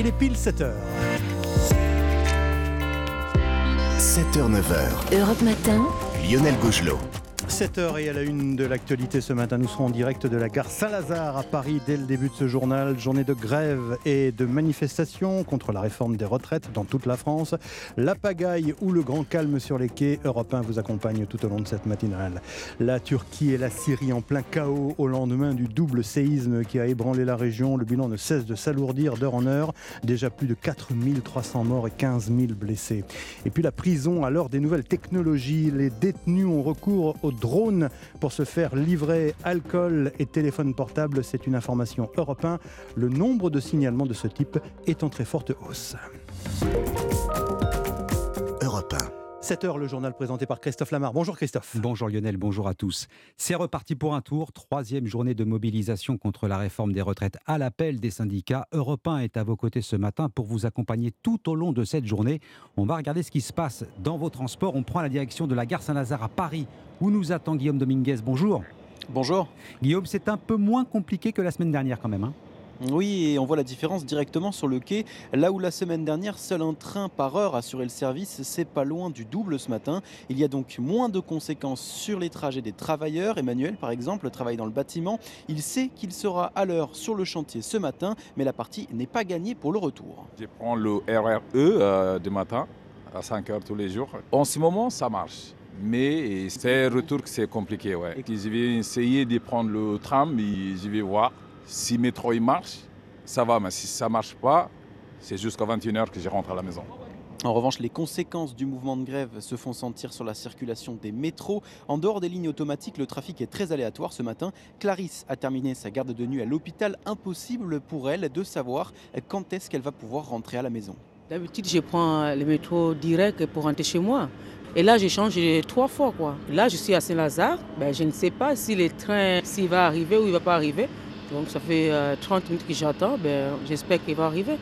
Il est pile 7h. 7h, 9h. Europe Matin. Lionel Gougelot. 7h et à la une de l'actualité ce matin, nous serons en direct de la gare Saint-Lazare à Paris dès le début de ce journal. Journée de grève et de manifestation contre la réforme des retraites dans toute la France. La pagaille ou le grand calme sur les quais. Europe 1 vous accompagne tout au long de cette matinale. La Turquie et la Syrie en plein chaos au lendemain du double séisme qui a ébranlé la région. Le bilan ne cesse de s'alourdir d'heure en heure. Déjà plus de 4300 morts et 15 000 blessés. Et puis la prison à l'heure des nouvelles technologies. Les détenus ont recours aux drone pour se faire livrer alcool et téléphone portable. C'est une information européenne. Le nombre de signalements de ce type est en très forte hausse. Europe 1. 7 heures, le journal présenté par Christophe Lamar. Bonjour Christophe. Bonjour Lionel, bonjour à tous. C'est reparti pour un tour. Troisième journée de mobilisation contre la réforme des retraites à l'appel des syndicats. Europe 1 est à vos côtés ce matin pour vous accompagner tout au long de cette journée. On va regarder ce qui se passe dans vos transports. On prend la direction de la gare Saint-Lazare à Paris où nous attend Guillaume Dominguez. Bonjour. Bonjour. Guillaume, c'est un peu moins compliqué que la semaine dernière quand même. Hein oui, et on voit la différence directement sur le quai. Là où la semaine dernière, seul un train par heure assurait le service, c'est pas loin du double ce matin. Il y a donc moins de conséquences sur les trajets des travailleurs. Emmanuel, par exemple, travaille dans le bâtiment. Il sait qu'il sera à l'heure sur le chantier ce matin, mais la partie n'est pas gagnée pour le retour. Je prends le RRE euh, du matin à 5 heures tous les jours. En ce moment, ça marche. Mais c'est retour que c'est compliqué. Ouais. Je vais essayer de prendre le tram et je vais voir si le métro il marche, ça va, mais si ça ne marche pas, c'est jusqu'à 21h que je rentre à la maison. En revanche, les conséquences du mouvement de grève se font sentir sur la circulation des métros. En dehors des lignes automatiques, le trafic est très aléatoire ce matin. Clarisse a terminé sa garde de nuit à l'hôpital. Impossible pour elle de savoir quand est-ce qu'elle va pouvoir rentrer à la maison. D'habitude, je prends le métro direct pour rentrer chez moi. Et là, j'ai changé trois fois. Quoi. Là, je suis à Saint-Lazare. Ben, je ne sais pas si le train s'il va arriver ou il ne va pas arriver. Donc ça fait 30 euh, minutes que j'attends, ben, j'espère qu'il va arriver.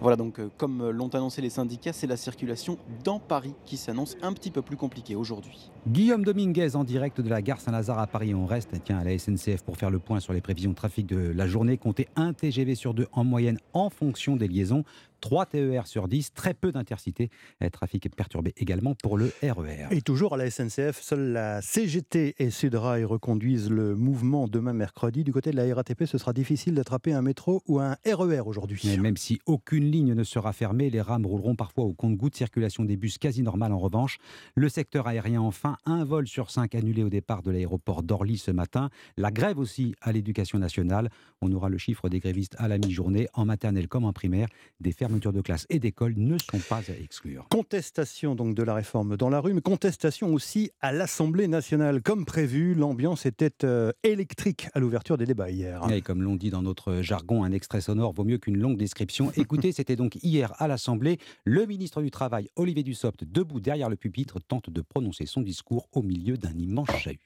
Voilà, donc euh, comme l'ont annoncé les syndicats, c'est la circulation dans Paris qui s'annonce un petit peu plus compliquée aujourd'hui. Guillaume Dominguez en direct de la gare Saint-Lazare à Paris. On reste tiens, à la SNCF pour faire le point sur les prévisions de trafic de la journée. Comptez un TGV sur deux en moyenne en fonction des liaisons. 3 TER sur 10, très peu d'intercités. Trafic perturbé également pour le RER. Et toujours à la SNCF, seule la CGT et Sudrail reconduisent le mouvement demain mercredi. Du côté de la RATP, ce sera difficile d'attraper un métro ou un RER aujourd'hui. même si aucune ligne ne sera fermée, les rames rouleront parfois au compte-goutte. Circulation des bus quasi normale en revanche. Le secteur aérien enfin, un vol sur cinq annulé au départ de l'aéroport d'Orly ce matin. La grève aussi à l'éducation nationale. On aura le chiffre des grévistes à la mi-journée, en maternelle comme en primaire. Des fermetures de classes et d'écoles ne sont pas à exclure. Contestation donc de la réforme dans la rue, mais contestation aussi à l'Assemblée nationale. Comme prévu, l'ambiance était euh, électrique à l'ouverture des débats hier. Et comme l'on dit dans notre jargon, un extrait sonore vaut mieux qu'une longue description. Écoutez, c'était donc hier à l'Assemblée. Le ministre du Travail, Olivier Dussopt, debout derrière le pupitre, tente de prononcer son discours au milieu d'un immense chahut.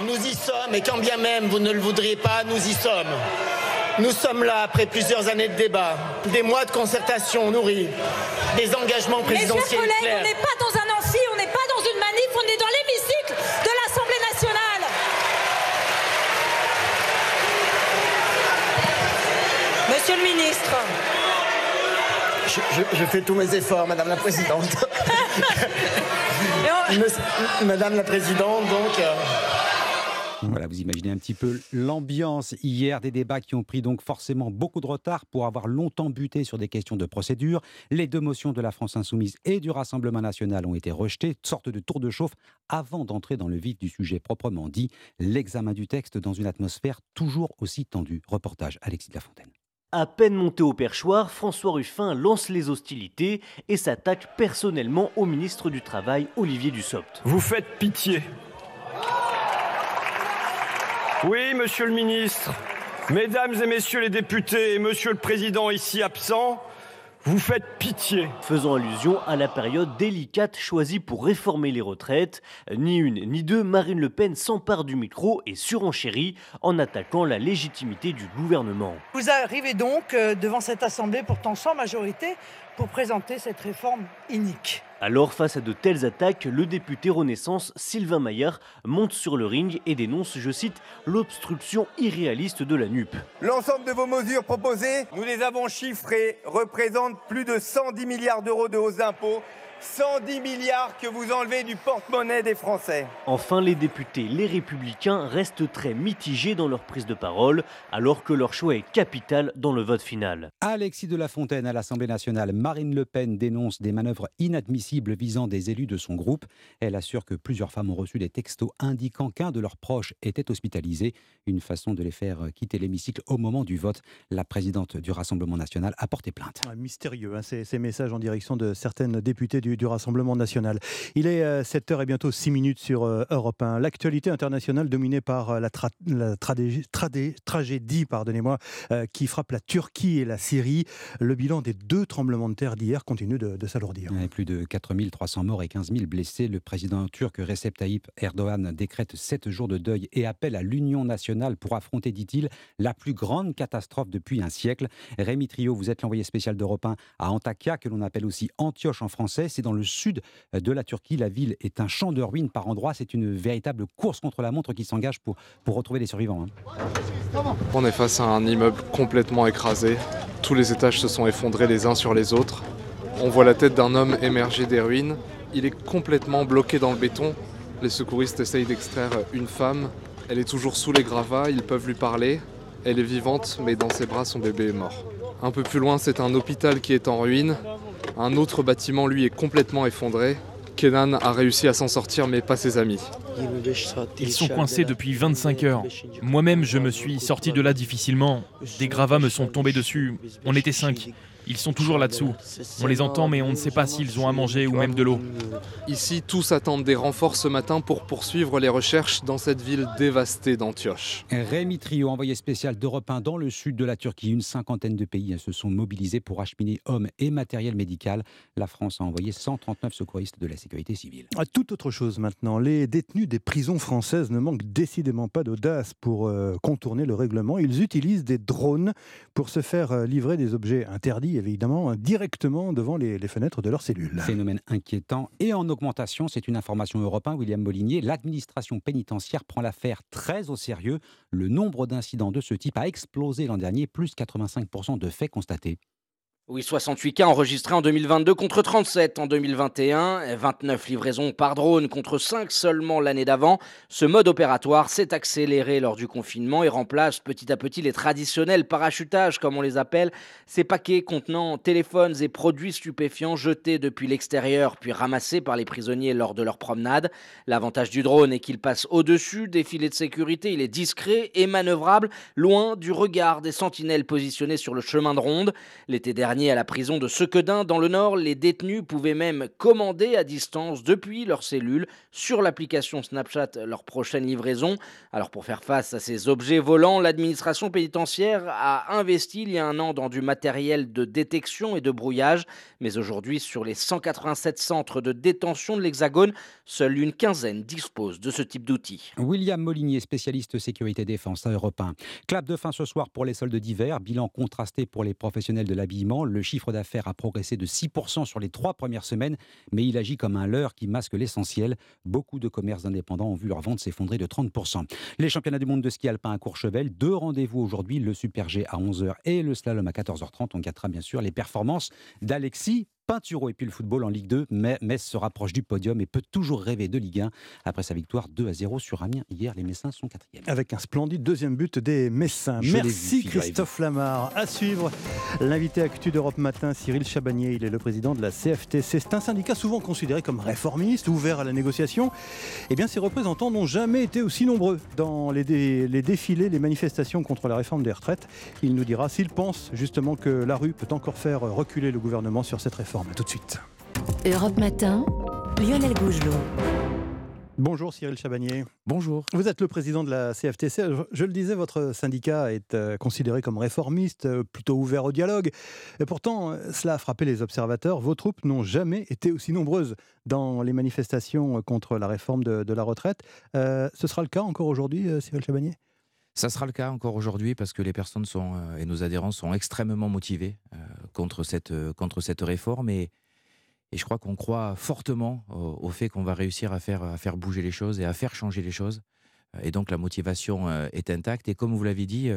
Nous y sommes, et quand bien même vous ne le voudriez pas, nous y sommes. Nous sommes là après plusieurs années de débat, des mois de concertation nourris, des engagements présidentiels. Mes chers collègues, on n'est pas dans un amphi, on n'est pas dans une manif, on est dans l'hémicycle de l'Assemblée nationale. Monsieur le ministre. Je, fais tous mes efforts, Madame la Présidente. Madame la Présidente, donc. Euh, voilà, vous imaginez un petit peu l'ambiance hier des débats qui ont pris donc forcément beaucoup de retard pour avoir longtemps buté sur des questions de procédure. Les deux motions de la France insoumise et du Rassemblement national ont été rejetées, sorte de tour de chauffe avant d'entrer dans le vif du sujet proprement dit, l'examen du texte dans une atmosphère toujours aussi tendue. Reportage Alexis de la Fontaine. À peine monté au perchoir, François Ruffin lance les hostilités et s'attaque personnellement au ministre du Travail, Olivier Dussopt. Vous faites pitié. Oui, monsieur le ministre, mesdames et messieurs les députés et monsieur le président ici absent, vous faites pitié. Faisant allusion à la période délicate choisie pour réformer les retraites, ni une ni deux, Marine Le Pen s'empare du micro et surenchérit en attaquant la légitimité du gouvernement. Vous arrivez donc euh, devant cette Assemblée, pourtant sans majorité, pour présenter cette réforme inique. Alors, face à de telles attaques, le député Renaissance Sylvain Maillard monte sur le ring et dénonce, je cite, l'obstruction irréaliste de la NUP. L'ensemble de vos mesures proposées, nous les avons chiffrées, représentent plus de 110 milliards d'euros de hausse d'impôts 110 milliards que vous enlevez du porte-monnaie des Français. Enfin, les députés, les républicains, restent très mitigés dans leur prise de parole, alors que leur choix est capital dans le vote final. Alexis de la Fontaine à l'Assemblée nationale, Marine Le Pen dénonce des manœuvres inadmissibles visant des élus de son groupe. Elle assure que plusieurs femmes ont reçu des textos indiquant qu'un de leurs proches était hospitalisé, une façon de les faire quitter l'hémicycle au moment du vote. La présidente du Rassemblement national a porté plainte. Mystérieux, hein, ces, ces, messages en direction de certaines députées du du, Rassemblement national. Il est 7h euh, et bientôt 6 minutes sur euh, Europe 1. L'actualité internationale dominée par euh, la, la tragédie pardonnez-moi, qui frappe la Turquie et la Syrie. Le bilan des deux tremblements de terre d'hier continue de, s'alourdir. Plus de 4300 morts et 15 000 blessés. Le président turc Recep Tayyip Erdogan décrète 7 jours de deuil et appelle à l'union nationale pour affronter, dit-il, la plus grande catastrophe depuis un siècle. Rémi Trio, vous êtes l'envoyé spécial d'Europe 1 à Antakya, que l'on appelle aussi Antioche en français dans le sud de la Turquie. La ville est un champ de ruines par endroits. C'est une véritable course contre la montre qui s'engage pour, pour retrouver les survivants. Hein. On est face à un immeuble complètement écrasé. Tous les étages se sont effondrés les uns sur les autres. On voit la tête d'un homme émerger des ruines. Il est complètement bloqué dans le béton. Les secouristes essayent d'extraire une femme. Elle est toujours sous les gravats, ils peuvent lui parler. Elle est vivante, mais dans ses bras, son bébé est mort. Un peu plus loin, c'est un hôpital qui est en ruine. Un autre bâtiment, lui, est complètement effondré. Kenan a réussi à s'en sortir, mais pas ses amis. Ils sont coincés depuis 25 heures. Moi-même, je me suis sorti de là difficilement. Des gravats me sont tombés dessus. On était cinq. Ils sont toujours là-dessous. On les entend, mais on ne sait pas s'ils ont à manger ou même de l'eau. Ici, tous attendent des renforts ce matin pour poursuivre les recherches dans cette ville dévastée d'Antioche. Rémi Trio, envoyé spécial d'Europe 1 dans le sud de la Turquie. Une cinquantaine de pays se sont mobilisés pour acheminer hommes et matériel médical. La France a envoyé 139 secouristes de la sécurité civile. À toute autre chose maintenant. Les détenus des prisons françaises ne manquent décidément pas d'audace pour euh, contourner le règlement. Ils utilisent des drones pour se faire euh, livrer des objets interdits évidemment directement devant les, fenêtres de leurs cellules. Phénomène inquiétant et en augmentation, c'est une information européenne, William Molinier. L'administration pénitentiaire prend l'affaire très au sérieux. Le nombre d'incidents de ce type a explosé l'an dernier, plus 85% de faits constatés. Oui, 68 cas enregistrés en 2022 contre 37 en 2021, 29 livraisons par drone contre 5 seulement l'année d'avant. Ce mode opératoire s'est accéléré lors du confinement et remplace petit à petit les traditionnels parachutages, comme on les appelle, ces paquets contenant téléphones et produits stupéfiants jetés depuis l'extérieur puis ramassés par les prisonniers lors de leur promenade. L'avantage du drone est qu'il passe au-dessus des filets de sécurité, il est discret et manœuvrable, loin du regard des sentinelles positionnées sur le chemin de ronde. L'été dernier, à la prison de Sequedin dans le Nord, les détenus pouvaient même commander à distance depuis leur cellule sur l'application Snapchat leur prochaine livraison. Alors pour faire face à ces objets volants, l'administration pénitentiaire a investi il y a un an dans du matériel de détection et de brouillage. Mais aujourd'hui, sur les 187 centres de détention de l'Hexagone, seule une quinzaine dispose de ce type d'outils. William Molinier, spécialiste sécurité défense à Europe 1. Clap de fin ce soir pour les soldes d'hiver, bilan contrasté pour les professionnels de l'habillement. Le chiffre d'affaires a progressé de 6% sur les trois premières semaines, mais il agit comme un leurre qui masque l'essentiel. Beaucoup de commerces indépendants ont vu leur vente s'effondrer de 30%. Les championnats du monde de ski alpin à Courchevel, deux rendez-vous aujourd'hui, le Super G à 11h et le slalom à 14h30. On gâtera bien sûr les performances d'Alexis Pinturo et puis le football en Ligue 2. Mais Metz se rapproche du podium et peut toujours rêver de Ligue 1. Après sa victoire 2 à 0 sur Amiens hier, les Messins sont quatrièmes. Avec un splendide deuxième but des Messins. Merci Christophe Lamar. À suivre, l'invité actu d'Europe Matin, Cyril Chabagnier. Il est le président de la CFTC. C'est un syndicat souvent considéré comme réformiste, ouvert à la négociation. Eh bien, ses représentants n'ont jamais été aussi nombreux dans les, les défilés, les manifestations contre la réforme des retraites. Il nous dira s'il pense justement que la rue peut encore faire reculer le gouvernement sur cette réforme tout de suite. Europe Matin, Lionel Gougelot. Bonjour Cyril Chabagnier. Bonjour. Vous êtes le président de la CFTC. Je le disais, votre syndicat est euh, considéré comme réformiste, euh, plutôt ouvert au dialogue. Et pourtant, euh, cela a frappé les observateurs. Vos troupes n'ont jamais été aussi nombreuses dans les manifestations contre la réforme de, la retraite. ce sera le cas encore aujourd'hui, Cyril Chabagnier? Ça sera le cas encore aujourd'hui parce que les personnes sont, et nos adhérents sont extrêmement motivés contre, cette, contre cette réforme et, Et je crois qu'on croit fortement au, fait qu'on va réussir à faire, à faire bouger les choses et à faire changer les choses. Et donc la motivation est intacte. Et comme vous l'avez dit,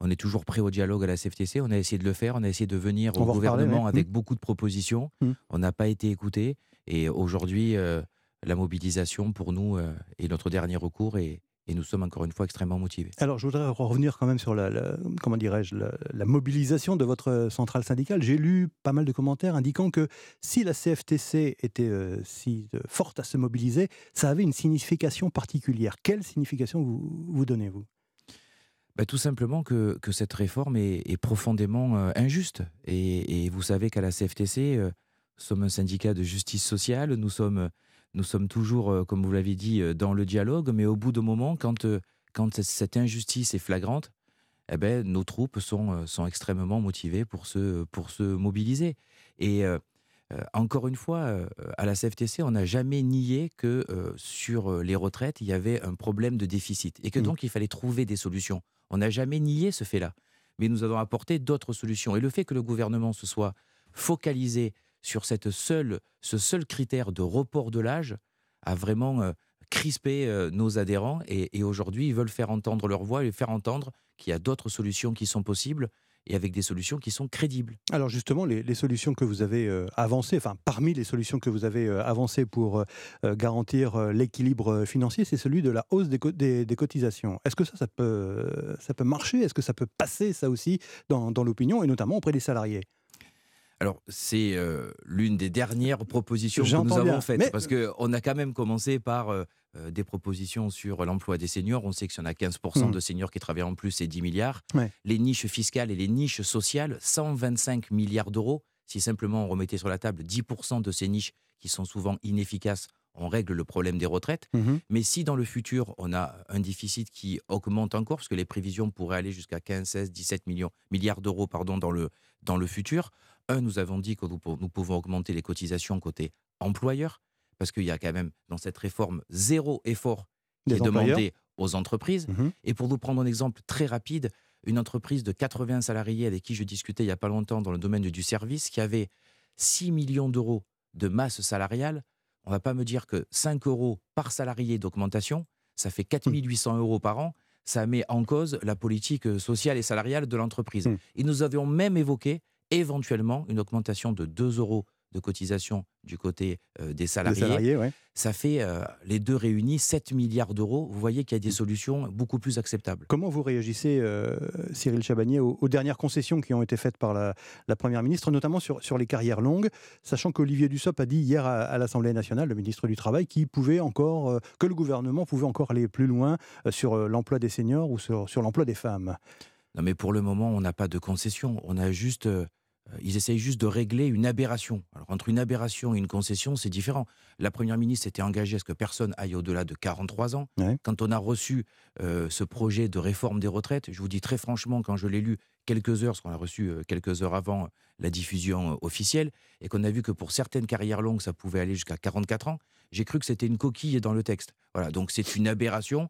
on est toujours prêt au dialogue à la CFTC. On a essayé de le faire. On a essayé de venir au gouvernement avec mmh. beaucoup de propositions. Mmh. On n'a pas été écouté. Et aujourd'hui, la mobilisation pour nous est notre dernier recours. Et, et nous sommes encore une fois extrêmement motivés. Alors, je voudrais revenir quand même sur la, comment dirais-je, la, mobilisation de votre centrale syndicale. J'ai lu pas mal de commentaires indiquant que si la CFTC était euh, si euh, forte à se mobiliser, ça avait une signification particulière. Quelle signification vous, vous donnez, vous bah, tout simplement que, que, cette réforme est, profondément euh, injuste. Et, et, vous savez qu'à la CFTC, nous sommes un syndicat de justice sociale, nous sommes nous sommes toujours, euh, comme vous l'avez dit, euh, dans le dialogue, mais au bout d'un moment, quand, euh, quand cette injustice est flagrante, eh ben, nos troupes sont, sont extrêmement motivées pour se, pour se mobiliser. Et encore une fois, à la CFTC, on n'a jamais nié que sur les retraites, il y avait un problème de déficit et que mmh. donc il fallait trouver des solutions. On n'a jamais nié ce fait-là. Mais nous avons apporté d'autres solutions. Et le fait que le gouvernement se soit focalisé sur cette seule, ce seul critère de report de l'âge a vraiment euh, crispé euh, nos adhérents et, aujourd'hui ils veulent faire entendre leur voix et faire entendre qu'il y a d'autres solutions qui sont possibles et avec des solutions qui sont crédibles. Alors justement, les, solutions que vous avez euh, avancées, enfin parmi les solutions que vous avez avancées pour garantir l'équilibre financier, c'est celui de la hausse des, des, cotisations. Est-ce que ça, ça peut, ça peut marcher? Est-ce que ça peut passer ça aussi dans, dans l'opinion et notamment auprès des salariés? Alors, c'est euh, l'une des dernières propositions que nous avons faites, parce qu'on a quand même commencé par euh, euh, des propositions sur l'emploi des seniors. On sait que y en a 15% mmh. de seniors qui travaillent en plus, c'est 10 milliards. Les niches fiscales et les niches sociales, 125 milliards d'euros. Si simplement on remettait sur la table 10% de ces niches qui sont souvent inefficaces, on règle le problème des retraites. Mmh Mais si dans le futur, on a un déficit qui augmente encore, parce que les prévisions pourraient aller jusqu'à 15, 16, 17 millions, milliards d'euros pardon, dans, le, dans le futur, un, nous avons dit que nous, pouvons augmenter les cotisations côté employeur, parce qu'il y a quand même dans cette réforme zéro effort qui est demandé aux entreprises. Mmh Et pour vous prendre un exemple très rapide, une entreprise de 80 salariés avec qui je discutais il n'y a pas longtemps dans le domaine du service, qui avait 6 millions d'euros de masse salariale, on ne va pas me dire que 5 euros par salarié d'augmentation, ça fait 4800 mmh. euros par an, ça met en cause la politique sociale et salariale de l'entreprise. Mmh. Et nous avions même évoqué éventuellement une augmentation de 2 euros de cotisation du côté euh, des salariés. Ça fait euh, les deux réunis 7 milliards d'euros. Vous voyez qu'il y a des mmh. solutions beaucoup plus acceptables. Comment vous réagissez, euh, Cyril Chabagnier, aux, dernières concessions qui ont été faites par la, Première ministre, notamment sur, sur les carrières longues, sachant qu'Olivier Dussopt a dit hier à, l'Assemblée nationale, le ministre du Travail, qu'il pouvait encore, que le gouvernement pouvait encore aller plus loin sur l'emploi des seniors ou sur, sur l'emploi des femmes Non, mais pour le moment, on n'a pas de concession. On a juste ils essayent juste de régler une aberration. Alors, entre une aberration et une concession, c'est différent. La Première ministre s'était engagée à ce que personne aille au-delà de 43 ans. Quand on a reçu euh, ce projet de réforme des retraites, je vous dis très franchement, quand je l'ai lu quelques heures, parce qu'on l'a reçu euh, quelques heures avant la diffusion officielle, et qu'on a vu que pour certaines carrières longues, ça pouvait aller jusqu'à 44 ans, j'ai cru que c'était une coquille dans le texte. Voilà, donc c'est une aberration.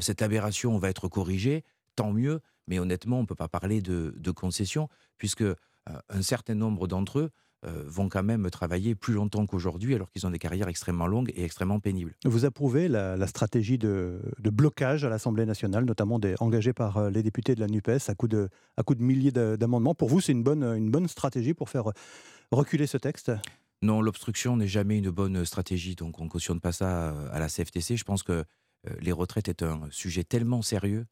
cette aberration va être corrigée, tant mieux, mais honnêtement, on ne peut pas parler de, de concession, puisque euh, un certain nombre d'entre eux euh, vont quand même travailler plus longtemps qu'aujourd'hui, alors qu'ils ont des carrières extrêmement longues et extrêmement pénibles. Vous approuvez la, stratégie de, blocage à l'Assemblée nationale, notamment des, engagée par euh, les députés de la NUPES à coup de, à coup de milliers d'amendements. Pour vous, c'est une bonne, une bonne stratégie pour faire reculer ce texte? Non, l'obstruction n'est jamais une bonne stratégie, donc on ne cautionne pas ça à la CFTC. Je pense que les retraites est un sujet tellement sérieux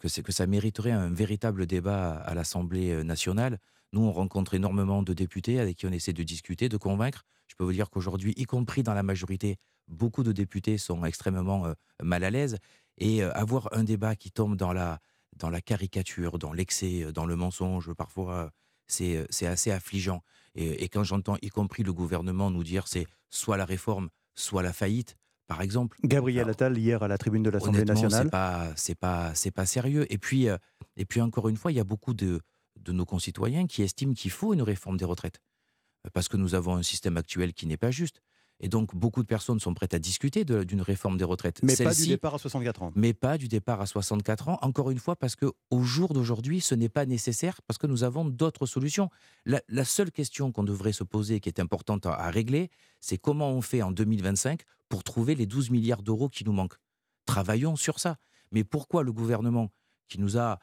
que, que ça mériterait un véritable débat à l'Assemblée nationale. Nous, on rencontre énormément de députés avec qui on essaie de discuter, de convaincre. Je peux vous dire qu'aujourd'hui, y compris dans la majorité, beaucoup de députés sont extrêmement euh, mal à l'aise. Et euh, avoir un débat qui tombe dans la, dans la caricature, dans l'excès, euh, dans le mensonge, parfois, c'est assez affligeant. Et, quand j'entends, y compris le gouvernement, nous dire c'est soit la réforme, soit la faillite, par exemple. Gabriel Attal hier à la tribune de l'Assemblée nationale. C'est pas, c'est pas, c'est pas sérieux. Et puis, et puis encore une fois, il y a beaucoup de, de nos concitoyens qui estiment qu'il faut une réforme des retraites. Parce que nous avons un système actuel qui n'est pas juste. Et donc, beaucoup de personnes sont prêtes à discuter d'une réforme des retraites. Mais pas du départ à 64 ans. Mais pas du départ à 64 ans. Encore une fois, parce qu'au jour d'aujourd'hui, ce n'est pas nécessaire, parce que nous avons d'autres solutions. La, seule question qu'on devrait se poser, qui est importante à, à régler, c'est comment on fait en 2025 pour trouver les 12 milliards d'euros qui nous manquent. Travaillons sur ça. Mais pourquoi le gouvernement, qui nous a,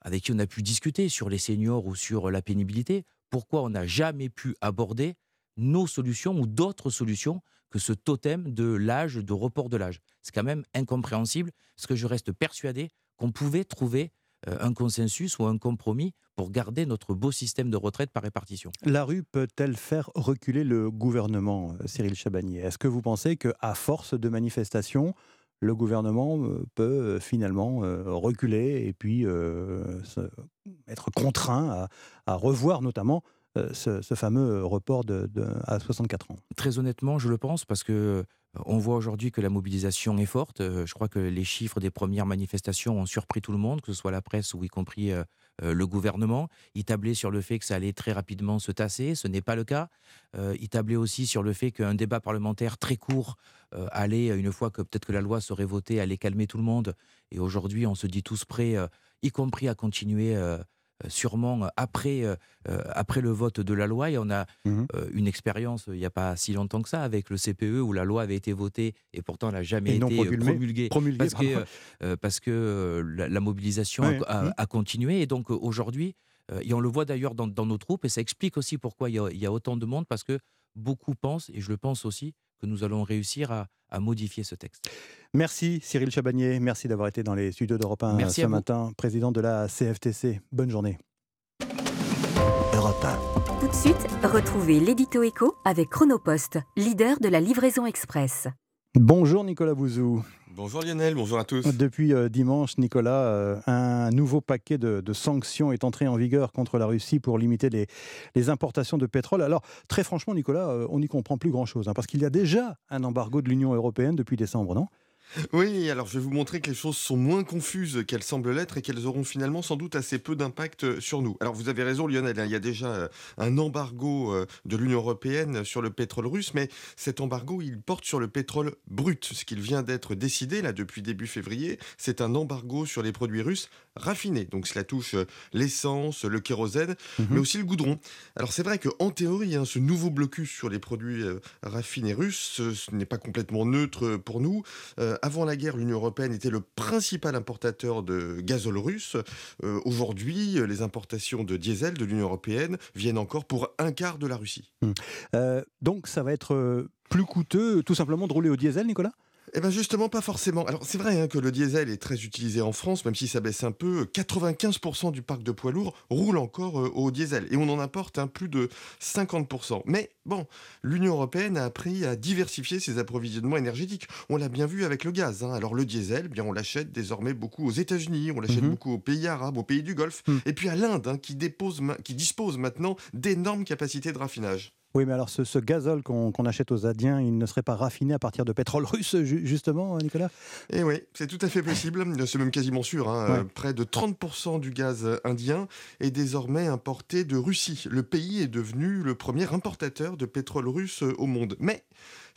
avec qui on a pu discuter sur les seniors ou sur la pénibilité, pourquoi on n'a jamais pu aborder nos solutions ou d'autres solutions que ce totem de l'âge, de report de l'âge. C'est quand même incompréhensible, parce que je reste persuadé qu'on pouvait trouver euh, un consensus ou un compromis pour garder notre beau système de retraite par répartition. La rue peut-elle faire reculer le gouvernement, euh, Cyril Chabagnier? Est-ce que vous pensez qu'à force de manifestations, le gouvernement euh, peut finalement reculer et puis être contraint à revoir notamment euh, ce, fameux report de, à 64 ans Très honnêtement, je le pense parce que euh, on voit aujourd'hui que la mobilisation est forte. Euh, je crois que les chiffres des premières manifestations ont surpris tout le monde, que ce soit la presse ou y compris le gouvernement. Il tablait sur le fait que ça allait très rapidement se tasser. Ce n'est pas le cas. il tablait aussi sur le fait qu'un débat parlementaire très court allait, une fois que peut-être que la loi serait votée, allait calmer tout le monde. Et aujourd'hui, on se dit tous prêts, y compris à continuer euh, sûrement après, euh, euh, après le vote de la loi. Et on a mmh une expérience il n'y a pas si longtemps que ça avec le CPE où la loi avait été votée et pourtant elle n'a jamais été promulguée, parce, que, parce que la, mobilisation mmh. a, continué. Et donc aujourd'hui, et on le voit d'ailleurs dans, nos troupes, et ça explique aussi pourquoi il y, a, autant de monde, parce que beaucoup pensent, et je le pense aussi, que nous allons réussir à, modifier ce texte. Merci Cyril Chabagnier, merci d'avoir été dans les studios d'Europe 1 ce matin, président de la CFTC. Bonne journée. Europe 1. Tout de suite, retrouvez l'édito écho avec Chronopost, leader de la livraison express. Bonjour Nicolas Bouzou. Bonjour Lionel, bonjour à tous. Depuis euh, dimanche, Nicolas, euh, un nouveau paquet de, sanctions est entré en vigueur contre la Russie pour limiter les, importations de pétrole. Alors, très franchement, Nicolas, euh, on n'y comprend plus grand-chose, hein, parce qu'il y a déjà un embargo de l'Union européenne depuis décembre, non? Oui, alors je vais vous montrer que les choses sont moins confuses qu'elles semblent l'être et qu'elles auront finalement sans doute assez peu d'impact euh, sur nous. Alors vous avez raison Lionel, hein, il y a déjà euh, un embargo euh, de l'Union européenne sur le pétrole russe, mais cet embargo il porte sur le pétrole brut. Ce qu'il vient d'être décidé là depuis début février, c'est un embargo sur les produits russes raffinés. Donc cela touche l'essence, le kérosène, mhm. mais aussi le goudron. Alors c'est vrai qu'en théorie, hein, ce nouveau blocus sur les produits raffinés russes, ce, n'est pas complètement neutre pour nous avant la guerre, l'Union européenne était le principal importateur de gazole russe. Euh, aujourd'hui, les importations de diesel de l'Union européenne viennent encore pour un quart de la Russie. Hum. Euh, donc ça va être euh, plus coûteux tout simplement de rouler au diesel, Nicolas? Eh bien justement, pas forcément. Alors c'est vrai hein, que le diesel est très utilisé en France, même si ça baisse un peu. 95% du parc de poids lourds roule encore euh, au diesel et on en importe un plus de 50%. Mais bon, l'Union européenne a appris à diversifier ses approvisionnements énergétiques. On l'a bien vu avec le gaz. Hein. Alors le diesel, eh bien on l'achète désormais beaucoup aux États-Unis, on l'achète mhm. beaucoup aux pays arabes, aux pays du Golfe, hmm. et puis à l'Inde, hein, qui, qui dispose maintenant d'énormes capacités de raffinage. Oui, mais alors ce, gazole qu'on achète aux Indiens, il ne serait pas raffiné à partir de pétrole russe, justement, Nicolas? Eh oui, c'est tout à fait possible. C'est même quasiment sûr. Hein. Près de 30% du gaz indien est désormais importé de Russie. Le pays est devenu le premier importateur de pétrole russe au monde. Mais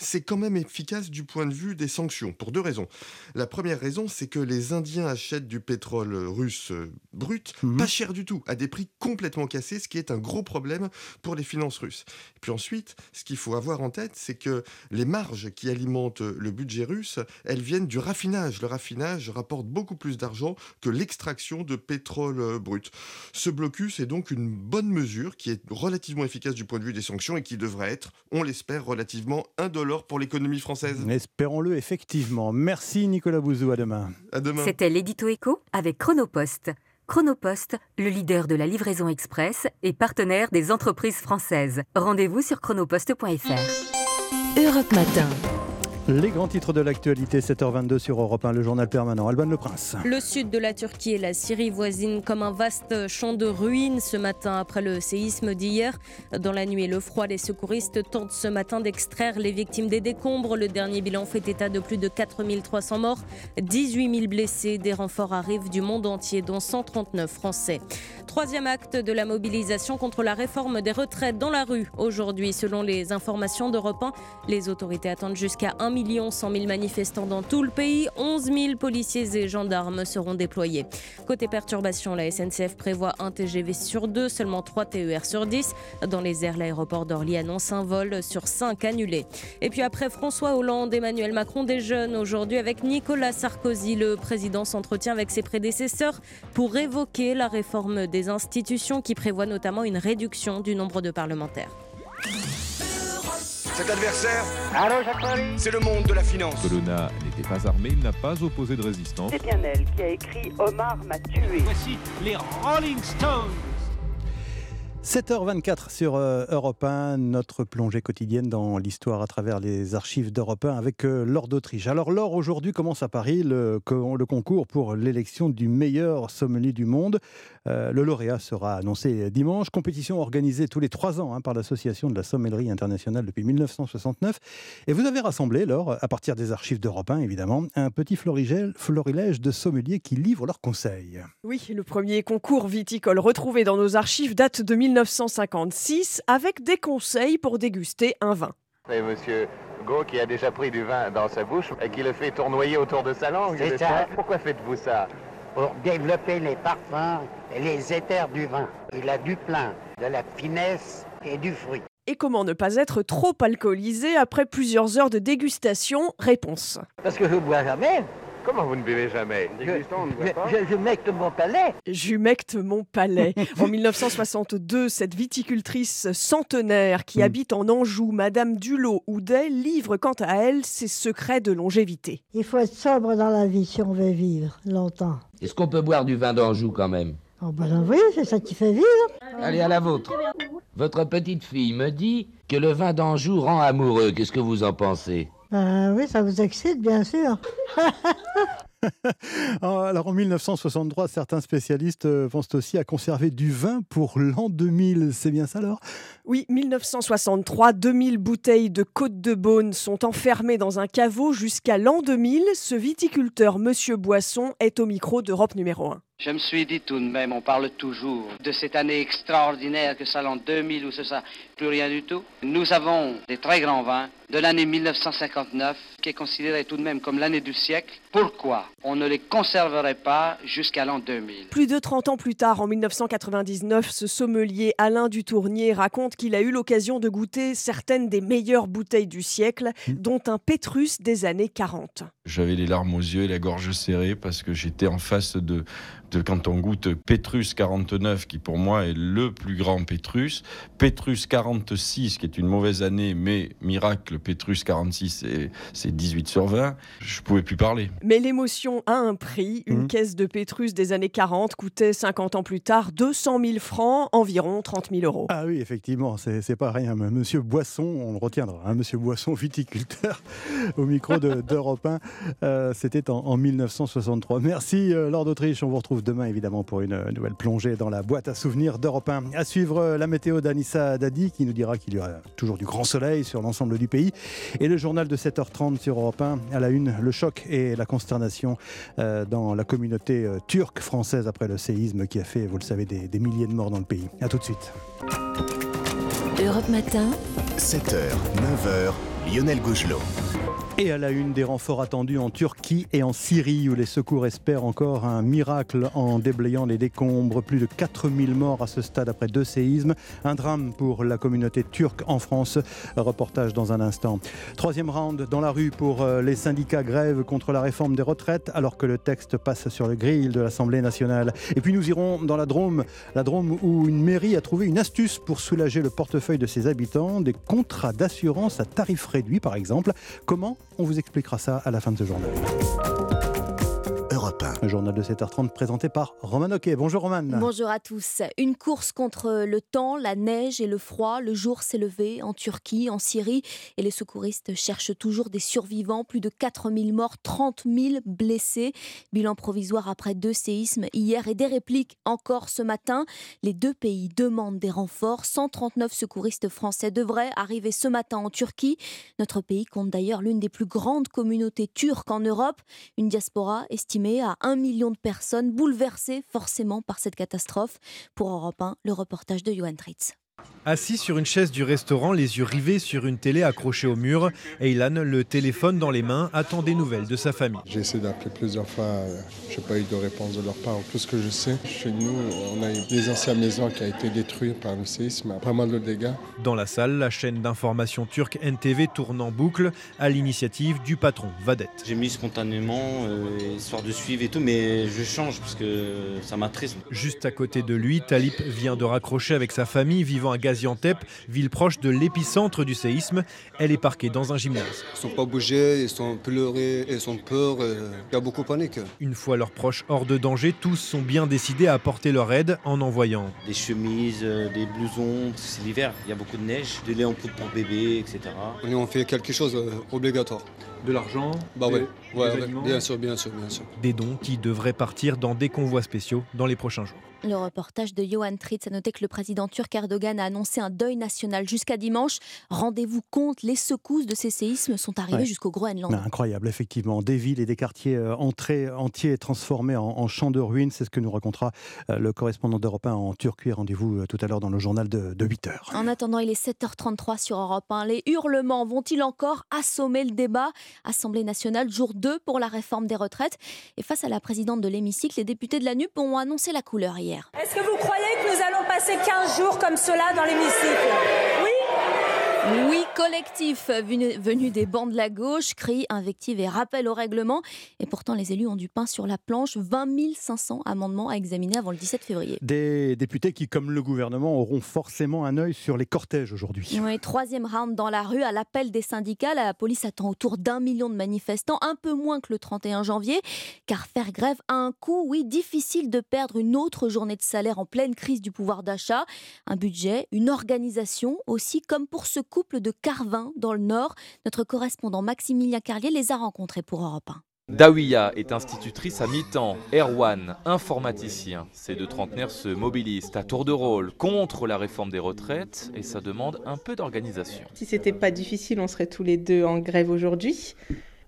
c'est quand même efficace du point de vue des sanctions, pour deux raisons. La première raison, c'est que les Indiens achètent du pétrole russe euh, brut, mhm. pas cher du tout, à des prix complètement cassés, ce qui est un gros problème pour les finances russes. Et puis ensuite, ce qu'il faut avoir en tête, c'est que les marges qui alimentent le budget russe, elles viennent du raffinage. Le raffinage rapporte beaucoup plus d'argent que l'extraction de pétrole euh, brut. Ce blocus est donc une bonne mesure qui est relativement efficace du point de vue des sanctions et qui devrait être, on l'espère, relativement indolore pour l'économie française. Espérons-le effectivement. Merci Nicolas Bouzou, à demain. À demain. C'était l'édito écho avec Chronopost. Chronopost, le leader de la livraison express et partenaire des entreprises françaises. Rendez-vous sur chronopost.fr. Europe Matin. Les grands titres de l'actualité, 7h22 sur Europe 1, le journal permanent. Alban Le Prince. Le sud de la Turquie et la Syrie voisinent comme un vaste champ de ruines ce matin après le séisme d'hier. Dans la nuit et le froid, les secouristes tentent ce matin d'extraire les victimes des décombres. Le dernier bilan fait état de plus de 4300 morts, 18 000 blessés. Des renforts arrivent du monde entier, dont 139 Français. Troisième acte de la mobilisation contre la réforme des retraites dans la rue. Aujourd'hui, selon les informations d'Europe 1, les autorités attendent jusqu'à 1 1 100 000 manifestants dans tout le pays. 11 000 policiers et gendarmes seront déployés. Côté perturbation, la SNCF prévoit un TGV sur deux, seulement 3 TER sur 10. Dans les airs, l'aéroport d'Orly annonce un vol sur 5 annulés. Et puis après François Hollande, Emmanuel Macron déjeune aujourd'hui avec Nicolas Sarkozy. Le président s'entretient avec ses prédécesseurs pour évoquer la réforme des institutions qui prévoit notamment une réduction du nombre de parlementaires. Cet adversaire, c'est le monde de la finance. Colonna n'était pas armé, il n'a pas opposé de résistance. C'est bien elle qui a écrit Omar m'a tué. Voici les Rolling Stones. 7h24 sur euh, Europe 1, notre plongée quotidienne dans l'histoire à travers les archives d'Europe 1 avec euh, Laure d'Autriche. Alors Laure, aujourd'hui commence à Paris le, le concours pour l'élection du meilleur sommelier du monde. Euh, le lauréat sera annoncé dimanche. Compétition organisée tous les trois ans hein, par l'Association de la sommellerie internationale depuis 1969. Et vous avez rassemblé, Laure, à partir des archives d'Europe 1 évidemment, un petit florilège de sommeliers qui livrent leurs conseils. Oui, le premier concours viticole retrouvé dans nos archives date de 1956 avec des conseils pour déguster un vin. Et monsieur Go qui a déjà pris du vin dans sa bouche et qui le fait tournoyer autour de sa langue. C'est ça. Pourquoi faites-vous ça? Pour développer les parfums et les éthers du vin. Il a du plein, de la finesse et du fruit. Et comment ne pas être trop alcoolisé après plusieurs heures de dégustation? Réponse. Parce que je ne bois jamais. Comment vous ne buvez jamais je, je, mon palais. J'humecte mon palais. en 1962, cette viticultrice centenaire qui mm. habite en Anjou, Madame Dulot-Houdet, livre quant à elle ses secrets de longévité. Il faut être sobre dans la vie si on veut vivre longtemps. Est-ce qu'on peut boire du vin d'Anjou quand même? Oh ben oui, c'est ça qui fait vivre. Allez à la vôtre. Votre petite fille me dit que le vin d'Anjou rend amoureux. Qu'est-ce que vous en pensez? Ben oui, ça vous excite, bien sûr. Alors en 1963, certains spécialistes euh, pensent aussi à conserver du vin pour l'an 2000. C'est bien ça alors Oui, 1963, 2000 bouteilles de Côte de Beaune sont enfermées dans un caveau jusqu'à l'an 2000. Ce viticulteur, Monsieur Boisson, est au micro d'Europe numéro 1. Je me suis dit tout de même, on parle toujours de cette année extraordinaire que ça l'an 2000 ou c'est ça, plus rien du tout. Nous avons des très grands vins de l'année 1959 qui est considérée tout de même comme l'année du siècle. Pourquoi on ne les conserverait pas jusqu'à l'an 2000 Plus de 30 ans plus tard, en 1999, ce sommelier Alain Dutournier raconte qu'il a eu l'occasion de goûter certaines des meilleures bouteilles du siècle, mmh. dont un Pétrus des années 40. J'avais les larmes aux yeux et la gorge serrée parce que j'étais en face de, de quand on goûte Pétrus 49, qui pour moi est le plus grand Pétrus, Pétrus 46, qui est une mauvaise année, mais miracle, Pétrus 46, c'est 18 sur 20, je pouvais plus parler. Mais l'émotion a un prix. Une mmh. caisse de Pétrus des années 40 coûtait 50 ans plus tard 200 000 francs, environ 30 000 euros. Ah oui, effectivement, c'est pas rien. Monsieur Boisson, on le retiendra, hein, Monsieur Boisson, viticulteur, au micro d'Europe 1. Euh, c'était en, 1963. Merci, euh, Lord d'Autriche. On vous retrouve demain, évidemment, pour une nouvelle plongée dans la boîte à souvenirs d'Europe 1. À suivre euh, la météo d'Anissa Dadi, qui nous dira qu'il y aura toujours du grand soleil sur l'ensemble du pays. Et le journal de 7h30 sur Europe 1. À la une, le choc et la consternation dans la communauté turque française après le séisme qui a fait, vous le savez, des, des milliers de morts dans le pays. A tout de suite. Europe Matin. 7h, 9h, Lionel Gougelot. Et à la une des renforts attendus en Turquie et en Syrie, où les secours espèrent encore un miracle en déblayant les décombres. Plus de 4000 morts à ce stade après deux séismes. Un drame pour la communauté turque en France. Reportage dans un instant. Troisième round dans la rue pour euh, les syndicats grève contre la réforme des retraites, alors que le texte passe sur le grill de l'Assemblée nationale. Et puis nous irons dans la Drôme, la Drôme où une mairie a trouvé une astuce pour soulager le portefeuille de ses habitants. Des contrats d'assurance à tarif réduit, par exemple. Comment on vous expliquera ça à la fin de ce journal. 1. Le journal de 7h30 présenté par Roman Oquet. Bonjour Roman. Bonjour à tous. Une course contre le temps, la neige et le froid. Le jour s'est levé en Turquie, en Syrie et les secouristes cherchent toujours des survivants. Plus de 4000 morts, 30 000 blessés. Bilan provisoire après deux séismes hier et des répliques encore ce matin. Les deux pays demandent des renforts. 139 secouristes français devraient arriver ce matin en Turquie. Notre pays compte d'ailleurs l'une des plus grandes communautés turques en Europe. Une diaspora estimée à un million de personnes bouleversées forcément par cette catastrophe. Pour Europe 1, le reportage de Johan Tritz. Assis sur une chaise du restaurant, les yeux rivés sur une télé accrochée au mur, Eilan, le téléphone dans les mains, attend des nouvelles de sa famille. J'ai essayé d'appeler plusieurs fois, je n'ai pas eu de réponse de leur part. Tout ce que je sais, chez nous, on a eu des anciennes maisons qui ont été détruites par le séisme, pas mal de dégâts. Dans la salle, la chaîne d'information turque NTV tourne en boucle à l'initiative du patron Vadet. J'ai mis spontanément, euh, histoire de suivre et tout, mais je change parce que ça m'attriste. Juste à côté de lui, Talip vient de raccrocher avec sa famille vivant à Gaziantep, ville proche de l'épicentre du séisme. Elle est parquée dans un gymnase. Ils ne sont pas bougés, ils sont pleurés, ils sont peur, il y a beaucoup de panique. Une fois leurs proches hors de danger, tous sont bien décidés à apporter leur aide en envoyant des chemises, euh, des blousons, c'est l'hiver, il y a beaucoup de neige, de lait en poudre pour bébé, etc. On on fait quelque chose d'obligatoire. De l'argent Bah ouais, bien sûr, bien sûr, bien sûr. Des dons qui devraient partir dans des convois spéciaux dans les prochains jours. Le reportage de Johan Tritz a noté que le président turc Erdogan a annoncé un deuil national jusqu'à dimanche. Rendez-vous compte, les secousses de ces séismes sont arrivées jusqu'au Groenland. Incroyable, effectivement. Des villes et des quartiers euh, entrés, entiers transformés en, champs de ruines. C'est ce que nous racontera euh, le correspondant d'Europe 1 en Turquie. Rendez-vous euh, tout à l'heure dans le journal de, 8h. En attendant, il est 7h33 sur Europe 1. Les hurlements vont-ils encore assommer le débat? Assemblée nationale, jour 2 pour la réforme des retraites. Et face à la présidente de l'hémicycle, les députés de la NUP ont annoncé la couleur hier. Est-ce que vous croyez que nous allons passer 15 jours comme cela dans l'hémicycle? Oui? Oui, collectif venu, des bancs de la gauche, crie, invective et rappel au règlement. Et pourtant, les élus ont du pain sur la planche. 20 500 amendements à examiner avant le 17 février. Des députés qui, comme le gouvernement, auront forcément un œil sur les cortèges aujourd'hui. Oui, troisième round dans la rue. À l'appel des syndicats, la police attend autour d'un million de manifestants, un peu moins que le 31 janvier. Car faire grève a un coût, oui, difficile de perdre une autre journée de salaire en pleine crise du pouvoir d'achat. Un budget, une organisation aussi, comme pour ce couple de Carvin dans le Nord. Notre correspondant Maximilien Carlier les a rencontrés pour Europe 1. Dawiya est institutrice à mi-temps, Erwan, informaticien. Ces deux trentenaires se mobilisent à tour de rôle contre la réforme des retraites et ça demande un peu d'organisation. Si c'était pas difficile, on serait tous les deux en grève aujourd'hui.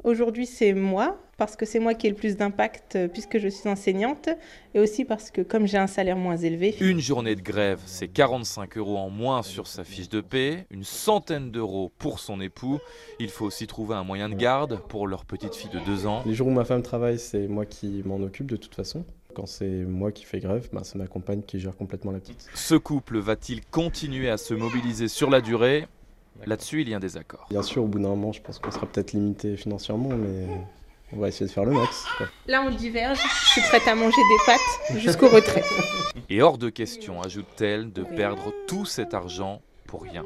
Aujourd'hui, c'est moi, parce que c'est moi qui ai le plus d'impact euh, puisque je suis enseignante, et aussi parce que comme j'ai un salaire moins élevé. Une journée de grève, c'est 45 euros en moins sur sa fiche de paie, une centaine d'euros pour son époux. Il faut aussi trouver un moyen de garde pour leur petite fille de 2 ans. Les jours où ma femme travaille, c'est moi qui m'en occupe de toute façon. Quand c'est moi qui fais grève, bah, c'est ma compagne qui gère complètement la petite. Ce couple va-t-il continuer à se mobiliser sur la durée? Là-dessus, il y a un désaccord. Bien sûr, au bout d'un moment, je pense qu'on sera peut-être limité financièrement, mais on va essayer de faire le max. Là, on diverge. Je suis prête à manger des pâtes jusqu'au retrait. Et hors de question, ajoute-t-elle, de perdre tout cet argent pour rien.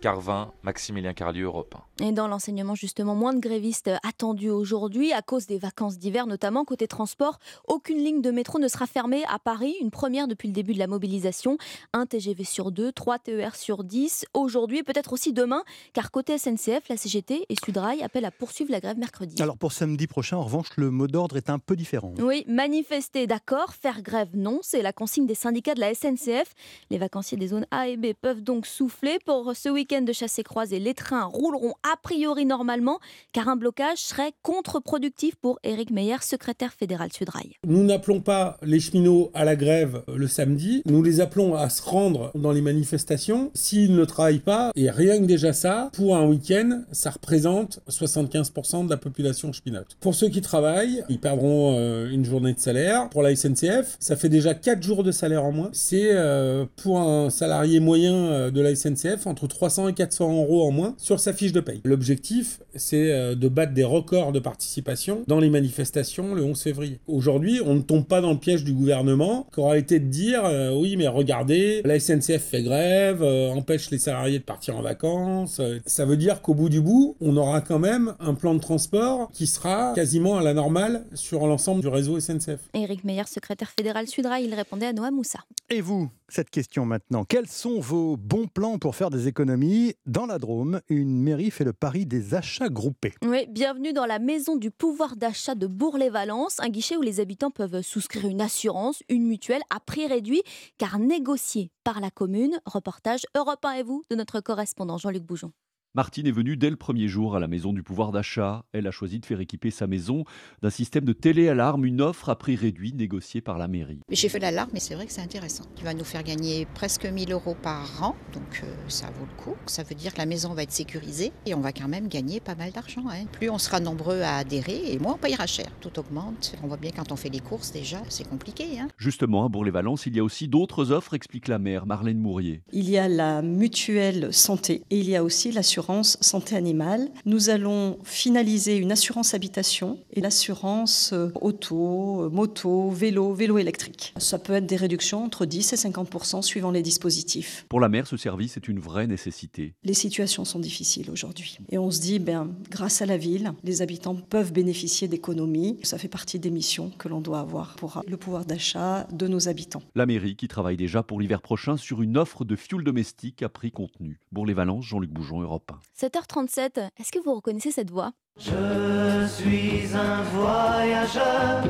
Carvin, Maximilien Carlieu, Europe 1. Et dans l'enseignement, justement, moins de grévistes attendus aujourd'hui à cause des vacances d'hiver, notamment côté transport. Aucune ligne de métro ne sera fermée à Paris, une première depuis le début de la mobilisation. Un TGV sur deux, trois TER sur 10 aujourd'hui et peut-être aussi demain, car côté SNCF, la CGT et Sudrail appellent à poursuivre la grève mercredi. Alors pour samedi prochain, en revanche, le mot d'ordre est un peu différent. Oui, manifester, d'accord, faire grève, non, c'est la consigne des syndicats de la SNCF. Les vacanciers des zones A et B peuvent donc souffler pour ce week-end de chassé croisé, les trains rouleront a priori normalement, car un blocage serait contre-productif pour Éric Meyer, secrétaire fédéral Sudrail. Nous n'appelons pas les cheminots à la grève le samedi, nous les appelons à se rendre dans les manifestations s'ils ne travaillent pas, et rien que déjà ça, pour un week-end, ça représente 75% de la population cheminote. Pour ceux qui travaillent, ils perdront euh, une journée de salaire. Pour la SNCF, ça fait déjà 4 jours de salaire en moins. C'est euh, pour un salarié moyen euh, de la SNCF entre 300 300 et 400 euros en moins sur sa fiche de paye. L'objectif, c'est euh, de battre des records de participation dans les manifestations le 11 février. Aujourd'hui, on ne tombe pas dans le piège du gouvernement qui aura été de dire euh, oui, mais regardez, la SNCF fait grève, euh, empêche les salariés de partir en vacances. ça veut dire qu'au bout du bout, on aura quand même un plan de transport qui sera quasiment à la normale sur l'ensemble du réseau SNCF. Éric Meyer, secrétaire fédéral Sudra, il répondait à Noah Moussa. Et vous, cette question maintenant, quels sont vos bons plans pour faire des économies Dans la Drôme, une mairie fait le pari des achats groupés. Oui, bienvenue dans la maison du pouvoir d'achat de Bourg-les-Valences, un guichet où les habitants peuvent souscrire une assurance, une mutuelle à prix réduit, car négocié par la commune. Reportage Europe 1 et vous de notre correspondant Jean-Luc Boujon. Martine est venue dès le premier jour à la maison du pouvoir d'achat. Elle a choisi de faire équiper sa maison d'un système de télé-alarme, une offre à prix réduit négociée par la mairie. J'ai fait l'alarme, mais c'est vrai que c'est intéressant. Tu vas nous faire gagner presque 1000 euros par an, donc euh, ça vaut le coup. Ça veut dire que la maison va être sécurisée et on va quand même gagner pas mal d'argent. Hein. Plus on sera nombreux à adhérer et moins on payera cher. Tout augmente. On voit bien quand on fait les courses déjà, c'est compliqué. Hein. Justement, à Bourg-les-Valences, il y a aussi d'autres offres, explique la maire Marlène Mourier. Il y a la mutuelle santé et il y a aussi l'assurance santé animale. Nous allons finaliser une assurance habitation et l'assurance euh, auto, euh, moto, vélo, vélo électrique. Ça peut être des réductions entre 10 et 50 suivant les dispositifs. Pour la mère, ce service est une vraie nécessité. Les situations sont difficiles aujourd'hui. Et on se dit, ben, grâce à la ville, les habitants peuvent bénéficier d'économies. Ça fait partie des missions que l'on doit avoir pour le pouvoir d'achat de nos habitants. La mairie qui travaille déjà pour l'hiver prochain sur une offre de fioul domestique à prix contenu. Bourg-les-Valences, Jean-Luc Bougeon, Europe 1. 7h37, est-ce que vous reconnaissez cette voix? Je suis un voyageur,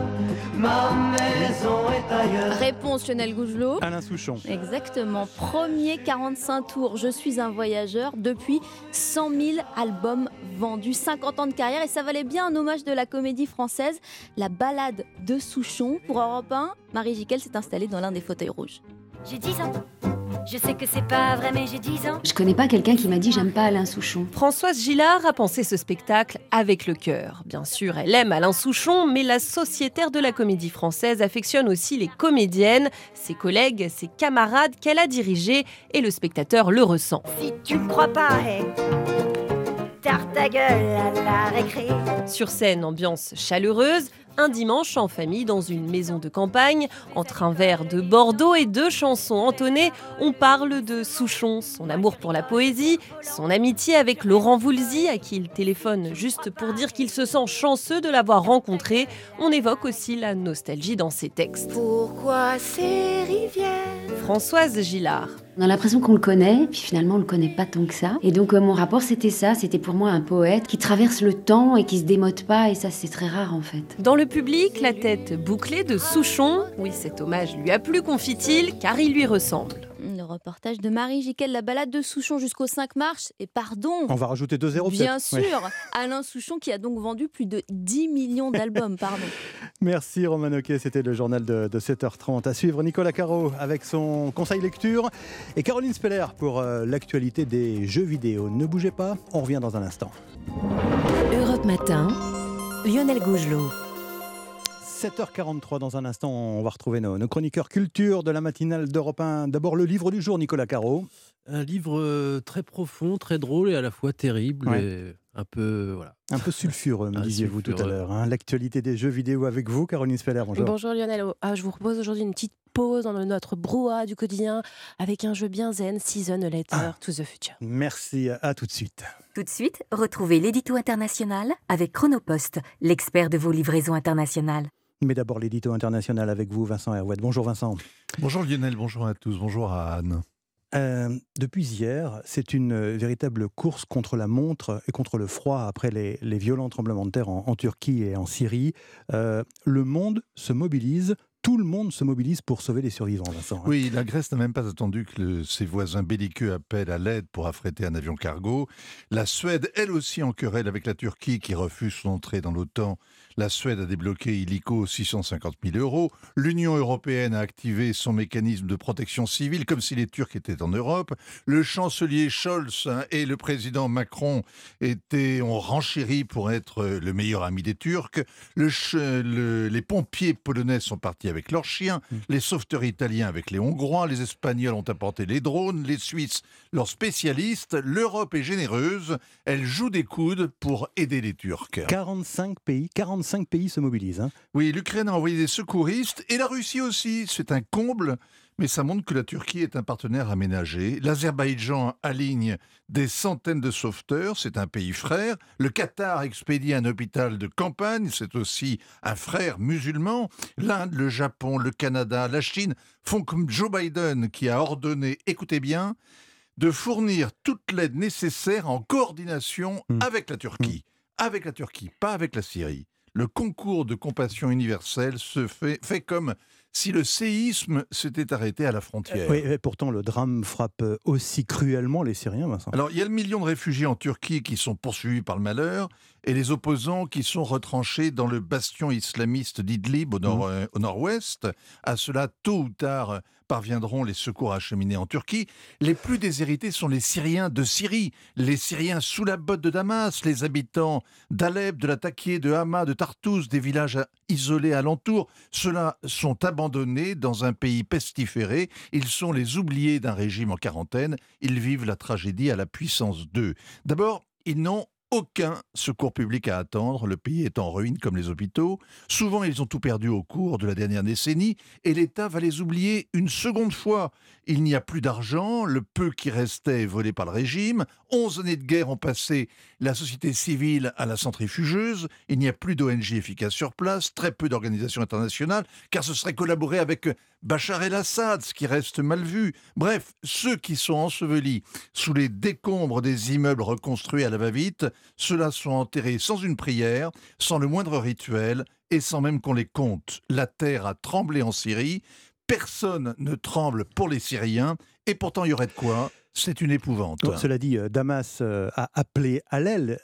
ma maison est ailleurs. Réponse Lionel Gougelot. Alain Souchon. Exactement. Premier 45 tours, Je suis un voyageur. Depuis 100 000 albums vendus, 50 ans de carrière. Et ça valait bien un hommage de la comédie française, La balade de Souchon. Pour Europe 1, Marie Jiquel s'est installée dans l'un des fauteuils rouges. J'ai 10 ans. Je sais que c'est pas vrai, mais j'ai 10 ans. Je connais pas quelqu'un qui m'a dit j'aime pas Alain Souchon. Françoise Gillard a pensé ce spectacle avec le cœur. Bien sûr, elle aime Alain Souchon, mais la sociétaire de la comédie française affectionne aussi les comédiennes, ses collègues, ses camarades qu'elle a dirigées, et le spectateur le ressent. Si tu ne crois pas, hé, ta gueule à la récré. Sur scène, ambiance chaleureuse, un dimanche en famille dans une maison de campagne, entre un verre de Bordeaux et deux chansons entonnées, on parle de Souchon, son amour pour la poésie, son amitié avec Laurent Voulzy, à qui il téléphone juste pour dire qu'il se sent chanceux de l'avoir rencontré. On évoque aussi la nostalgie dans ses textes. Pourquoi ces rivières? Françoise Gillard. On a l'impression qu'on le connaît, puis finalement on le connaît pas tant que ça. Et donc euh, mon rapport c'était ça, c'était pour moi un poète qui traverse le temps et qui se démode pas, et ça c'est très rare en fait. Dans le public, la tête bouclée de Souchon, oui cet hommage lui a plu, confie-t-il, car il lui ressemble. Le reportage de Marie Jiquel, la balade de Souchon jusqu'au 5 mars. Et pardon. On va rajouter 2-0 Bien sûr. Alain Souchon qui a donc vendu plus de 10 millions d'albums. Pardon. Merci Roman Oquet, c'était le journal de, 7h30. À suivre Nicolas Caro avec son conseil lecture et Caroline Speller pour euh, l'actualité des jeux vidéo. Ne bougez pas, on revient dans un instant. Europe Matin, Lionel Gougelot. 7h43 dans un instant, on va retrouver nos, chroniqueurs culture de la matinale d'Europe 1. D'abord le livre du jour, Nicolas Caro. Un livre euh, très profond, très drôle et à la fois terrible. Et un peu voilà. Un peu sulfureux, me disiez-vous tout à l'heure. Hein. L'actualité des jeux vidéo avec vous, Caroline Speller. Bonjour. Bonjour Lionel. Ah, je vous propose aujourd'hui une petite pause dans notre brouhaha du quotidien avec un jeu bien zen, Season Letter ah. to the Future. Merci, à tout de suite. Tout de suite, retrouvez l'édito international avec Chronopost, l'expert de vos livraisons internationales. Mais d'abord l'édito international avec vous, Vincent Herouet. Bonjour Vincent. Bonjour Lionel, bonjour à tous, bonjour à Anne. Euh, depuis hier, c'est une véritable course contre la montre et contre le froid après les, violents tremblements de terre en, Turquie et en Syrie. Euh, le monde se mobilise tout le monde se mobilise pour sauver les survivants, Vincent. Hein. Oui, la Grèce n'a même pas attendu que ses voisins belliqueux appellent à l'aide pour affréter un avion cargo. La Suède, elle aussi en querelle avec la Turquie qui refuse son entrée dans l'OTAN. La Suède a débloqué illico 650 000 euros. L'Union européenne a activé son mécanisme de protection civile comme si les Turcs étaient en Europe. Le chancelier Scholz et le président Macron étaient, ont renchéri pour être le meilleur ami des Turcs. les pompiers polonais sont partis avec leurs chiens, les sauveteurs italiens avec les Hongrois, les Espagnols ont apporté les drones, les Suisses leurs spécialistes. L'Europe est généreuse, elle joue des coudes pour aider les Turcs. 45 pays, 45 pays se mobilisent. hein. Oui, l'Ukraine a envoyé des secouristes et la Russie aussi. C'est un comble, mais ça montre que la Turquie est un partenaire aménagé. L'Azerbaïdjan aligne des centaines de sauveteurs, c'est un pays frère. Le Qatar expédie un hôpital de campagne, c'est aussi un frère musulman. L'Inde, le Japon, le Canada, la Chine font comme Joe Biden qui a ordonné, écoutez bien, de fournir toute l'aide nécessaire en coordination avec la Turquie. Avec la Turquie, pas avec la Syrie. Le concours de compassion universelle se fait, fait comme si le séisme s'était arrêté à la frontière. Oui, et pourtant le drame frappe aussi cruellement les Syriens, Vincent. Alors, il y a le million de réfugiés en Turquie qui sont poursuivis par le malheur et les opposants qui sont retranchés dans le bastion islamiste d'Idlib au, nord- euh, nord-ouest. À cela, tôt ou tard, parviendront les secours acheminés en Turquie. Les plus déshérités sont les Syriens de Syrie, les Syriens sous la botte de Damas, les habitants d'Alep, de Latakia, de Hama, de Tartous, des villages isolés alentours. Ceux-là sont abandonnés dans un pays pestiféré. Ils sont les oubliés d'un régime en quarantaine. Ils vivent la tragédie à la puissance 2. D'abord, ils n'ont aucun secours public à attendre, le pays est en ruine comme les hôpitaux. Souvent, ils ont tout perdu au cours de la dernière décennie et l'État va les oublier une seconde fois. Il n'y a plus d'argent, le peu qui restait est volé par le régime. Onze années de guerre ont passé la société civile à la centrifugeuse. Il n'y a plus d'ONG efficace sur place, très peu d'organisations internationales, car ce serait collaborer avec Bachar el-Assad, ce qui reste mal vu. Bref, ceux qui sont ensevelis sous les décombres des immeubles reconstruits à la va-vite, ceux-là sont enterrés sans une prière, sans le moindre rituel et sans même qu'on les compte. La terre a tremblé en Syrie, personne ne tremble pour les Syriens, et pourtant il y aurait de quoi. C'est une épouvante. Donc, cela dit, euh, Damas euh, a appelé à l'aide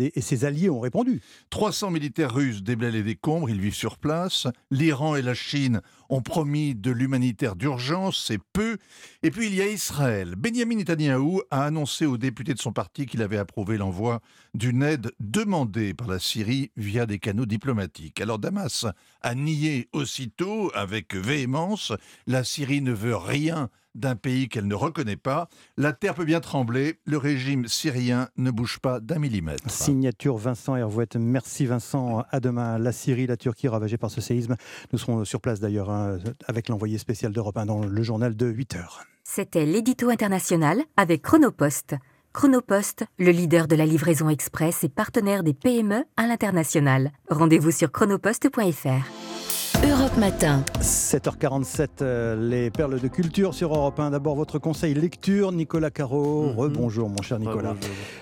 et, ses alliés ont répondu. 300 militaires russes déblaient les décombres, ils vivent sur place. L'Iran et la Chine ont promis de l'humanitaire d'urgence, c'est peu. Et puis il y a Israël. Benjamin Netanyahou a annoncé aux députés de son parti qu'il avait approuvé l'envoi d'une aide demandée par la Syrie via des canaux diplomatiques. Alors Damas a nié aussitôt, avec véhémence, la Syrie ne veut rien d'un pays qu'elle ne reconnaît pas. La terre peut bien trembler, le régime syrien ne bouge pas d'un millimètre. Signature Vincent Hervouette. Merci Vincent. À demain. La Syrie, la Turquie ravagée par ce séisme. Nous serons sur place d'ailleurs hein, avec l'envoyé spécial d'Europe 1 dans le journal de 8 heures. C'était l'édito international avec Chronopost. Chronopost, le leader de la livraison express et partenaire des PME à l'international. Rendez-vous sur chronopost.fr. Europe Matin. 7h47, euh, les perles de culture sur Europe 1. D'abord, votre conseil lecture, Nicolas Caro. Rebonjour, mon cher Nicolas.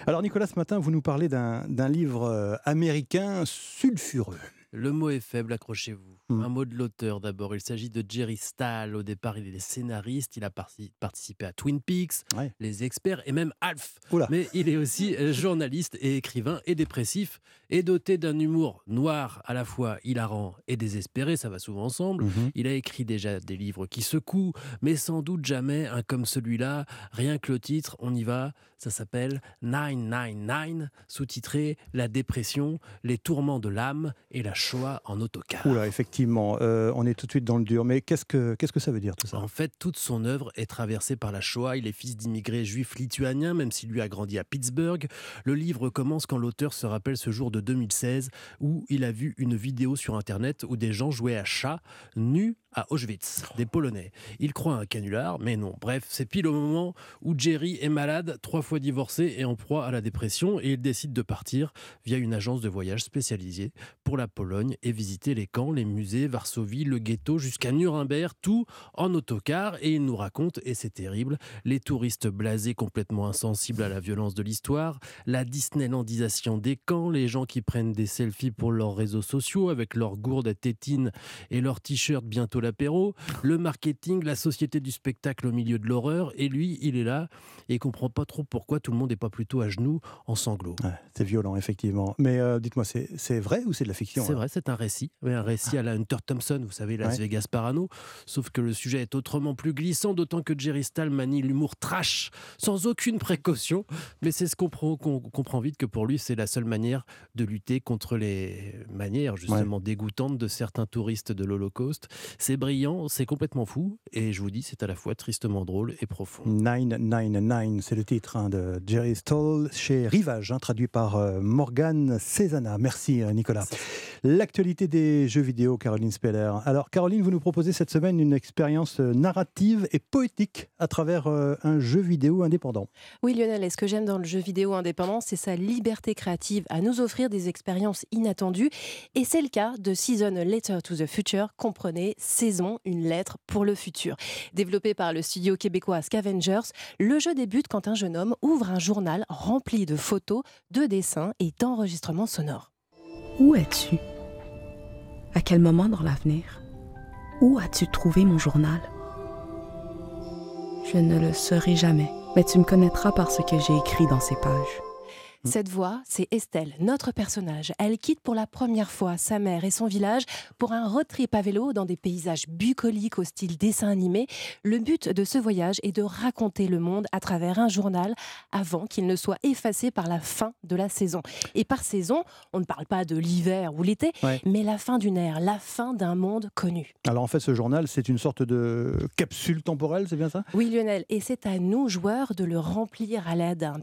Alors, Nicolas, ce matin, vous nous parlez d'un d'un livre euh, américain sulfureux. Le mot est faible, accrochez-vous. Hmm. Un mot de l'auteur d'abord. Il s'agit de Jerry Stahl. Au départ, il est scénariste. Il a parti- participé à Twin Peaks, Les Experts et même Alf. Mais il est aussi euh, journaliste et écrivain et dépressif et doté d'un humour noir à la fois hilarant et désespéré. Ça va souvent ensemble. Mhm. Il a écrit déjà des livres qui secouent, mais sans doute jamais un comme celui-là. Rien que le titre, on y va. Ça s'appelle 999, sous-titré La dépression, les tourments de l'âme et la Shoah en autocar. Oula, effectivement, euh, on est tout de suite dans le dur. Mais qu'est-ce que, que ça veut dire tout ça En fait, toute son œuvre est traversée par la Shoah. Il est fils d'immigrés juifs lituaniens, même s'il lui a grandi à Pittsburgh. Le livre commence quand l'auteur se rappelle ce jour de 2016 où il a vu une vidéo sur Internet où des gens jouaient à chat nus à Auschwitz, des Polonais. Il croit à un canular, mais non. Bref, c'est pile au moment où Jerry est malade, trois fois divorcé et en proie à la dépression, et il décide de partir via une agence de voyage spécialisée pour la Pologne et visiter les camps, les musées, Varsovie, le ghetto, jusqu'à Nuremberg, tout en autocar. Et il nous raconte, et c'est terrible, les touristes blasés complètement insensibles à la violence de l'histoire, la Disneylandisation des camps, les gens qui prennent des selfies pour leurs réseaux sociaux avec leurs gourdes à tétines et leurs t-shirts bientôt l'apéro, le marketing, la société du spectacle au milieu de l'horreur, et lui, il est là et il comprend pas trop pourquoi tout le monde n'est pas plutôt à genoux en sanglots. Ouais, C'est violent, effectivement. Mais euh, dites-moi, c'est, vrai ou c'est de la fiction C'est vrai, c'est un récit. Un récit à la Hunter Thompson, vous savez, Las Ouais. Vegas Parano. Sauf que le sujet est autrement plus glissant, d'autant que Jerry Stahl manie l'humour trash, sans aucune précaution. Mais c'est ce qu'on comprend, qu'on comprend vite que pour lui, c'est la seule manière de lutter contre les manières, justement, dégoûtantes de certains touristes de l'Holocauste. C'est c'est brillant, c'est complètement fou, et je vous dis, c'est à la fois tristement drôle et profond. 999, c'est le titre hein, de Jerry Stoll chez Rivage, hein, traduit par euh, Morgane Cézanne. Merci euh, Nicolas. L'actualité des jeux vidéo, Caroline Speller. Alors Caroline, vous nous proposez cette semaine une expérience euh, narrative et poétique à travers euh, un jeu vidéo indépendant. Oui Lionel, et ce que j'aime dans le jeu vidéo indépendant, c'est sa liberté créative à nous offrir des expériences inattendues. Et c'est le cas de Season Letter to the Future, comprenez, une lettre pour le futur. Développé par le studio québécois Scavengers, le jeu débute quand un jeune homme ouvre un journal rempli de photos, de dessins et d'enregistrements sonores. Où es-tu? À quel moment dans l'avenir? Où as-tu trouvé mon journal? Je ne le saurai jamais, mais tu me connaîtras par ce que j'ai écrit dans ces pages. Cette voix, c'est Estelle, notre personnage. Elle quitte pour la première fois sa mère et son village pour un road trip à vélo dans des paysages bucoliques au style dessin animé. Le but de ce voyage est de raconter le monde à travers un journal avant qu'il ne soit effacé par la fin de la saison. Et par saison, on ne parle pas de l'hiver ou l'été, Ouais. mais la fin d'une ère, la fin d'un monde connu. Alors en fait, ce journal, c'est une sorte de capsule temporelle, c'est bien ça? Oui Lionel, et c'est à nous, joueurs, de le remplir à l'aide d'un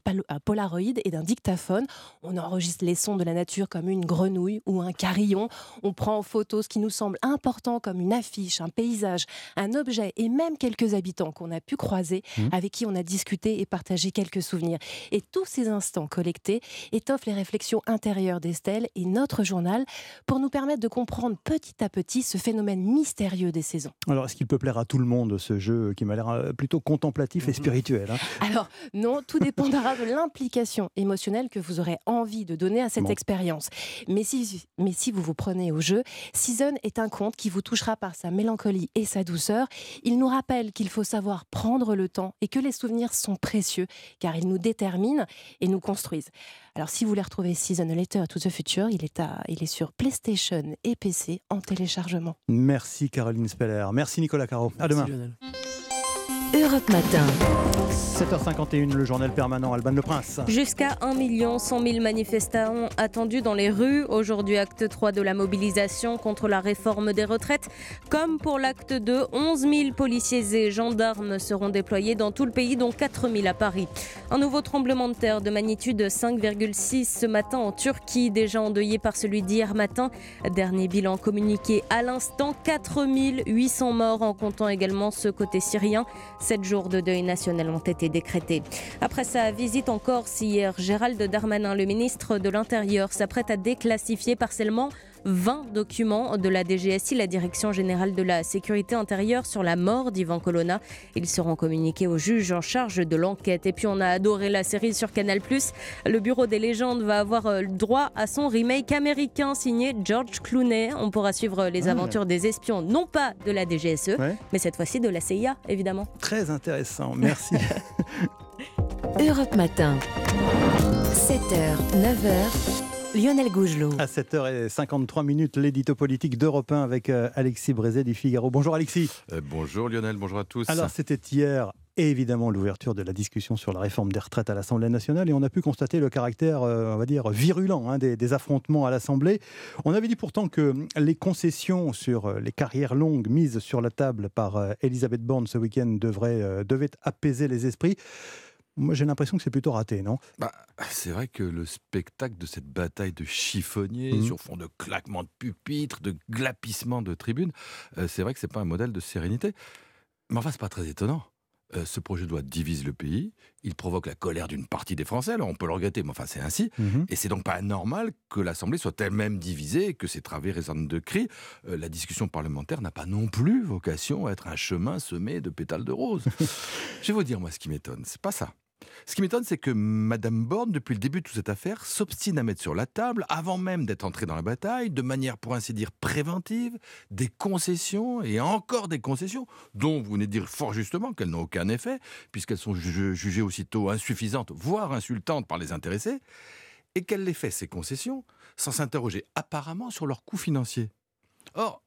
Polaroid et d'un dictaphone. On enregistre les sons de la nature comme une grenouille ou un carillon. On prend en photo ce qui nous semble important comme une affiche, un paysage, un objet et même quelques habitants qu'on a pu croiser, Mmh. avec qui on a discuté et partagé quelques souvenirs. Et tous ces instants collectés étoffent les réflexions intérieures d'Estelle et notre journal pour nous permettre de comprendre petit à petit ce phénomène mystérieux des saisons. Alors est-ce qu'il peut plaire à tout le monde, ce jeu qui m'a l'air euh, plutôt contemplatif et spirituel hein? Alors, non, tout dépendra de l'implication émotionnelle que vous aurez envie de donner à cette Bon. expérience. Mais si, mais si vous vous prenez au jeu, Season est un conte qui vous touchera par sa mélancolie et sa douceur. Il nous rappelle qu'il faut savoir prendre le temps et que les souvenirs sont précieux car ils nous déterminent et nous construisent. Alors, si vous voulez retrouver Season A Letter to the Future, il est, à, il est sur PlayStation et PC en téléchargement. Merci Caroline Speller. Merci Nicolas Caro. À demain. Europe Matin. 7h51, le journal permanent Alban Le Prince. Jusqu'à 1 100 000 manifestants attendus dans les rues. Aujourd'hui, acte 3 de la mobilisation contre la réforme des retraites. Comme pour l'acte 2, 11 000 policiers et gendarmes seront déployés dans tout le pays, dont 4 000 à Paris. Un nouveau tremblement de terre de magnitude 5,6 ce matin en Turquie, déjà endeuillé par celui d'hier matin. Dernier bilan communiqué à l'instant, 4 800 morts en comptant également ce côté syrien. Sept jours de deuil national ont été décrétés. Après sa visite en Corse hier, Gérald Darmanin, le ministre de l'Intérieur, s'apprête à déclassifier partiellement 20 documents de la DGSI, la Direction générale de la sécurité intérieure, sur la mort d'Ivan Colonna. Ils seront communiqués au juge en charge de l'enquête. Et puis on a adoré la série sur Canal+. Le Bureau des légendes va avoir euh, droit à son remake américain signé George Clooney. On pourra suivre les Ah. aventures des espions, non pas de la DGSE, Ouais. mais cette fois-ci de la CIA, évidemment. Très intéressant, merci. Europe Matin. 7h, 9h. Lionel Gougelot. À 7h53 minutes, l'édito politique d'Europe 1 avec euh, Alexis Brézet du Figaro. Bonjour Alexis. Euh, bonjour Lionel, bonjour à tous. Alors c'était hier évidemment l'ouverture de la discussion sur la réforme des retraites à l'Assemblée nationale et on a pu constater le caractère, euh, on va dire, virulent hein, des, des affrontements à l'Assemblée. On avait dit pourtant que les concessions sur les carrières longues mises sur la table par euh, Elisabeth Borne ce week-end devraient, euh, devaient apaiser les esprits. Moi j'ai l'impression que c'est plutôt raté, non? Bah, c'est vrai que le spectacle de cette bataille de chiffonniers Mhm. sur fond de claquements de pupitres, de glapissements de tribunes, euh, c'est vrai que c'est pas un modèle de sérénité. Mais enfin, c'est pas très étonnant. Euh, ce projet de loi divise le pays, il provoque la colère d'une partie des Français, alors on peut le regretter, mais enfin c'est ainsi. Mhm. Et c'est donc pas anormal que l'Assemblée soit elle-même divisée et que ses travées résonnent de cris. Euh, la discussion parlementaire n'a pas non plus vocation à être un chemin semé de pétales de rose. Je vais vous dire, moi, ce qui m'étonne, c'est pas ça. Ce qui m'étonne, c'est que Madame Borne, depuis le début de toute cette affaire, s'obstine à mettre sur la table, avant même d'être entrée dans la bataille, de manière pour ainsi dire préventive, des concessions et encore des concessions, dont vous venez de dire fort justement qu'elles n'ont aucun effet, puisqu'elles sont ju- jugées aussitôt insuffisantes, voire insultantes par les intéressés, et qu'elle les fait, ces concessions, sans s'interroger apparemment sur leur coût financier. Or,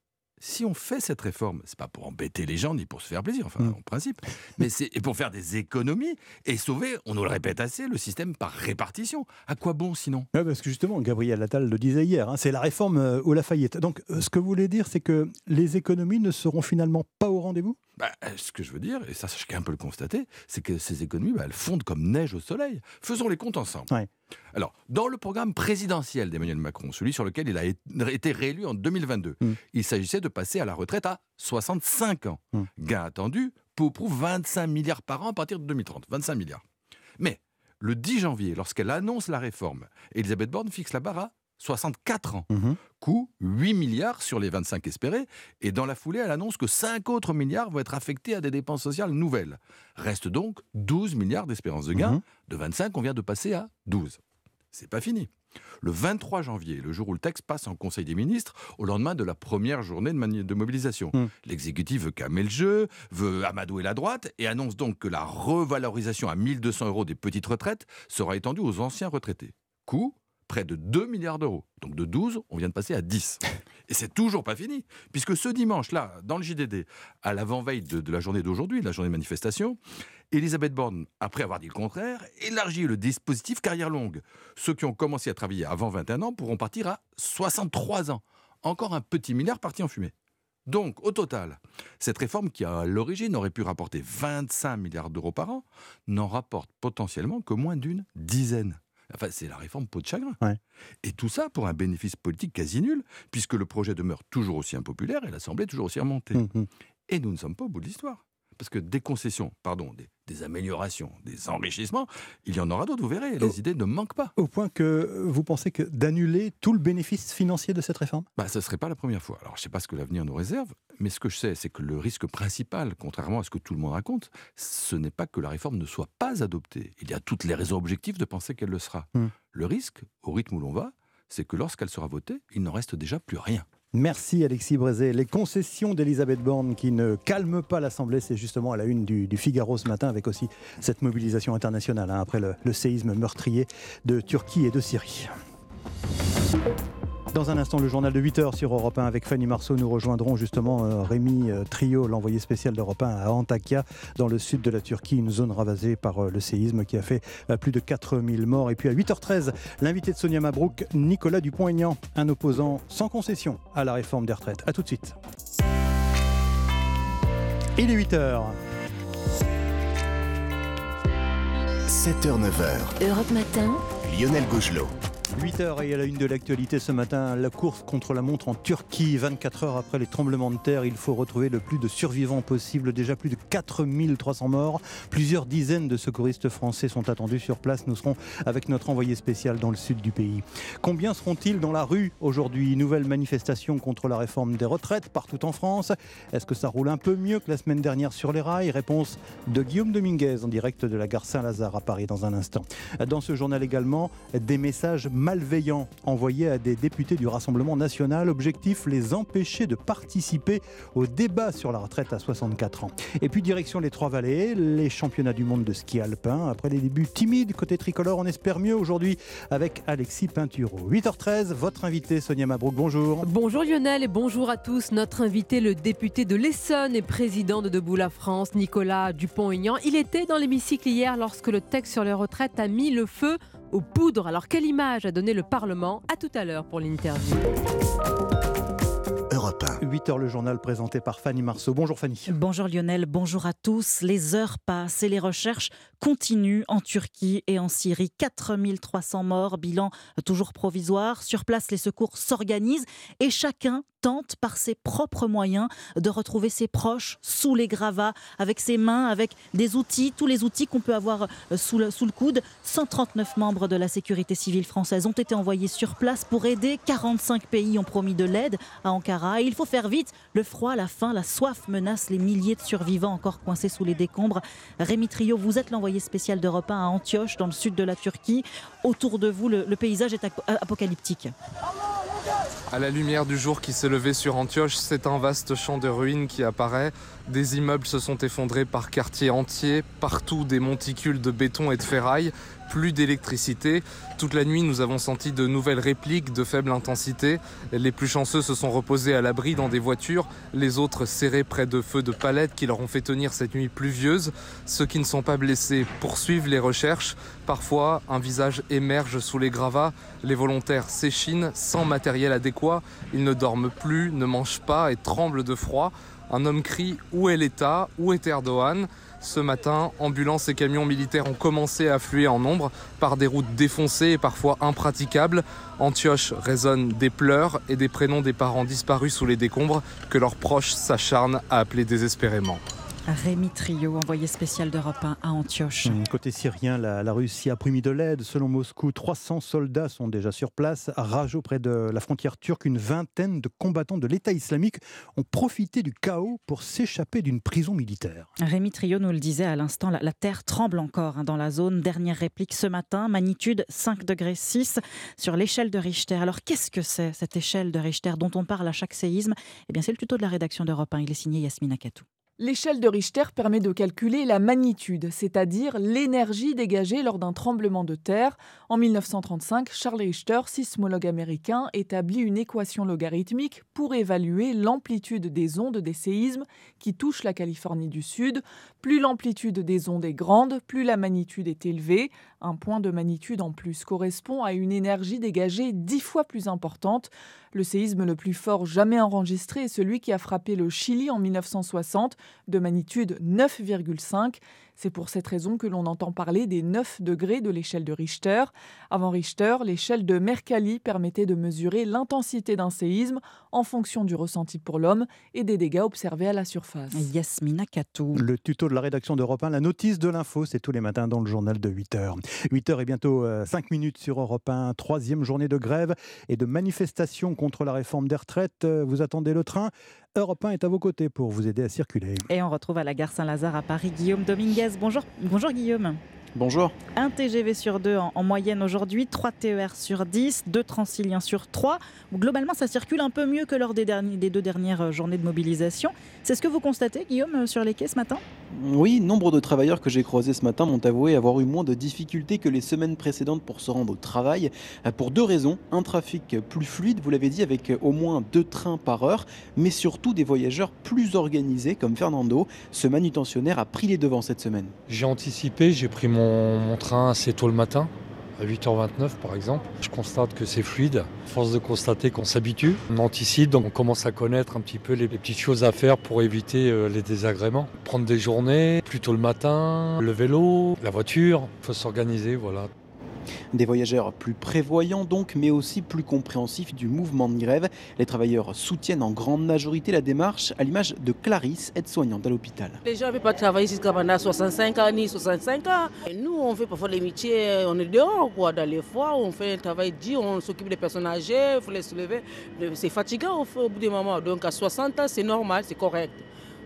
si on fait cette réforme, c'est pas pour embêter les gens ni pour se faire plaisir, enfin, Mm. en principe, mais c'est pour faire des économies et sauver, on nous le répète assez, le système par répartition. À quoi bon sinon? Ouais, parce que justement, Gabriel Attal le disait hier, hein, c'est la réforme euh, au Lafayette. Donc, euh, ce que vous voulez dire, c'est que les économies ne seront finalement pas au rendez-vous? Bah, euh, ce que je veux dire, et ça chacun peut le constater, c'est que ces économies, bah, elles fondent comme neige au soleil. Faisons les comptes ensemble. Alors, dans le programme présidentiel d'Emmanuel Macron, celui sur lequel il a été réélu en 2022, il s'agissait de passer à la retraite à 65 ans. Gain attendu, peu ou prou 25 milliards par an à partir de 2030. 25 milliards. Mais le 10 janvier, lorsqu'elle annonce la réforme, Elisabeth Borne fixe la barre à 64 ans. Coût 8 milliards sur les 25 espérés. Et dans la foulée, elle annonce que 5 autres milliards vont être affectés à des dépenses sociales nouvelles. Reste donc 12 milliards d'espérance de gain. De 25, on vient de passer à 12. C'est pas fini. Le 23 janvier, le jour où le texte passe en Conseil des ministres, au lendemain de la première journée de, mobilisation. L'exécutif veut calmer le jeu, veut amadouer la droite et annonce donc que la revalorisation à 1200 euros des petites retraites sera étendue aux anciens retraités. Coût près de 2 milliards d'euros. Donc de 12, on vient de passer à 10. Et c'est toujours pas fini, puisque ce dimanche-là, dans le JDD, à l'avant-veille de, de la journée d'aujourd'hui, de la journée de manifestation, Elisabeth Borne, après avoir dit le contraire, élargit le dispositif carrière longue. Ceux qui ont commencé à travailler avant 21 ans pourront partir à 63 ans. Encore un petit milliard parti en fumée. Donc, au total, cette réforme qui, à l'origine, aurait pu rapporter 25 milliards d'euros par an, n'en rapporte potentiellement que moins d'une dizaine. Enfin, c'est la réforme peau de chagrin. Et tout ça pour un bénéfice politique quasi nul, puisque le projet demeure toujours aussi impopulaire et l'Assemblée toujours aussi remontée. Et nous ne sommes pas au bout de l'histoire. Parce que des concessions, pardon, des, des améliorations, des enrichissements, il y en aura d'autres, vous verrez, les idées ne manquent pas. Au point que vous pensez que d'annuler tout le bénéfice financier de cette réforme? Bah, ce ne serait pas la première fois. Alors, je ne sais pas ce que l'avenir nous réserve, mais ce que je sais, c'est que le risque principal, contrairement à ce que tout le monde raconte, ce n'est pas que la réforme ne soit pas adoptée. Il y a toutes les raisons objectives de penser qu'elle le sera. Le risque, au rythme où l'on va, c'est que lorsqu'elle sera votée, il n'en reste déjà plus rien. Merci Alexis Brézé. Les concessions d'Elisabeth Borne qui ne calment pas l'Assemblée, c'est justement à la une du, Figaro ce matin avec aussi cette mobilisation internationale hein, après le séisme meurtrier de Turquie et de Syrie. Dans un instant, le journal de 8h sur Europe 1 avec Fanny Marceau. Nous rejoindrons justement euh, Rémi euh, Trio, l'envoyé spécial d'Europe 1 à Antakya, dans le sud de la Turquie, une zone ravagée par euh, le séisme qui a fait plus de 4000 morts. Et puis à 8h13, l'invité de Sonia Mabrouk, Nicolas Dupont-Aignan, un opposant sans concession à la réforme des retraites. A tout de suite. Il est 8h. 7h, 9h. Europe Matin. Lionel Gougelot. 8h et à la une de l'actualité ce matin, la course contre la montre en Turquie. 24 heures après les tremblements de terre, il faut retrouver le plus de survivants possible. Déjà plus de 4300 morts. Plusieurs dizaines de secouristes français sont attendus sur place. Nous serons avec notre envoyé spécial dans le sud du pays. Combien seront-ils dans la rue aujourd'hui? Nouvelle manifestation contre la réforme des retraites partout en France. Est-ce que ça roule un peu mieux que la semaine dernière sur les rails? Réponse de Guillaume Dominguez en direct de la gare Saint-Lazare à Paris dans un instant. Dans ce journal également, des messages malveillants envoyés à des députés du Rassemblement national. Objectif, les empêcher de participer au débat sur la retraite à 64 ans. Et puis direction les Trois-Vallées, les championnats du monde de ski alpin. Après les débuts timides côté tricolore, on espère mieux aujourd'hui avec Alexis Pinturo. 8h13, votre invité Sonia Mabrouk, bonjour. Bonjour Lionel et bonjour à tous. Notre invité, le député de l'Essonne et président de Debout la France, Nicolas Dupont-Aignan. Il était dans l'hémicycle hier lorsque le texte sur les retraites a mis le feu aux poudres. Alors quelle image a donné le Parlement À tout à l'heure pour l'interview. Europe 8h le journal présenté par Fanny Marceau. Bonjour Fanny. Bonjour Lionel, bonjour à tous. Les heures passent et les recherches continuent en Turquie et en Syrie. 4300 morts, bilan toujours provisoire. Sur place, les secours s'organisent et chacun tente par ses propres moyens de retrouver ses proches sous les gravats, avec ses mains, avec des outils, tous les outils qu'on peut avoir euh, sous le, coude. 139 membres de la sécurité civile française ont été envoyés sur place pour aider. 45 pays ont promis de l'aide à Ankara. Et il faut faire vite. Le froid, la faim, la soif menacent les milliers de survivants encore coincés sous les décombres. Rémi Trio, vous êtes l'envoyé spécial d'Europe 1 à Antioche, dans le sud de la Turquie. Autour de vous, le, paysage est ap- apocalyptique. À la lumière du jour qui s'est levé sur Antioche, c'est un vaste champ de ruines qui apparaît. Des immeubles se sont effondrés par quartiers entiers, partout des monticules de béton et de ferraille, plus d'électricité. Toute la nuit, nous avons senti de nouvelles répliques de faible intensité. Les plus chanceux se sont reposés à l'abri dans des voitures, les autres serrés près de feux de palettes qui leur ont fait tenir cette nuit pluvieuse. Ceux qui ne sont pas blessés poursuivent les recherches. Parfois, un visage émerge sous les gravats. Les volontaires s'échinent sans matériel adéquat. Ils ne dorment plus, ne mangent pas et tremblent de froid. Un homme crie Où est l'État? Où est Erdogan? Ce matin, ambulances et camions militaires ont commencé à affluer en nombre par des routes défoncées et parfois impraticables. Antioche résonne des pleurs et des prénoms des parents disparus sous les décombres que leurs proches s'acharnent à appeler désespérément. Rémi Trio, envoyé spécial d'Europe 1 à Antioche. Hum, Côté syrien, la, la Russie a promis de l'aide. Selon Moscou, 300 soldats sont déjà sur place. À Rage, auprès de la frontière turque, une vingtaine de combattants de l'État islamique ont profité du chaos pour s'échapper d'une prison militaire. Rémi Trio nous le disait à l'instant, la, la terre tremble encore hein, dans la zone. Dernière réplique ce matin, magnitude 5 degrés 6 sur l'échelle de Richter. Alors qu'est-ce que c'est cette échelle de Richter dont on parle à chaque séisme? Eh bien c'est le tuto de la rédaction d'Europe 1. Il est signé Yasmina Katou. L'échelle de Richter permet de calculer la magnitude, c'est-à-dire l'énergie dégagée lors d'un tremblement de terre. En 1935, Charles Richter, sismologue américain, établit une équation logarithmique pour évaluer l'amplitude des ondes des séismes qui touchent la Californie du Sud. Plus l'amplitude des ondes est grande, plus la magnitude est élevée. Un point de magnitude en plus correspond à une énergie dégagée dix fois plus importante. Le séisme le plus fort jamais enregistré est celui qui a frappé le Chili en 1960, de magnitude 9,5. C'est pour cette raison que l'on entend parler des 9 degrés de l'échelle de Richter. Avant Richter, l'échelle de Mercalli permettait de mesurer l'intensité d'un séisme en fonction du ressenti pour l'homme et des dégâts observés à la surface. Yasmina Katou. Le tuto de la rédaction d'Europe 1, la notice de l'info, c'est tous les matins dans le journal de 8h. 8h et bientôt 5 minutes sur Europe 1, troisième journée de grève et de manifestation contre la réforme des retraites. Vous attendez le train? Europe 1 est à vos côtés pour vous aider à circuler. Et on retrouve à la gare Saint-Lazare à Paris Guillaume Dominguez. Bonjour, bonjour Guillaume. Bonjour. Un TGV sur deux en, en moyenne aujourd'hui, 3 TER sur 10, 2 Transiliens sur 3. Globalement, ça circule un peu mieux que lors des, derniers, des deux dernières euh, journées de mobilisation. C'est ce que vous constatez, Guillaume, euh, sur les quais ce matin? Oui, nombre de travailleurs que j'ai croisés ce matin m'ont avoué avoir eu moins de difficultés que les semaines précédentes pour se rendre au travail. Euh, Pour deux raisons. Un trafic plus fluide, vous l'avez dit, avec au moins deux trains par heure, mais surtout des voyageurs plus organisés, comme Fernando. Ce manutentionnaire a pris les devants cette semaine. J'ai anticipé, j'ai pris mon train assez tôt le matin, à 8h29 par exemple. Je constate que c'est fluide. Force de constater qu'on s'habitue, on anticipe, donc on commence à connaître un petit peu les, petites choses à faire pour éviter euh, les désagréments. Prendre des journées, plutôt le matin, le vélo, la voiture, il faut s'organiser, voilà. Des voyageurs plus prévoyants donc, mais aussi plus compréhensifs du mouvement de grève. Les travailleurs soutiennent en grande majorité la démarche, à l'image de Clarisse, aide-soignante à l'hôpital. Les gens ne veulent pas travailler jusqu'à pendant 65 ans ni 65 ans. Nous, on fait parfois les métiers, on est dehors, quoi, dans les on fait un travail dur, on s'occupe des personnes âgées, il faut les soulever. C'est fatigant au, bout du moment. Donc à 60 ans, c'est normal, c'est correct.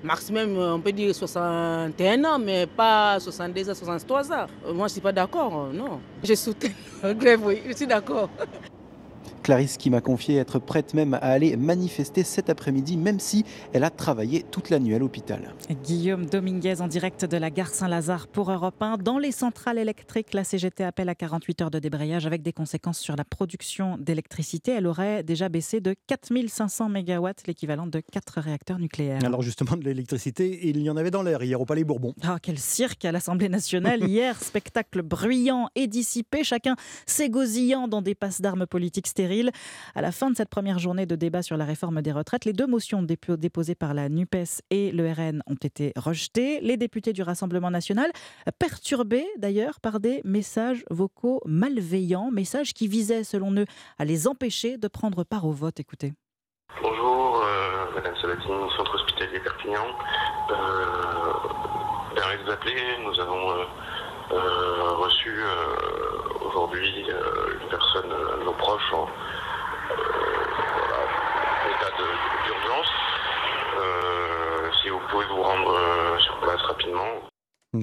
Maximum, on peut dire 61 ans, mais pas 62 ans, 63 ans. Moi, je ne suis pas d'accord, non. Je soutiens la grève, oui, je suis d'accord. Clarisse qui m'a confié être prête même à aller manifester cet après-midi, même si elle a travaillé toute la nuit à l'hôpital. Guillaume Dominguez en direct de la gare Saint-Lazare pour Europe 1. Dans les centrales électriques, la CGT appelle à 48 heures de débrayage avec des conséquences sur la production d'électricité. Elle aurait déjà baissé de 4500 MW, l'équivalent de 4 réacteurs nucléaires. Alors justement, de l'électricité, il y en avait dans l'air hier au Palais Bourbon. Ah, quel cirque à l'Assemblée nationale hier, spectacle bruyant et dissipé, chacun s'égosillant dans des passes d'armes politiques stériles. À la fin de cette première journée de débat sur la réforme des retraites, les deux motions dépo- déposées par la NUPES et le RN ont été rejetées. Les députés du Rassemblement national, perturbés d'ailleurs par des messages vocaux malveillants, messages qui visaient, selon eux, à les empêcher de prendre part au vote. Écoutez. Bonjour, euh, Madame Sabatini, centre hospitalier Perpignan. Euh, vous appeler, nous avons euh, euh, reçu euh, aujourd'hui euh, une personne, euh, nos proches, en euh, état d'urgence. Euh, si vous pouvez vous rendre sur place rapidement.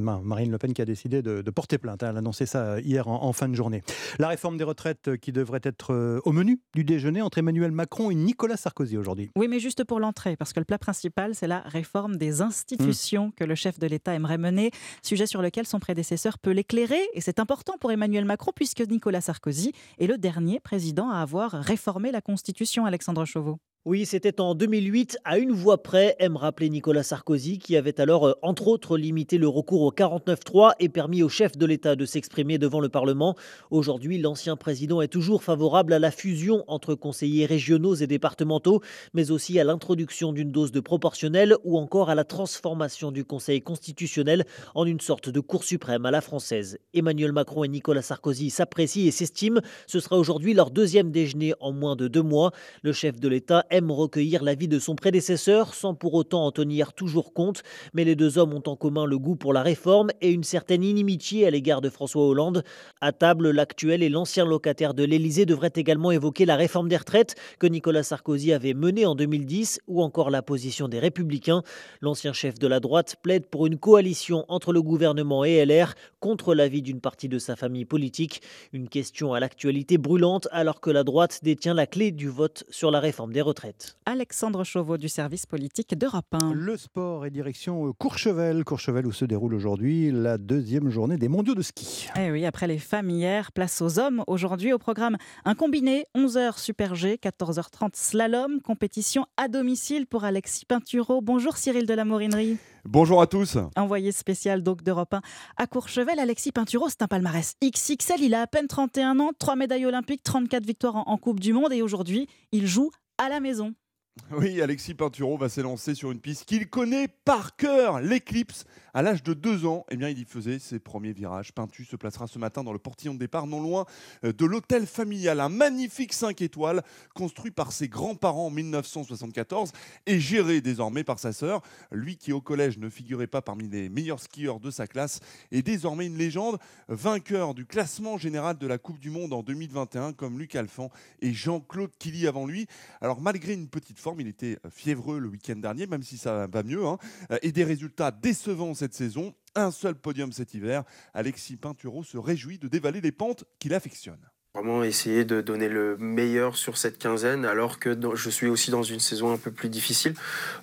Marine Le Pen qui a décidé de, porter plainte. Elle a annoncé ça hier en, fin de journée. La réforme des retraites qui devrait être euh, au menu du déjeuner entre Emmanuel Macron et Nicolas Sarkozy aujourd'hui. Oui, mais juste pour l'entrée, parce que le plat principal, c'est la réforme des institutions que le chef de l'État aimerait mener, sujet sur lequel son prédécesseur peut l'éclairer. Et c'est important pour Emmanuel Macron, puisque Nicolas Sarkozy est le dernier président à avoir réformé la Constitution, Alexandre Chauveau. Oui, c'était en 2008, à une voix près, aime rappeler Nicolas Sarkozy, qui avait alors, euh, entre autres, limité le recours au 49-3 et permis au chef de l'État de s'exprimer devant le Parlement. Aujourd'hui, l'ancien président est toujours favorable à la fusion entre conseillers régionaux et départementaux, mais aussi à l'introduction d'une dose de proportionnel ou encore à la transformation du Conseil constitutionnel en une sorte de Cour suprême à la française. Emmanuel Macron et Nicolas Sarkozy s'apprécient et s'estiment. Ce sera aujourd'hui leur deuxième déjeuner en moins de deux mois. Le chef de l'État aime recueillir l'avis de son prédécesseur sans pour autant en tenir toujours compte, mais les deux hommes ont en commun le goût pour la réforme et une certaine inimitié à l'égard de François Hollande. À table, l'actuel et l'ancien locataire de l'Élysée devraient également évoquer la réforme des retraites que Nicolas Sarkozy avait menée en 2010 ou encore la position des Républicains. L'ancien chef de la droite plaide pour une coalition entre le gouvernement et LR contre l'avis d'une partie de sa famille politique. Une question à l'actualité brûlante alors que la droite détient la clé du vote sur la réforme des retraites. Alexandre Chauveau du service politique d'Europe 1. Le sport et direction euh, Courchevel. Courchevel où se déroule aujourd'hui la deuxième journée des mondiaux de ski. Eh oui, après les femmes hier, place aux hommes. Aujourd'hui au programme un combiné 11h Super G, 14h30 slalom, compétition à domicile pour Alexis Pinturo. Bonjour Cyril de la Morinerie. Bonjour à tous. Envoyé spécial donc d'Europe 1 à Courchevel, Alexis Pinturo, c'est un palmarès XXL. Il a à peine 31 ans, 3 médailles olympiques, 34 victoires en Coupe du Monde et aujourd'hui, il joue à la maison. Oui, Alexis Pinturo va s'élancer sur une piste qu'il connaît par cœur, l'éclipse. À l'âge de deux ans, eh bien, il y faisait ses premiers virages. Pintu se placera ce matin dans le portillon de départ, non loin euh, de l'hôtel familial. Un magnifique 5 étoiles construit par ses grands-parents en 1974 et géré désormais par sa sœur. Lui qui au collège ne figurait pas parmi les meilleurs skieurs de sa classe est désormais une légende, vainqueur du classement général de la Coupe du Monde en 2021 comme Luc Alphand et Jean-Claude Killy avant lui. Alors malgré une petite il était fiévreux le week-end dernier, même si ça va mieux, hein, et des résultats décevants cette saison. Un seul podium cet hiver. Alexis Pinturo se réjouit de dévaler les pentes qu'il affectionne vraiment essayer de donner le meilleur sur cette quinzaine alors que je suis aussi dans une saison un peu plus difficile.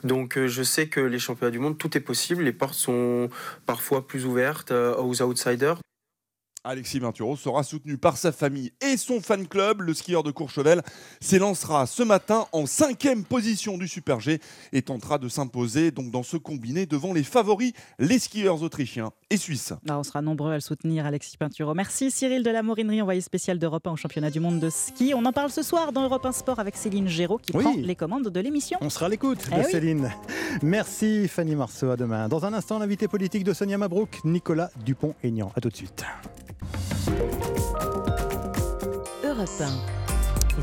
Donc euh, je sais que les championnats du monde, tout est possible. Les portes sont parfois plus ouvertes euh, aux outsiders. Alexis Vinturo sera soutenu par sa famille et son fan club. Le skieur de Courchevel s'élancera ce matin en cinquième position du Super G et tentera de s'imposer donc dans ce combiné devant les favoris, les skieurs autrichiens et suisses. Ah, on sera nombreux à le soutenir, Alexis Pinturo. Merci Cyril de la Morinerie, envoyé spécial d'Europe 1 au championnat du monde de ski. On en parle ce soir dans Europe 1 Sport avec Céline Géraud qui prend les commandes de l'émission. On sera à l'écoute de eh Céline. Merci Fanny Marceau, à demain. Dans un instant, l'invité politique de Sonia Mabrouk, Nicolas Dupont-Aignan. A tout de suite.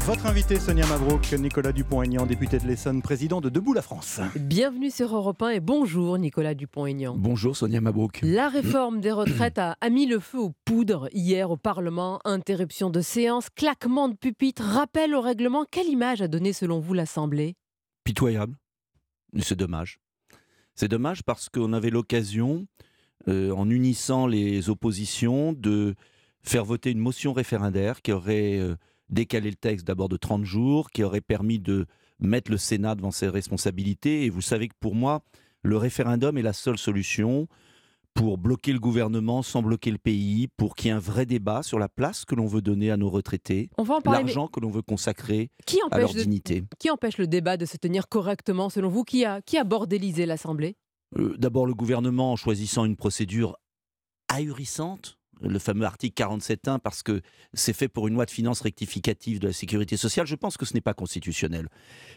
Votre invité Sonia Mabrouk, Nicolas Dupont-Aignan, député de l'Essonne, président de Debout la France. Bienvenue sur Europe 1 et bonjour Nicolas Dupont-Aignan. Bonjour Sonia Mabrouk. La réforme des retraites a, mis le feu aux poudres hier au Parlement. Interruption de séance, claquement de pupitre, rappel au règlement. Quelle image a donné selon vous l'Assemblée? Pitoyable. C'est dommage. C'est dommage parce qu'on avait l'occasion, euh, en unissant les oppositions, de faire voter une motion référendaire qui aurait euh, décalé le texte d'abord de 30 jours, qui aurait permis de mettre le Sénat devant ses responsabilités. Et vous savez que pour moi, le référendum est la seule solution pour bloquer le gouvernement sans bloquer le pays, pour qu'il y ait un vrai débat sur la place que l'on veut donner à nos retraités, l'argent que l'on veut consacrer à leur dignité. Qui empêche le débat de se tenir correctement selon vous? Qui a, qui a bordélisé l'Assemblée? Euh, D'abord le gouvernement en choisissant une procédure ahurissante le fameux article 47.1 parce que c'est fait pour une loi de finances rectificative de la sécurité sociale, je pense que ce n'est pas constitutionnel.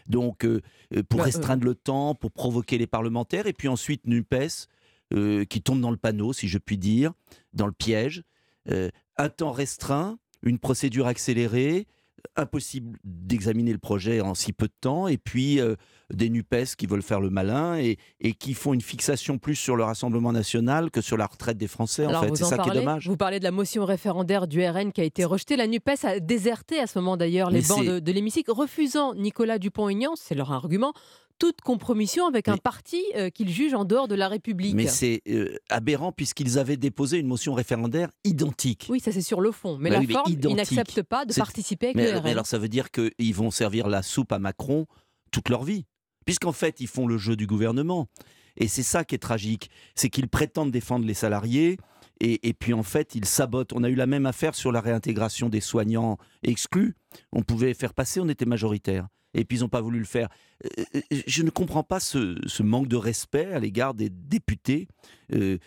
Donc, euh, euh, pour bah, restreindre le temps, pour provoquer les parlementaires, et puis ensuite NUPES, euh, qui tombe dans le panneau, si je puis dire, dans le piège, un temps restreint, une procédure accélérée, impossible d'examiner le projet en si peu de temps, et puis euh, des NUPES qui veulent faire le malin et, qui font une fixation plus sur le Rassemblement national que sur la retraite des Français. En fait, c'est ça qui est dommage. Vous parlez de la motion référendaire du RN qui a été rejetée. La NUPES a déserté à ce moment d'ailleurs les bancs de, de l'hémicycle, refusant Nicolas Dupont-Aignan, c'est leur argument, toute compromission avec un parti euh, qu'ils jugent en dehors de la République. Mais c'est euh, aberrant puisqu'ils avaient déposé une motion référendaire identique. Oui, ça c'est sur le fond. Mais Bah la oui, mais forme, ils n'acceptent pas de participer avec mais, le RN. mais alors ça veut dire qu'ils vont servir la soupe à Macron toute leur vie. Puisqu'en fait, ils font le jeu du gouvernement. Et c'est ça qui est tragique. C'est qu'ils prétendent défendre les salariés. Et, et puis en fait, ils sabotent. On a eu la même affaire sur la réintégration des soignants exclus. On pouvait faire passer, on était majoritaire. Et puis ils n'ont pas voulu le faire. Euh, euh, Je ne comprends pas ce, ce manque de respect à l'égard des députés euh,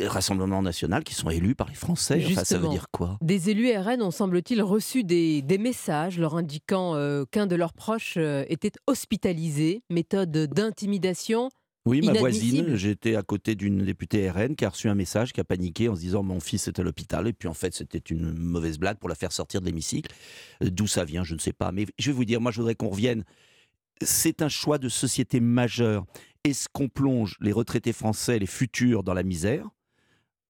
Rassemblement national qui sont élus par les Français. Enfin, ça veut dire quoi? Des élus RN ont, semble-t-il, reçu des, des messages leur indiquant euh, qu'un de leurs proches euh, était hospitalisé, méthode d'intimidation. Oui, ma voisine, j'étais à côté d'une députée RN qui a reçu un message, qui a paniqué en se disant mon fils est à l'hôpital. Et puis en fait, c'était une mauvaise blague pour la faire sortir de l'hémicycle. Euh, D'où ça vient, je ne sais pas. Mais je vais vous dire, moi, je voudrais qu'on revienne. C'est un choix de société majeur. Est-ce qu'on plonge les retraités français, les futurs, dans la misère?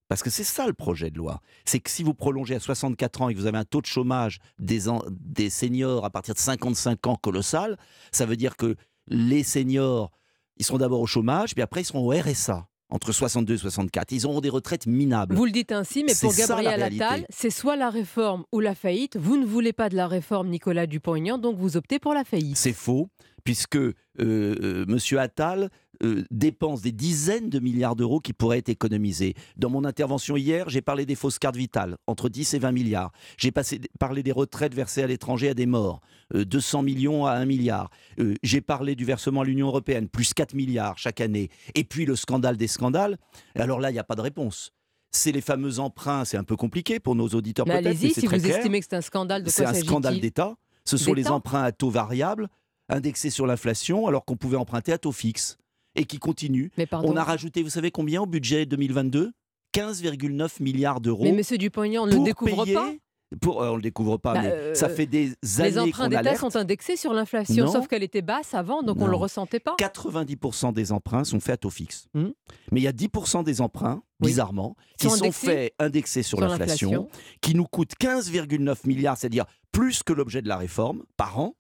Parce que c'est ça le projet de loi. C'est que si vous prolongez à 64 ans et que vous avez un taux de chômage des, en- des seniors à partir de 55 ans colossal, ça veut dire que les seniors, ils seront d'abord au chômage, puis après ils seront au RSA entre 62 et 64. Ils auront des retraites minables. Vous le dites ainsi, mais pour Gabriel. Attal, c'est soit la réforme ou la faillite. Vous ne voulez pas de la réforme, Nicolas Dupont-Aignan, donc vous optez pour la faillite. C'est faux, puisque euh, euh, M. Attal euh, dépense des dizaines de milliards d'euros qui pourraient être économisés. Dans mon intervention hier, j'ai parlé des fausses cartes vitales, entre 10 et 20 milliards. J'ai parlé des retraites versées à l'étranger à des morts, 200 millions à 1 milliard. Euh, j'ai parlé du versement à l'Union européenne, plus 4 milliards chaque année. Et puis le scandale des scandales, alors là, il n'y a pas de réponse. C'est les fameux emprunts, c'est un peu compliqué pour nos auditeurs Mais allez-y, si très vous clair. estimez que c'est un scandale, de C'est un scandale d'État. Ce sont les emprunts à taux variable, indexés sur l'inflation, alors qu'on pouvait emprunter à taux fixe. Et qui continuent. pardon. On a rajouté, vous savez combien au budget 2022 15,9 milliards d'euros. Mais Monsieur Dupont-Aignan, on ne le découvre payer- pas Pour, euh, on ne le découvre pas, Bah, mais euh, ça fait des années Les emprunts d'État sont indexés sur l'inflation, sauf qu'elle était basse avant, donc on ne le ressentait pas. 90% des emprunts sont faits à taux fixe. Hmm. Mais il y a 10% des emprunts, Oui. bizarrement, Qui sont faits indexés sur, sur l'inflation, l'inflation. qui nous coûtent 15,9 milliards, c'est-à-dire plus que l'objet de la réforme par an,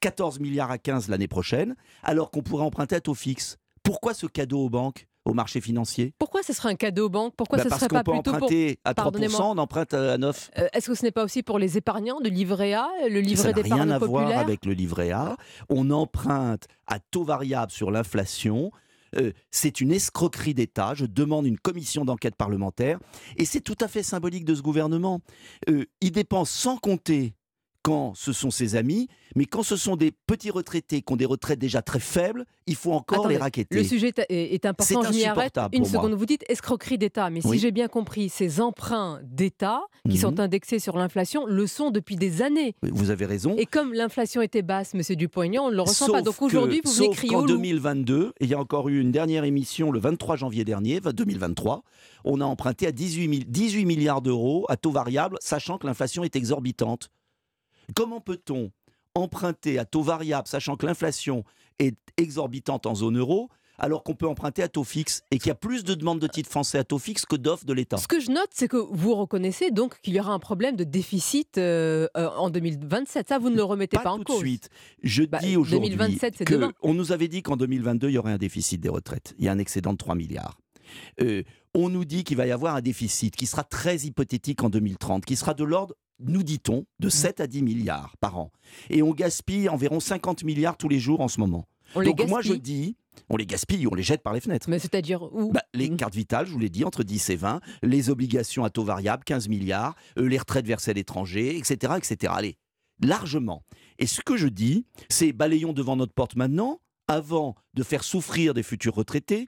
14 milliards à 15 l'année prochaine, alors qu'on pourrait emprunter à taux fixe. Pourquoi ce cadeau aux banques, aux marchés financiers Pourquoi ce serait un cadeau aux banques? Pourquoi Bah, ce Parce serait pas peut plutôt emprunter pour... à 3%, Pardonnez-moi. on emprunte à 9%. Euh, Est-ce que ce n'est pas aussi pour les épargnants de livret A, le Ça livret n'a d'épargne rien à voir populaire? avec le livret A. On emprunte à taux variable sur l'inflation. Euh, c'est une escroquerie d'État. Je demande une commission d'enquête parlementaire. Et c'est tout à fait symbolique de ce gouvernement. Euh, il dépense sans compter quand ce sont ses amis, mais quand ce sont des petits retraités qui ont des retraites déjà très faibles, il faut encore Attendez, les raqueter. Le sujet est, important, C'est je m'y arrête. insupportable Une moi. seconde, vous dites escroquerie d'État, mais si j'ai bien compris, ces emprunts d'État qui Mhm. sont indexés sur l'inflation le sont depuis des années. Vous avez raison. Et comme l'inflation était basse, Monsieur Dupont-Aignan, on ne le ressent Sauf pas. Donc aujourd'hui, vous venez crier loup. 2022, il y a encore eu une dernière émission le 23 janvier dernier, 2023, on a emprunté à 18, mi- 18 milliards d'euros à taux variable, sachant que l'inflation est exorbitante. Comment peut-on emprunter à taux variable, sachant que l'inflation est exorbitante en zone euro, alors qu'on peut emprunter à taux fixe et qu'il y a plus de demandes de titres français à taux fixe que d'offres de l'État? Ce que je note, c'est que vous reconnaissez donc qu'il y aura un problème de déficit euh, euh, en 2027. Ça, vous ne le remettez pas, en tout de suite. Je Bah, dis aujourd'hui 2027, c'est que demain. on nous avait dit qu'en 2022 il y aurait un déficit des retraites. Il y a un excédent de 3 milliards. Euh, on nous dit qu'il va y avoir un déficit qui sera très hypothétique en 2030, qui sera de l'ordre, nous dit-on, de 7 à 10 milliards par an. Et on gaspille environ 50 milliards tous les jours en ce moment. On les Donc moi je dis, on les gaspille, on les jette par les fenêtres. Mais c'est-à-dire où Bah, les cartes vitales, je vous l'ai dit, entre 10 et 20, les obligations à taux variable, 15 milliards, euh, les retraites versées à l'étranger, etc., etc. Allez, largement. Et ce que je dis, c'est balayons devant notre porte maintenant, avant de faire souffrir des futurs retraités,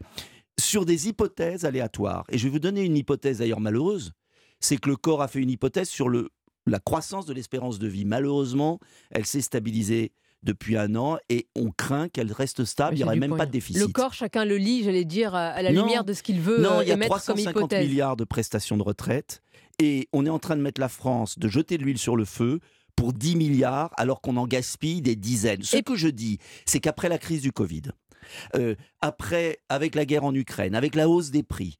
sur des hypothèses aléatoires. Et je vais vous donner une hypothèse d'ailleurs malheureuse, c'est que le corps a fait une hypothèse sur le, la croissance de l'espérance de vie. Malheureusement, elle s'est stabilisée depuis un an et on craint qu'elle reste stable, il n'y aurait même pas de déficit. Le corps, chacun le lit, j'allais dire, à la Non. lumière de ce qu'il veut Non, euh, il y a émettre comme 350 hypothèse. milliards de prestations de retraite et on est en train de mettre la France, de jeter de l'huile sur le feu pour 10 milliards alors qu'on en gaspille des dizaines. Ce que je dis, c'est qu'après la crise du Covid, euh, après, avec la guerre en Ukraine, avec la hausse des prix,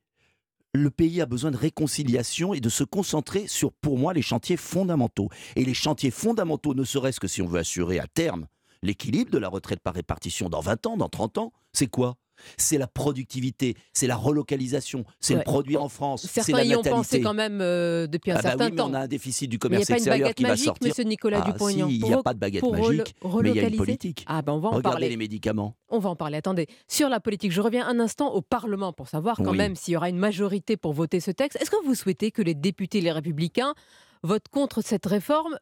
le pays a besoin de réconciliation et de se concentrer sur, pour moi, les chantiers fondamentaux. Et les chantiers fondamentaux, ne serait-ce que si on veut assurer à terme l'équilibre de la retraite par répartition dans 20 ans, dans 30 ans. C'est quoi? C'est la productivité, c'est la relocalisation, c'est le produire en France, c'est Certains la y ont natalité. pensé quand même euh, depuis un Ah bah certain oui, mais temps. on a un déficit du Mais commerce extérieur qui va magique, sortir. monsieur Nicolas ah, Dupont-Aignan, si, il n'y a pas de baguette magique, mais il y a une relocaliser politique. Ah ben on va en Regardez parler. les médicaments. On va en parler. Attendez, sur la politique, je reviens un instant au Parlement pour savoir quand Oui. même s'il y aura une majorité pour voter ce texte. Est-ce que vous souhaitez que les députés, les républicains, votent contre cette réforme?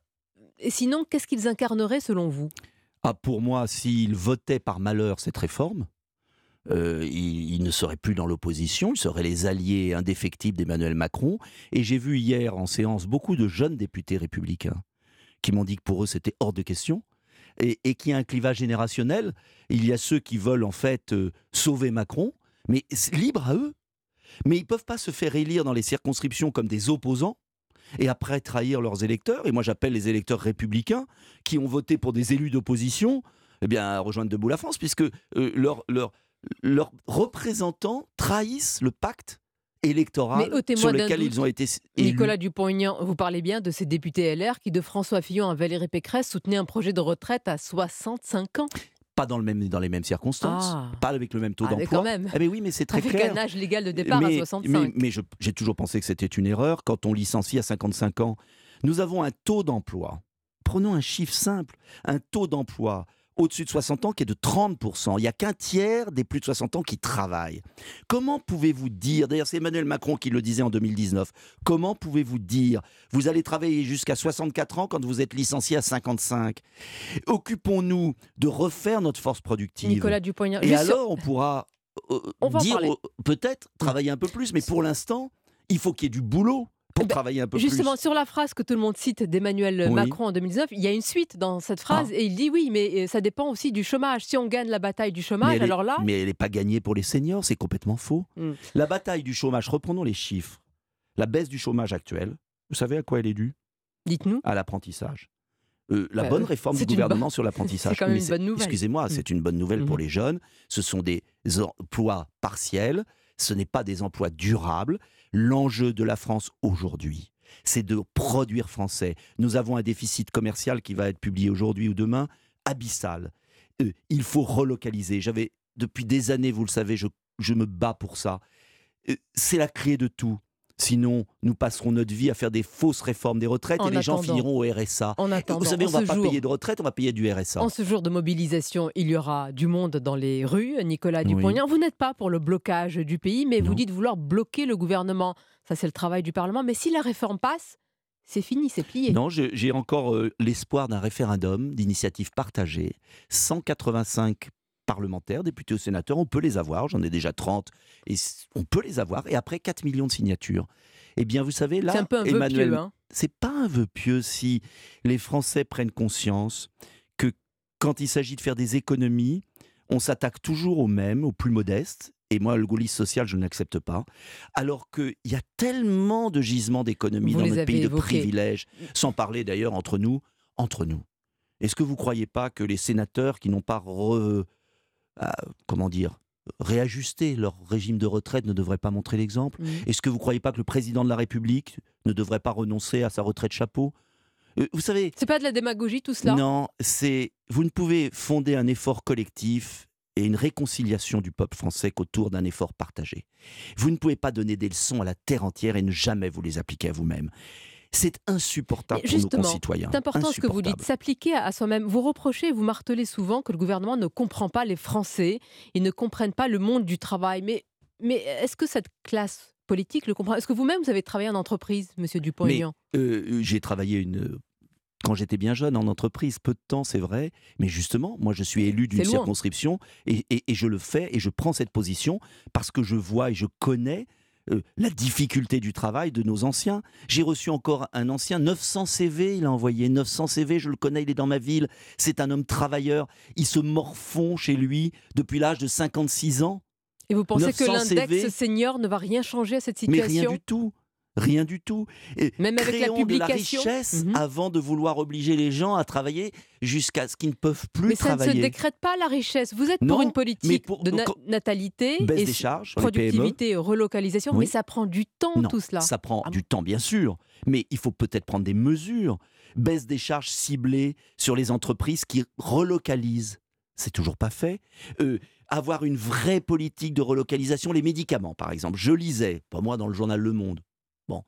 Et sinon, qu'est-ce qu'ils incarneraient selon vous? Ah, pour moi, s'ils votaient par malheur cette réforme, euh, ils, ne seraient plus dans l'opposition, ils seraient les alliés indéfectibles d'Emmanuel Macron. Et j'ai vu hier en séance beaucoup de jeunes députés républicains qui m'ont dit que pour eux c'était hors de question. Et, et qu'il y a un clivage générationnel. Il y a ceux qui veulent en fait euh, sauver Macron, mais libre à eux. Mais ils ne peuvent pas se faire élire dans les circonscriptions comme des opposants et après trahir leurs électeurs. Et moi, j'appelle les électeurs républicains qui ont voté pour des élus d'opposition eh bien, à rejoindre Debout la France, puisque euh, leurs- leurs représentants trahissent le pacte électoral Mais sur lequel ils ont été élus. Nicolas Dupont-Aignan, vous parlez bien de ces députés LR qui, de François Fillon à Valérie Pécresse, soutenaient un projet de retraite à 65 ans. Pas dans, le même, dans les mêmes circonstances, Ah. pas avec le même taux Ah, mais d'emploi. quand même. Eh ben oui, mais c'est très Avec clair. un âge légal de départ à mais, 65. Mais, mais j'ai toujours pensé que c'était une erreur quand on licencie à 55 ans. Nous avons un taux d'emploi. Prenons un chiffre simple. Un taux d'emploi au-dessus de 60 ans qui est de 30%. Il n'y a qu'un tiers des plus de 60 ans qui travaillent. Comment pouvez-vous dire, d'ailleurs c'est Emmanuel Macron qui le disait en 2019, comment pouvez-vous dire, vous allez travailler jusqu'à 64 ans quand vous êtes licencié à 55 Occupons-nous de refaire notre force productive. Nicolas Dupont-Aignan, Et sur- alors on pourra euh, On dire euh, peut-être travailler un peu plus, mais pour l'instant, il faut qu'il y ait du boulot pour travailler un peu Eh ben, Justement, plus. sur la phrase que tout le monde cite d'Emmanuel Oui. Macron en 2019, il y a une suite dans cette phrase Ah. et il dit oui, mais euh, ça dépend aussi du chômage. Si on gagne la bataille du chômage, est, alors là, mais elle n'est pas gagnée pour les seniors, c'est complètement faux. Hmm. La bataille du chômage, reprenons les chiffres. La baisse du chômage actuel, vous savez à quoi elle est due? Dites-nous. À l'apprentissage. Euh, la Bah, bonne réforme du gouvernement bonne- sur l'apprentissage. c'est quand même une bonne nouvelle. Excusez-moi, Mm. c'est une bonne nouvelle pour Mhm. les jeunes. Ce sont des emplois partiels, ce n'est pas des emplois durables. L'enjeu de la France aujourd'hui, c'est de produire français. Nous avons un déficit commercial qui va être publié aujourd'hui ou demain, abyssal. Euh, il faut relocaliser. J'avais, depuis des années, vous le savez, je, je me bats pour ça. Euh, c'est la clé de tout. Sinon, nous passerons notre vie à faire des fausses réformes des retraites En et les gens finiront au RSA. En attendant, vous savez, on ne va pas jour- payer de retraite, on va payer du RSA. en ce jour de mobilisation, il y aura du monde dans les rues. Nicolas Oui. Dupont-Aignan, vous n'êtes pas pour le blocage du pays, mais vous dites vouloir bloquer le gouvernement. Ça, c'est le travail du Parlement. Mais si la réforme passe, c'est fini, c'est plié. Non, j'ai encore euh, l'espoir d'un référendum d'initiative partagée. 185 parlementaires, députés ou sénateurs, on peut les avoir, j'en ai déjà 30, et on peut les avoir, et après 4 millions de signatures. Eh bien, vous savez, là, C'est un peu un vœu Emmanuel, hein. c'est pas un vœu pieux si les Français prennent conscience que quand il s'agit de faire des économies, on s'attaque toujours aux mêmes, aux plus modestes. Et moi, le gaullisme social, je ne l'accepte pas. Alors qu'il y a tellement de gisements d'économies Vous dans notre pays, de privilèges, sans parler d'ailleurs entre nous, entre nous. Est-ce que vous ne croyez pas que les sénateurs qui n'ont pas, re- ah, comment dire, réajusté leur régime de retraite ne devraient pas montrer l'exemple Mhm. Est-ce que vous ne croyez pas que le président de la République ne devrait pas renoncer à sa retraite chapeau? Euh, Vous savez, C'est pas de la démagogie tout cela? Non, c'est vous ne pouvez fonder un effort collectif et une réconciliation du peuple français qu'autour d'un effort partagé. Vous ne pouvez pas donner des leçons à la terre entière et ne jamais vous les appliquer à vous-même. C'est insupportable pour nos Justement, concitoyens. c'est important ce que vous dites, s'appliquer à soi-même. Vous reprochez, vous martelez souvent que le gouvernement ne comprend pas les Français, ils ne comprennent pas le monde du travail. Mais, mais est-ce que cette classe politique le comprend? Est-ce que vous-même, vous avez travaillé en entreprise, monsieur Dupont-Aignan? Euh, j'ai travaillé une quand j'étais bien jeune en entreprise, peu de temps, c'est vrai, mais justement, moi je suis élu d'une circonscription et, et- et je le fais et je prends cette position parce que je vois et je connais euh, la difficulté du travail de nos anciens. J'ai reçu encore un ancien, 900 CV, il a envoyé 900 CV, je le connais, il est dans ma ville, c'est un homme travailleur, il se morfond chez lui depuis l'âge de 56 ans. Et vous pensez que 900 l'index senior ne va rien changer à cette mais situation? rien du tout. Rien du tout. Et Même avec la créons de la publication richesse Mhm. avant de vouloir obliger les gens à travailler jusqu'à ce qu'ils ne peuvent plus Mais ça ne travailler. se décrète pas la richesse. Vous êtes Non, pour une politique pour- de na- natalité Baisse et des charges productivité, relocalisation, Oui. mais ça prend du temps Non, tout cela. Ça prend du temps, bien sûr, mais il faut peut-être prendre des mesures. Baisse des charges ciblées sur les entreprises qui relocalisent. C'est toujours pas fait. Euh, avoir une vraie politique de relocalisation, les médicaments, par exemple. Je lisais, pas moi, dans le journal Le Monde. Bon.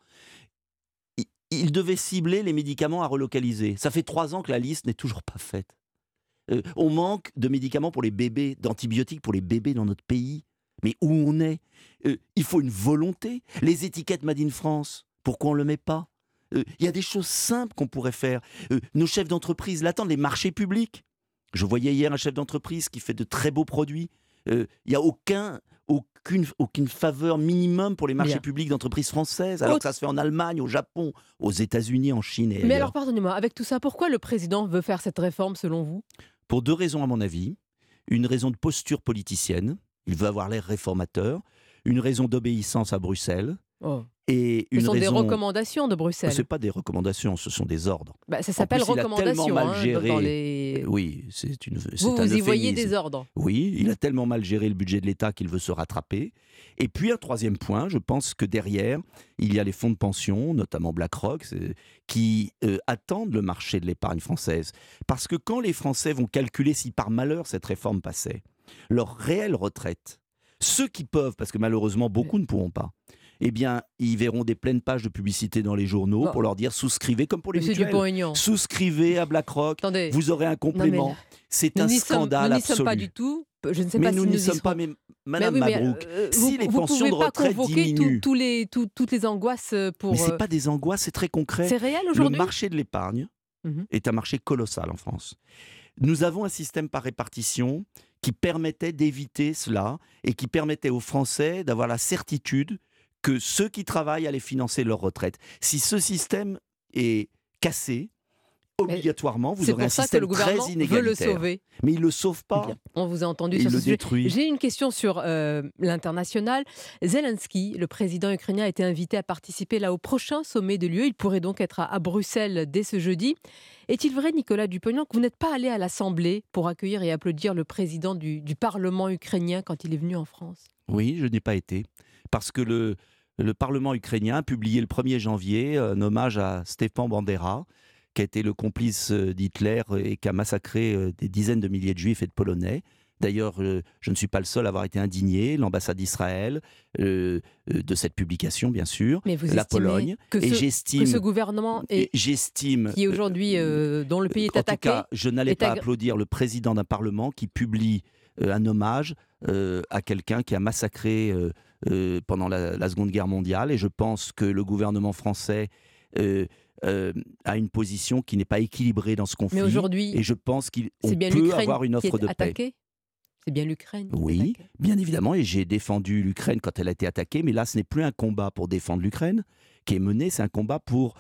Il, devait cibler les médicaments à relocaliser. Ça fait trois ans que la liste n'est toujours pas faite. Euh, on manque de médicaments pour les bébés, d'antibiotiques pour les bébés dans notre pays. Mais où on est? Euh, Il faut une volonté. Les étiquettes Made in France, pourquoi on ne le met pas? Euh, Il y a des choses simples qu'on pourrait faire. Nos chefs d'entreprise l'attendent, les marchés publics. Je voyais hier un chef d'entreprise qui fait de très beaux produits. Il n'y a aucun, aucune, aucune faveur minimum pour les marchés Bien. publics d'entreprises françaises, alors Autre- que ça se fait en Allemagne, au Japon, aux États-Unis, en Chine et Mais ailleurs. alors, pardonnez-moi, avec tout ça, pourquoi le président veut faire cette réforme selon vous? Pour deux raisons, à mon avis. Une raison de posture politicienne, il veut avoir l'air réformateur. Une raison d'obéissance à Bruxelles. Oh. Et Ce sont des recommandations de Bruxelles. Ce pas des recommandations, ce sont des ordres. Bah, ça s'appelle plus, il a tellement mal hein, géré- dans les- Oui, c'est une. Vous, vous y voyez des ordres. Oui, il a tellement mal géré le budget de l'État qu'il veut se rattraper. Et puis un troisième point, je pense que derrière, il y a les fonds de pension, notamment BlackRock, qui euh, attendent le marché de l'épargne française. Parce que quand les Français vont calculer si par malheur cette réforme passait, leur réelle retraite, ceux qui peuvent, parce que malheureusement beaucoup ne pourront pas, eh bien, ils verront des pleines pages de publicité dans les journaux Bon. pour leur dire souscrivez, comme pour les Monsieur mutuelles. Souscrivez à BlackRock, Attendez. vous aurez un complément. C'est un n'y sommes- scandale Nous n'y sommes pas absolu. du tout. Je ne sais mais pas nous si n'y sommes pas, mais Madame Mais oui, mais, Mabrouk, euh, si vous, les pensions pouvez de pas retraite convoquer tout- diminuent, tous les, tout- toutes les angoisses pour. mais c'est euh, pas des angoisses, c'est très concret. C'est réel Le aujourd'hui marché de l'épargne Mhm. est un marché colossal en France. Nous avons un système par répartition qui permettait d'éviter cela et qui permettait aux Français d'avoir la certitude que ceux qui travaillent allaient financer leur retraite. Si ce système est cassé, obligatoirement, vous aurez un pour ça que système le gouvernement très veut le sauver. Mais il ne le sauve pas. Bien, on vous a entendu sur ce le sujet. détruit. J'ai une question sur euh, l'international. Zelensky, le président ukrainien, a été invité à participer là au prochain sommet de l'UE. Il pourrait donc être à, à Bruxelles dès ce jeudi. Est-il vrai, Nicolas Dupont-Aignan, que vous n'êtes pas allé à l'Assemblée pour accueillir et applaudir le président du, du Parlement ukrainien quand il est venu en France? Oui, je n'ai pas été. Parce que le, le Parlement ukrainien a publié le 1er janvier un hommage à Stepan Bandera, qui a été le complice euh, d'Hitler et qui a massacré euh, des dizaines de milliers de juifs et de polonais. D'ailleurs, euh, je ne suis pas le seul à avoir été indigné, l'ambassade d'Israël, euh, de cette publication, bien sûr, Mais vous la Pologne. que et ce- j'estime. ce gouvernement est- et j'estime. qui aujourd'hui, euh, dont le pays est en attaqué tout cas, je n'allais pas applaudir le président d'un parlement qui publie un hommage euh, à quelqu'un qui a massacré euh, pendant la, la Seconde Guerre mondiale. Et je pense que le gouvernement français euh, euh, a une position qui n'est pas équilibrée dans ce conflit. aujourd'hui, et je pense qu'il on C'est bien peut avoir une qui offre est de paix. attaquée C'est bien l'Ukraine. qui Oui, bien évidemment, et j'ai défendu l'Ukraine quand elle a été attaquée, mais là, ce n'est plus un combat pour défendre l'Ukraine qui est mené, c'est un combat pour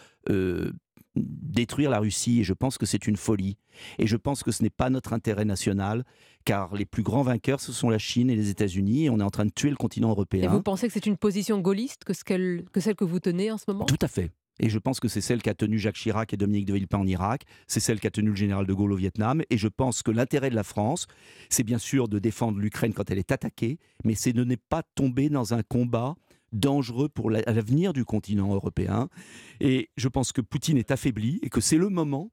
détruire la Russie, et je pense que c'est une folie. Et je pense que ce n'est pas notre intérêt national, car les plus grands vainqueurs, ce sont la Chine et les États-Unis, et on est en train de tuer le continent Et européen. vous pensez que c'est une position gaulliste que, ce qu'elle- que celle que vous tenez en ce moment? Tout à fait. Et je pense que c'est celle qu'a tenue Jacques Chirac et Dominique de Villepin en Irak, c'est celle qu'a tenue le général de Gaulle au Vietnam, et je pense que l'intérêt de la France, c'est bien sûr de défendre l'Ukraine quand elle est attaquée, mais c'est de ne pas tomber dans un combat dangereux pour la- l'avenir du continent européen. Et je pense que Poutine est affaibli et que c'est le moment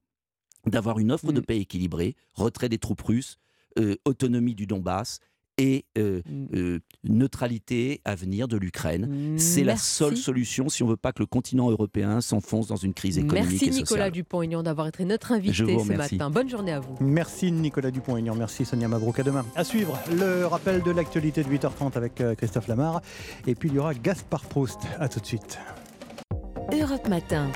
d'avoir une offre de paix équilibrée, retrait des troupes russes, euh, autonomie du Donbass et euh, euh, neutralité à venir de l'Ukraine. C'est la seule solution si on veut pas que le continent européen s'enfonce dans une crise économique Merci et sociale. Nicolas Dupont-Aignan d'avoir été notre invité Je vous ce matin. Bonne journée à vous. Merci Nicolas Dupont-Aignan, merci Sonia Mabrouk. À demain. À suivre, le rappel de l'actualité de 8h30 avec euh, Christophe Lamar. Et puis il y aura Gaspard Proust. À tout de suite. Europe Matin.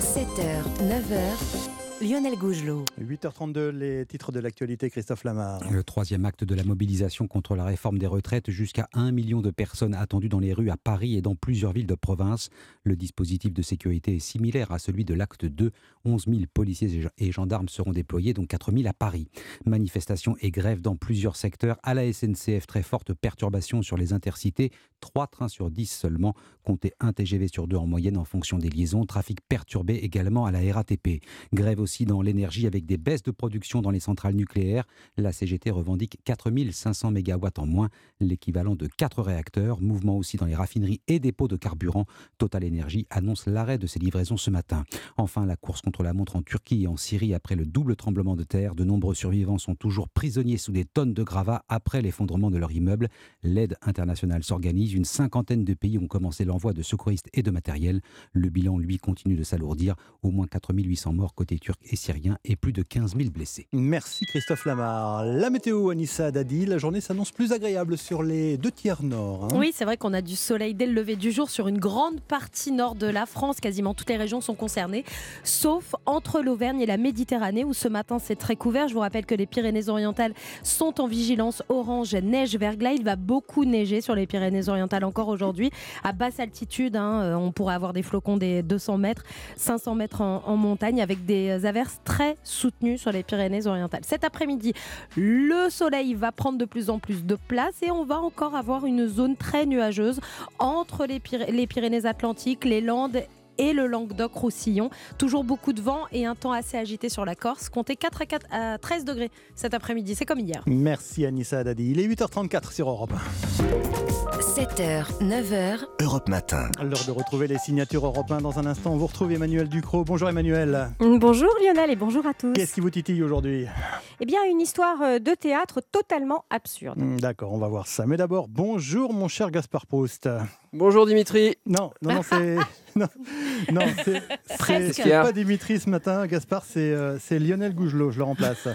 7h, 9h. Lionel Gougelot. 8h32, les titres de l'actualité, Christophe Lamar. Le troisième acte de la mobilisation contre la réforme des retraites, jusqu'à un million de personnes attendues dans les rues à Paris et dans plusieurs villes de province. Le dispositif de sécurité est similaire à celui de l'acte 2. 11 000 policiers et gendarmes seront déployés, dont 4 000 à Paris. Manifestations et grèves dans plusieurs secteurs. À la SNCF, très forte perturbation sur les intercités. 3 trains sur 10 seulement. Comptez un TGV sur deux en moyenne en fonction des liaisons. Trafic perturbé également à la RATP. Grève aussi dans l'énergie avec des baisses de production dans les centrales nucléaires. La CGT revendique 4500 MW en moins, l'équivalent de 4 réacteurs. Mouvement aussi dans les raffineries et dépôts de carburant. Total Energy annonce l'arrêt de ses livraisons ce matin. Enfin, la course contre la montre en Turquie et en Syrie après le double tremblement de terre. De nombreux survivants sont toujours prisonniers sous des tonnes de gravats après l'effondrement de leur immeuble. L'aide internationale s'organise. Une cinquantaine de pays ont commencé l'envoi de secouristes et de matériel. Le bilan, lui, continue de s'alourdir. Au moins 4800 morts côté turc et syrien et plus de 15 000 blessés. Merci Christophe Lamar. La météo, Anissa Dadi, la journée s'annonce plus agréable sur les deux tiers nord. hein. Oui, c'est vrai qu'on a du soleil dès le lever du jour sur une grande partie nord de la France. Quasiment toutes les régions sont concernées, sauf entre l'Auvergne et la Méditerranée où ce matin c'est très couvert. Je vous rappelle que les Pyrénées-Orientales sont en vigilance orange neige verglas. Il va beaucoup neiger sur les Pyrénées-Orientales encore aujourd'hui. À basse altitude, hein, euh, on pourrait avoir des flocons des 200 mètres, 500 mètres en, en montagne avec des averses très soutenues sur les Pyrénées-Orientales. Cet après-midi, le soleil va prendre de plus en plus de place et on va encore avoir une zone très nuageuse entre les Pyrénées-Atlantiques, les Landes et le Languedoc-Roussillon. Toujours beaucoup de vent et un temps assez agité sur la Corse. Comptez 4 à, 4 à 13 degrés cet après-midi. C'est comme hier. Merci Anissa Dadi. Il est 8h34 sur Europe 7h, 9h, Europe Matin. L'heure de retrouver les signatures européennes dans un instant. On vous retrouve Emmanuel Ducrot. Bonjour Emmanuel. Bonjour Lionel et bonjour à tous. Qu'est-ce qui vous titille aujourd'hui? Eh bien, une histoire euh, de théâtre totalement absurde. Hmm, D'accord, on va voir ça. Mais d'abord, bonjour mon cher Gaspard Proust. Bonjour Dimitri. Non, non, non, c'est. Non, non, c'est- c'est Presque. c'est pas Dimitri ce matin, Gaspard, c'est euh, c'est Lionel Gougelot, je le remplace.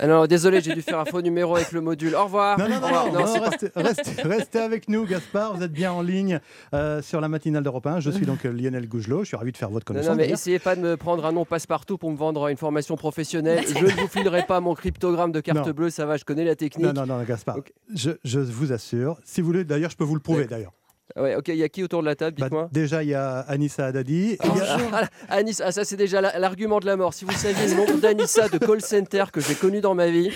Ah non, désolé, j'ai dû faire un faux numéro avec le module. Au revoir. Non, non, non, revoir. non, non, restez, restez- restez avec nous, Gaspard. Vous êtes bien en ligne euh, sur la matinale d'Europe 1. Je suis donc euh, Lionel Gougelot. Je suis ravi de faire votre connaissance. non, mais essayez pas de me prendre un nom passe-partout pour me vendre une formation professionnelle. Je ne vous filerai pas mon cryptogramme de carte Non. bleue, ça va, je connais la technique. Non, non, non, Gaspard. Je, je vous assure. Si vous voulez, d'ailleurs, je peux vous le prouver, d'ailleurs. Ah Ouais, ok, il y a qui autour de la table, Bah, dites-moi déjà, il y a Anissa Haddadi. A- Ah, Anis, ah, ça c'est déjà la- l'argument de la mort. Si vous saviez le nombre d'Anissa de call center que j'ai connu dans ma vie,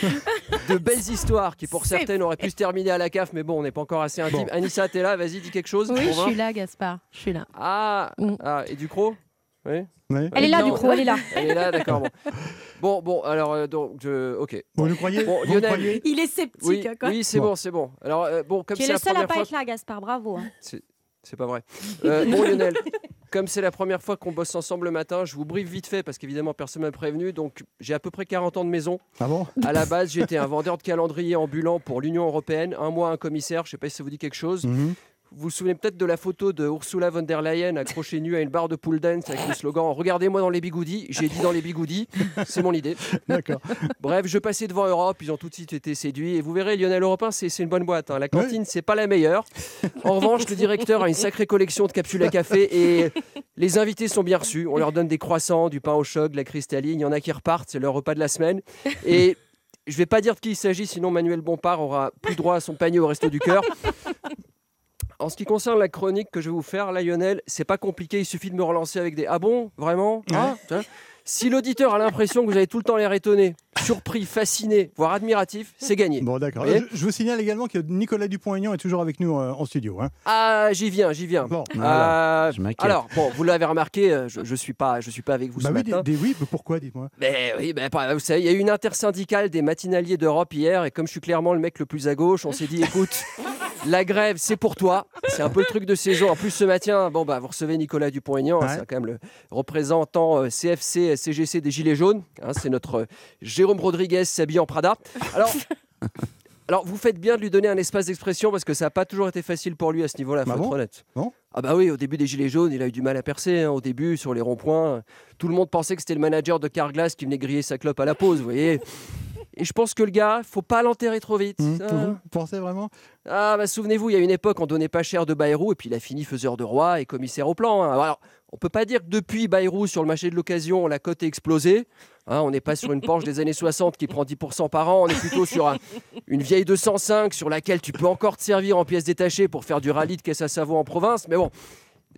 de belles histoires qui pour certaines auraient pu se terminer à la CAF, mais bon, on n'est pas encore assez intime. Bon. Anissa, t'es là, vas-y, dis quelque chose. Oui, je suis là, Gaspard. Je suis là. Ah, ah et du Oui. Elle est là, Non. du coup, elle est là. Elle est là, d'accord. Bon, bon, bon, alors, euh, donc, je... ok. Vous nous croyez Bon, Vous Lionel. croyez Il est sceptique, Oui, quoi. oui c'est bon, c'est bon. Alors, euh, bon, comme Tu es c'est le la seul à pas fois... être là, Gaspard. Bravo. hein. C'est pas vrai. Euh, bon Lionel, comme c'est la première fois qu'on bosse ensemble le matin, je vous brief vite fait parce qu'évidemment personne m'a prévenu. Donc j'ai à peu près 40 ans de maison. Ah bon? À la base, j'étais un vendeur de calendrier ambulant pour l'Union européenne. Un mois, un commissaire. Je sais pas si ça vous dit quelque chose. Mhm. Vous vous souvenez peut-être de la photo de Ursula von der Leyen accrochée nue à une barre de pool dance avec le slogan Regardez-moi dans les bigoudis. J'ai dit dans les bigoudis. C'est mon idée. D'accord. Bref, je passais devant Europe, ils ont tout de suite été séduits. Et vous verrez, Lionel Européen, c'est une bonne boîte. hein. La cantine, c'est pas la meilleure. En revanche, le directeur a une sacrée collection de capsules à café et les invités sont bien reçus. On leur donne des croissants, du pain au choc, de la cristalline. Il y en a qui repartent, c'est leur repas de la semaine. Et je vais pas dire de qui il s'agit, sinon Manuel Bompard aura plus droit à son panier au resto du cœur. En ce qui concerne la chronique que je vais vous faire, là, Lionel, c'est pas compliqué, il suffit de me relancer avec des Ah bon Vraiment Ah. Si l'auditeur a l'impression que vous avez tout le temps l'air étonné, surpris, fasciné, voire admiratif, c'est gagné. Bon, d'accord. Je, je vous signale également que Nicolas Dupont-Aignan est toujours avec nous euh, en studio. hein. Ah, j'y viens, j'y viens. Bon, Euh, voilà. Je m'inquiète. alors, bon, vous l'avez remarqué, euh, je, je suis pas, je suis pas avec vous Bah ce oui, matin. des, des- oui, mais pourquoi, dites-moi? Ben oui, ben, pas- vous savez, il y a eu une intersyndicale des matinaliers d'Europe hier, et comme je suis clairement le mec le plus à gauche, on s'est dit, écoute, la grève, c'est pour toi. C'est un peu le truc de ces jours. En plus, ce matin, bon, bah, vous recevez Nicolas Dupont-Aignan, hein, c'est quand même le représentant euh, CFC, CGC des Gilets jaunes. hein, c'est notre euh, Jérôme Rodriguez s'habille en Prada. Alors. Alors, vous faites bien de lui donner un espace d'expression parce que ça n'a pas toujours été facile pour lui à ce niveau-là, faut Ah être honnête. Bon Ah bah oui, au début des Gilets jaunes, il a eu du mal à percer. hein, au début, sur les ronds-points, tout le monde pensait que c'était le manager de Carglass qui venait griller sa clope à la pause, vous voyez. Et je pense que le gars, faut pas l'enterrer trop vite. Hum, hein. Vous pensez vraiment? Ah bah souvenez-vous, il y a une époque, on donnait pas cher de Bayrou et puis il a fini faiseur de roi et commissaire au plan. hein. Alors, on peut pas dire que depuis Bayrou sur le marché de l'occasion, la cote est explosée. Hein, on n'est pas sur une Porsche des années 60 qui prend 10% par an, on est plutôt sur un- une vieille 205 sur laquelle tu peux encore te servir en pièces détachées pour faire du rallye de caisse à savon en province. Mais bon,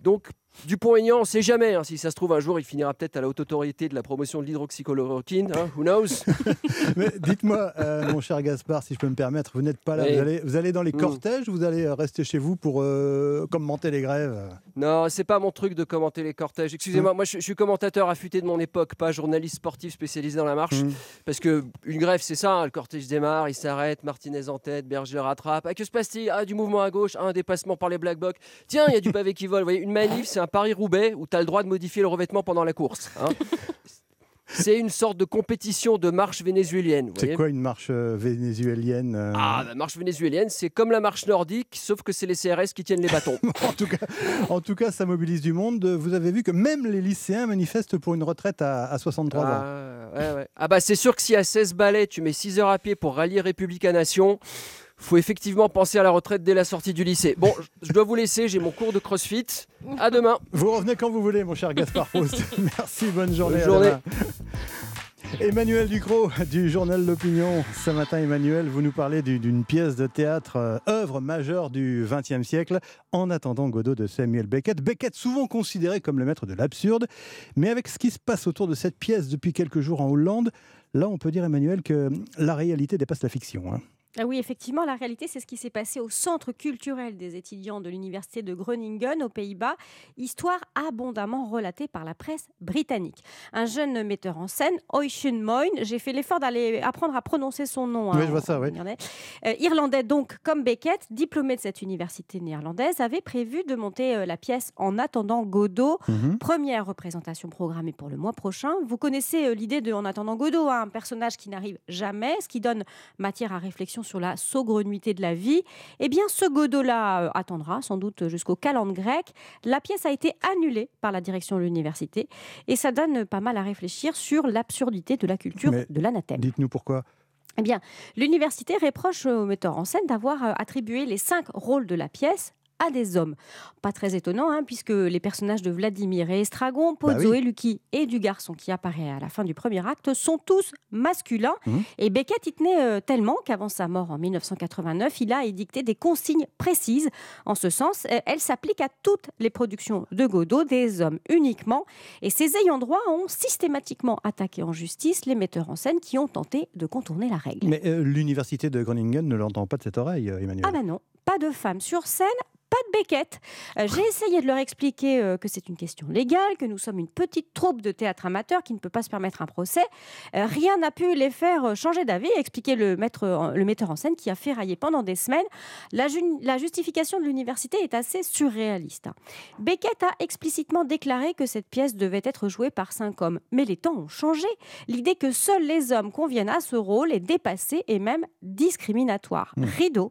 donc Dupont-Aignan, on sait jamais. hein. Si ça se trouve, un jour, il finira peut-être à la haute autorité de la promotion de l'hydroxychloroquine. hein, who knows? Mais dites-moi, euh, mon cher Gaspard, si je peux me permettre, vous n'êtes pas là. Oui. Vous, allez, vous allez dans les Mm. cortèges ou vous allez euh, rester chez vous pour euh, commenter les grèves? Non, c'est pas mon truc de commenter les cortèges. Excusez-moi, moi je, je suis commentateur affûté de mon époque, pas journaliste sportif spécialisé dans la marche. Mm. Parce que une grève, c'est ça, hein, le cortège démarre, il s'arrête, Martinez en tête, Berger rattrape. Ah, que se passe-t-il? Ah, du mouvement à gauche, ah, un dépassement par les Black Blocs. Tiens, il y a du pavé qui vole. Vous voyez, une manif, c'est un Paris-Roubaix où tu as le droit de modifier le revêtement pendant la course. hein. c'est une sorte de compétition de marche vénézuélienne. C'est quoi une marche euh, vénézuélienne euh? Ah, la marche vénézuélienne, c'est comme la marche nordique, sauf que c'est les CRS qui tiennent les bâtons. en, tout cas, en tout cas, ça mobilise du monde. Vous avez vu que même les lycéens manifestent pour une retraite à, à 63 ans. Ah, ouais, ouais. Ah bah c'est sûr que si à 16 balais, tu mets 6 heures à pied pour rallier République à Nation, faut effectivement penser à la retraite dès la sortie du lycée. Bon, je dois vous laisser, j'ai mon cours de crossfit. À demain. Vous revenez quand vous voulez, mon cher Gaspard Proust. Merci, bonne journée. Bonne journée. Emmanuel Ducrot du journal L'Opinion. Ce matin, Emmanuel, vous nous parlez du- d'une pièce de théâtre, euh, œuvre majeure du XXe siècle, En attendant Godot de Samuel Beckett. Beckett, souvent considéré comme le maître de l'absurde, mais avec ce qui se passe autour de cette pièce depuis quelques jours en Hollande, là, on peut dire, Emmanuel, que la réalité dépasse la fiction. hein. Ah oui, effectivement, la réalité, c'est ce qui s'est passé au centre culturel des étudiants de l'université de Groningen, aux Pays-Bas. Histoire abondamment relatée par la presse britannique. Un jeune metteur en scène, Oisin Moyne, j'ai fait l'effort d'aller apprendre à prononcer son nom. Oui, hein, je vois ça, oui. irlandais. Euh, irlandais donc, comme Beckett, diplômé de cette université néerlandaise, avait prévu de monter euh, la pièce En attendant Godot. Mhm. Première représentation programmée pour le mois prochain. Vous connaissez euh, l'idée de En attendant Godot, hein, un personnage qui n'arrive jamais, ce qui donne matière à réflexion sur la saugrenuité de la vie. Eh bien, ce Godot-là euh, attendra sans doute jusqu'au calende grec. La pièce a été annulée par la direction de l'université et ça donne pas mal à réfléchir sur l'absurdité de la culture Mais de l'anathème. Dites-nous pourquoi. Eh bien, l'université reproche au metteur en scène d'avoir euh, attribué les cinq rôles de la pièce à des hommes. Pas très étonnant, hein, puisque les personnages de Vladimir et Estragon, Pozzo Bah oui. et Lucky et du garçon qui apparaît à la fin du premier acte sont tous masculins. Mhm. Et Beckett y tenait euh, tellement qu'avant sa mort en 1989, il a édicté des consignes précises. En ce sens, euh, elles s'appliquent à toutes les productions de Godot, des hommes uniquement. Et ces ayants droit ont systématiquement attaqué en justice les metteurs en scène qui ont tenté de contourner la règle. Mais euh, l'université de Groningen ne l'entend pas de cette oreille, Emmanuel. Ah ben non, pas de femmes sur scène. Pas de Beckett. Euh, J'ai essayé de leur expliquer euh, que c'est une question légale, que nous sommes une petite troupe de théâtre amateur qui ne peut pas se permettre un procès. Euh, rien n'a pu les faire changer d'avis, expliquait le, maître, le metteur en scène qui a ferraillé pendant des semaines. La, ju- la justification de l'université est assez surréaliste. hein. Beckett a explicitement déclaré que cette pièce devait être jouée par cinq hommes. Mais les temps ont changé. L'idée que seuls les hommes conviennent à ce rôle est dépassée et même discriminatoire. Rideau.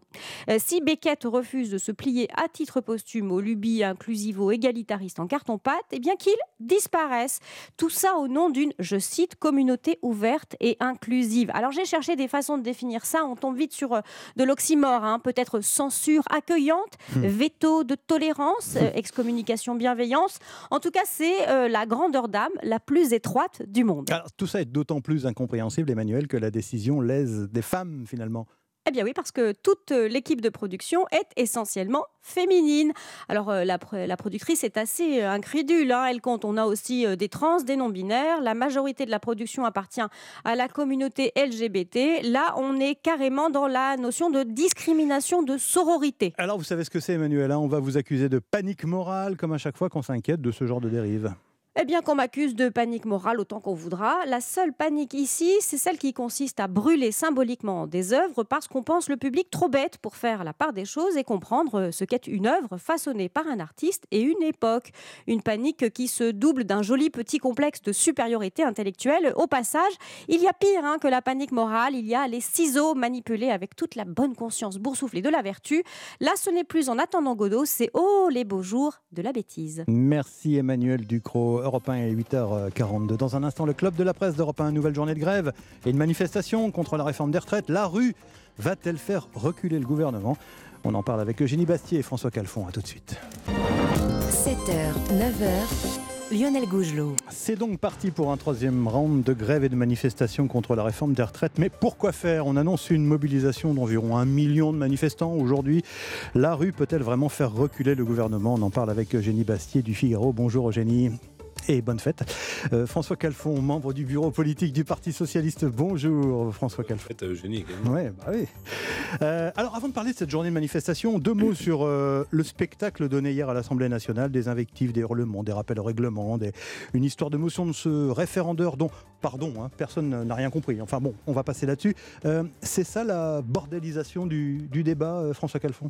Euh, si Beckett refuse de se plier à titre posthume aux lubies inclusivo-égalitaristes en carton-pâte, eh bien qu'il disparaisse. Tout ça au nom d'une, je cite, communauté ouverte et inclusive. Alors j'ai cherché des façons de définir ça. On tombe vite sur euh, de l'oxymore, hein. peut-être censure accueillante, Hmm. veto de tolérance, euh, excommunication bienveillance. En tout cas, c'est euh, la grandeur d'âme la plus étroite du monde. Alors, tout ça est d'autant plus incompréhensible, Emmanuel, que la décision lèse des femmes, finalement. Eh bien oui, parce que toute euh, l'équipe de production est essentiellement féminine. Alors euh, la, pr- la productrice est assez euh, incrédule. hein. Elle compte, on a aussi des trans, des non-binaires. La majorité de la production appartient à la communauté LGBT. Là, on est carrément dans la notion de discrimination de sororité. Alors, vous savez ce que c'est, Emmanuel hein? On va vous accuser de panique morale, comme à chaque fois qu'on s'inquiète de ce genre de dérive. Eh bien, qu'on m'accuse de panique morale autant qu'on voudra, la seule panique ici, c'est celle qui consiste à brûler symboliquement des œuvres parce qu'on pense le public trop bête pour faire la part des choses et comprendre ce qu'est une œuvre façonnée par un artiste et une époque. Une panique qui se double d'un joli petit complexe de supériorité intellectuelle. Au passage, il y a pire hein, que la panique morale, il y a les ciseaux manipulés avec toute la bonne conscience boursouflée de la vertu. Là, ce n'est plus en attendant Godot, c'est oh les beaux jours de la bêtise. Merci Emmanuel Ducrot. Europe 1 est 8h42. Dans un instant, le club de la presse d'Europe 1, nouvelle journée de grève et une manifestation contre la réforme des retraites. La rue va-t-elle faire reculer le gouvernement? On en parle avec Eugénie Bastier et François Calfon. À tout de suite. 7h, 9h, Lionel Gougelot. C'est donc parti pour un troisième round de grève et de manifestation contre la réforme des retraites. Mais pourquoi faire? On annonce une mobilisation d'environ un million de manifestants aujourd'hui. La rue peut-elle vraiment faire reculer le gouvernement? On en parle avec Eugénie Bastier du Figaro. Bonjour Eugénie et bonne fête. Euh, François Calfon, membre du bureau politique du Parti Socialiste. Bonjour François Calfon. Fête à Eugénie. Ouais, bah oui. Euh, alors avant de parler de cette journée de manifestation, deux mots sur euh, le spectacle donné hier à l'Assemblée nationale, des invectives, des hurlements, des rappels au règlement, des- une histoire de motion de ce référendeur dont, pardon, hein, personne n'a rien compris. Enfin bon, on va passer là-dessus. C'est ça la bordélisation du, du débat, François Calfon?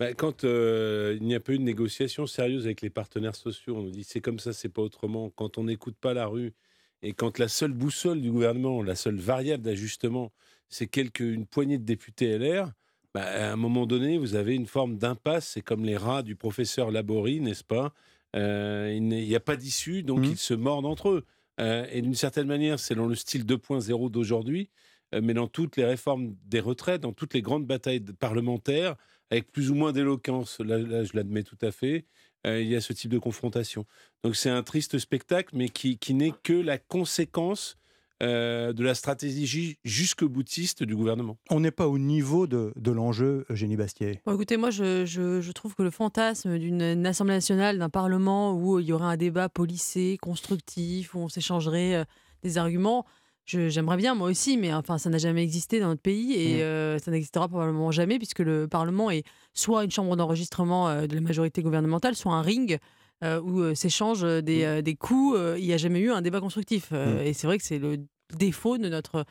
Bah, quand euh, il n'y a pas eu de négociation sérieuse avec les partenaires sociaux, on nous dit c'est comme ça, c'est pas autrement. Quand on n'écoute pas la rue et quand la seule boussole du gouvernement, la seule variable d'ajustement, c'est quelques, une poignée de députés LR, bah, à un moment donné, vous avez une forme d'impasse. C'est comme les rats du professeur Laborie, n'est-ce pas? Euh, Il n'y a pas d'issue, donc ils se mordent entre eux. Euh, et d'une certaine manière, c'est dans le style 2.0 d'aujourd'hui, euh, mais dans toutes les réformes des retraites, dans toutes les grandes batailles parlementaires, avec plus ou moins d'éloquence, là, là, je l'admets tout à fait, euh, il y a ce type de confrontation. Donc c'est un triste spectacle, mais qui, qui n'est que la conséquence euh, de la stratégie jusque boutiste du gouvernement. On n'est pas au niveau de, de l'enjeu, Eugénie Bastier. Bon, écoutez, moi, je, je- je trouve que le fantasme d'une une Assemblée nationale, d'un Parlement où il y aurait un débat policé, constructif, où on s'échangerait euh, des arguments, j'aimerais bien, moi aussi, mais enfin, ça n'a jamais existé dans notre pays et Mm. euh, ça n'existera probablement jamais, puisque le Parlement est soit une chambre d'enregistrement euh, de la majorité gouvernementale, soit un ring. euh, où s'échangent des, euh, des coups, il n'y a jamais eu un débat constructif. Mm. Et c'est vrai que c'est le défaut de notre,